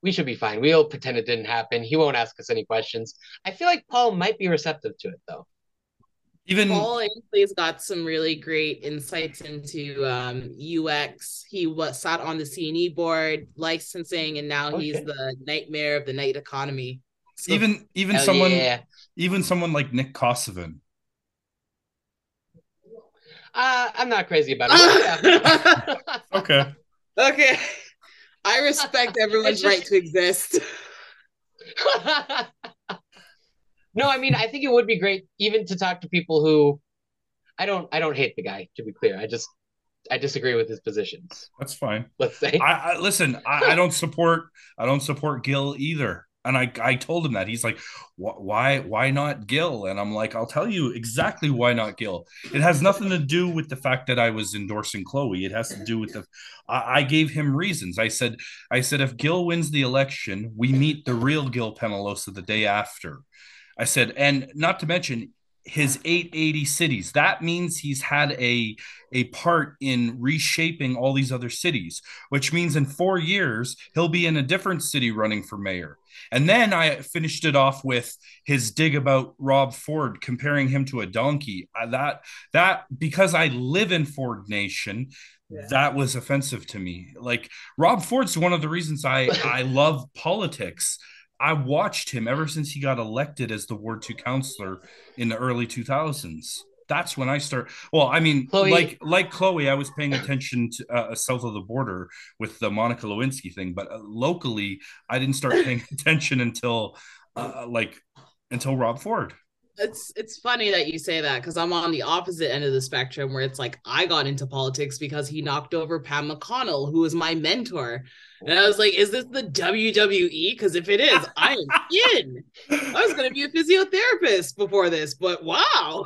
we should be fine. We'll pretend it didn't happen. He won't ask us any questions. I feel like Paul might be receptive to it though. Even Paul Ainslie's got some really great insights into um, UX. He was sat on the CNE board, licensing, and now okay. he's the nightmare of the night economy. So, even even someone yeah. even someone like Nick Kosovan. Uh, I'm not crazy about it. [laughs] okay. Okay. I respect [laughs] everyone's just... right to exist. [laughs] no, I mean, I think it would be great even to talk to people who I don't I don't hate the guy, to be clear. I just I disagree with his positions. That's fine. Let's say. I, I listen. I, I, don't support. I don't support Gil either and I, I told him that he's like why why not gil and i'm like i'll tell you exactly why not gil it has nothing to do with the fact that i was endorsing chloe it has to do with the I, I gave him reasons i said i said if gil wins the election we meet the real gil penalosa the day after i said and not to mention his 880 cities. That means he's had a a part in reshaping all these other cities, which means in 4 years he'll be in a different city running for mayor. And then I finished it off with his dig about Rob Ford comparing him to a donkey. That that because I live in Ford Nation, yeah. that was offensive to me. Like Rob Ford's one of the reasons I I love politics I watched him ever since he got elected as the Ward 2 councillor in the early 2000s. That's when I start. Well, I mean, Chloe. like like Chloe, I was paying attention to uh, south of the border with the Monica Lewinsky thing, but uh, locally, I didn't start paying [laughs] attention until uh, like until Rob Ford it's it's funny that you say that because I'm on the opposite end of the spectrum where it's like I got into politics because he knocked over Pam McConnell, who was my mentor. And I was like, is this the WWE? Because if it is, I am in. I was gonna be a physiotherapist before this, but wow.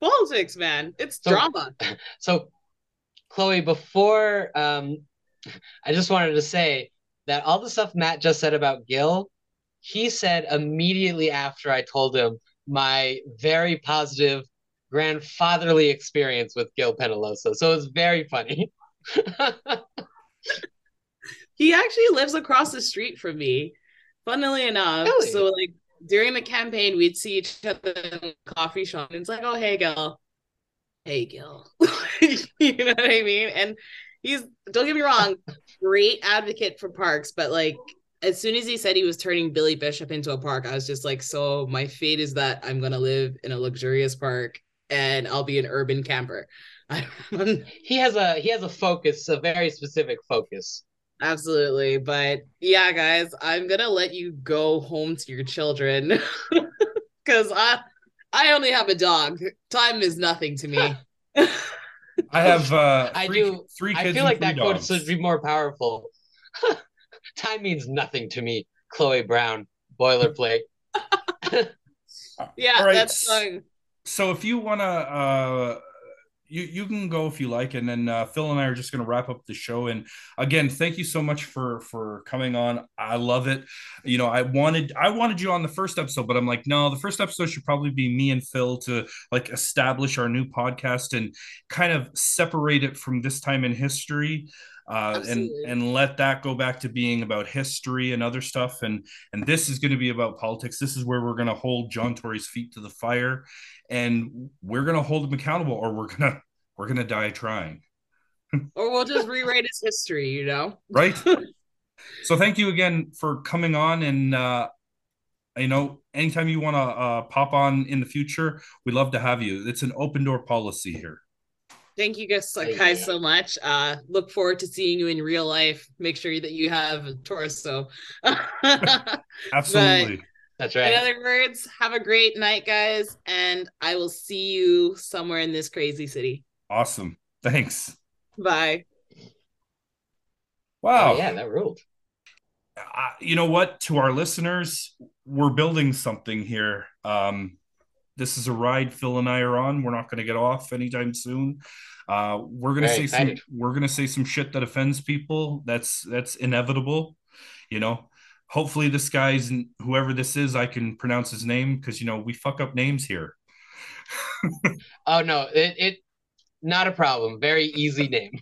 Politics, man. It's so, drama. [laughs] So Chloe, before um [laughs] I just wanted to say that all the stuff Matt just said about Gil, he said immediately after I told him my very positive grandfatherly experience with Gil Penalosa. So it's very funny. [laughs] he actually lives across the street from me, funnily enough. Really? So like during the campaign, we'd see each other in the coffee shop, and it's like, "Oh, hey, Gil, hey, Gil," [laughs] you know what I mean? And he's don't get me wrong, great advocate for parks, but like as soon as he said he was turning Billy Bishop into a park, I was just like, so my fate is that I'm gonna live in a luxurious park and I'll be an urban camper. [laughs] he has a he has a focus, a very specific focus. Absolutely. But yeah, guys, I'm gonna let you go home to your children. [laughs] Cause I I only have a dog. Time is nothing to me. [laughs] I have uh I do three kids. I feel like that dogs. quote should be more powerful. Time means nothing to me, Chloe Brown, boilerplate. [laughs] [laughs] yeah, right. that's fine. So if you want to, uh, you you can go if you like, and then uh, Phil and I are just going to wrap up the show. And again, thank you so much for for coming on. I love it. You know, I wanted I wanted you on the first episode, but I'm like, no, the first episode should probably be me and Phil to like establish our new podcast and kind of separate it from this time in history. Uh, and and let that go back to being about history and other stuff. And and this is going to be about politics. This is where we're going to hold john tory's feet to the fire. And we're gonna hold him accountable or we're gonna we're gonna die trying. [laughs] Or we'll just rewrite his history you know? Right. [laughs] So thank you again for coming on. And uh you know anytime you want to uh pop on in the future we'd love to have you. It's an open door policy here thank you guys, guys yeah. so much uh look forward to seeing you in real life make sure that you have a torso [laughs] absolutely but, that's right. In other words, have a great night, guys, and I will see you somewhere in this crazy city. Awesome. Thanks. Bye. Wow. Oh, yeah, that ruled. Uh, you know what? To our listeners, we're building something here. Um, this is a ride Phil and I are on. We're not going to get off anytime soon. Uh, we're going to say excited. some. We're going to say some shit that offends people. That's that's inevitable. You know, hopefully this guy's whoever this is i can pronounce his name because you know we fuck up names here [laughs] oh no it, it not a problem very easy name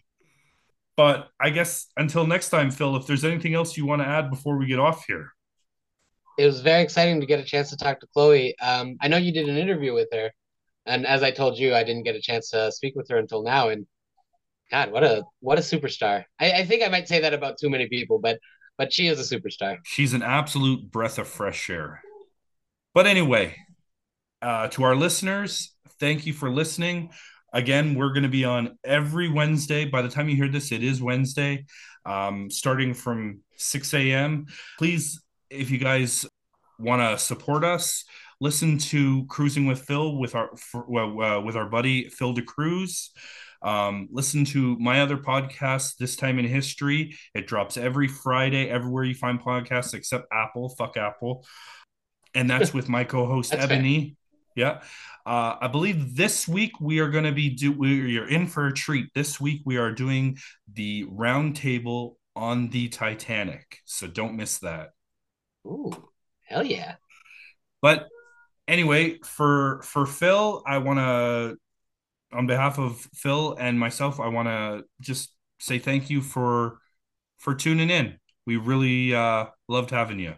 but i guess until next time phil if there's anything else you want to add before we get off here it was very exciting to get a chance to talk to chloe um, i know you did an interview with her and as i told you i didn't get a chance to speak with her until now and god what a what a superstar I, I think i might say that about too many people but but she is a superstar. She's an absolute breath of fresh air. But anyway, uh, to our listeners, thank you for listening. Again, we're going to be on every Wednesday. By the time you hear this, it is Wednesday, um, starting from 6 a.m. Please, if you guys want to support us, listen to Cruising with Phil with our for, uh, with our buddy Phil DeCruz. Um, listen to my other podcast, This Time in History. It drops every Friday, everywhere you find podcasts except Apple. Fuck Apple. And that's with my co host, [laughs] Ebony. Fair. Yeah. Uh, I believe this week we are going to be do we are in for a treat. This week we are doing the roundtable on the Titanic, so don't miss that. Ooh, hell yeah! But anyway, for for Phil, I want to on behalf of Phil and myself, I want to just say thank you for for tuning in. We really uh, loved having you.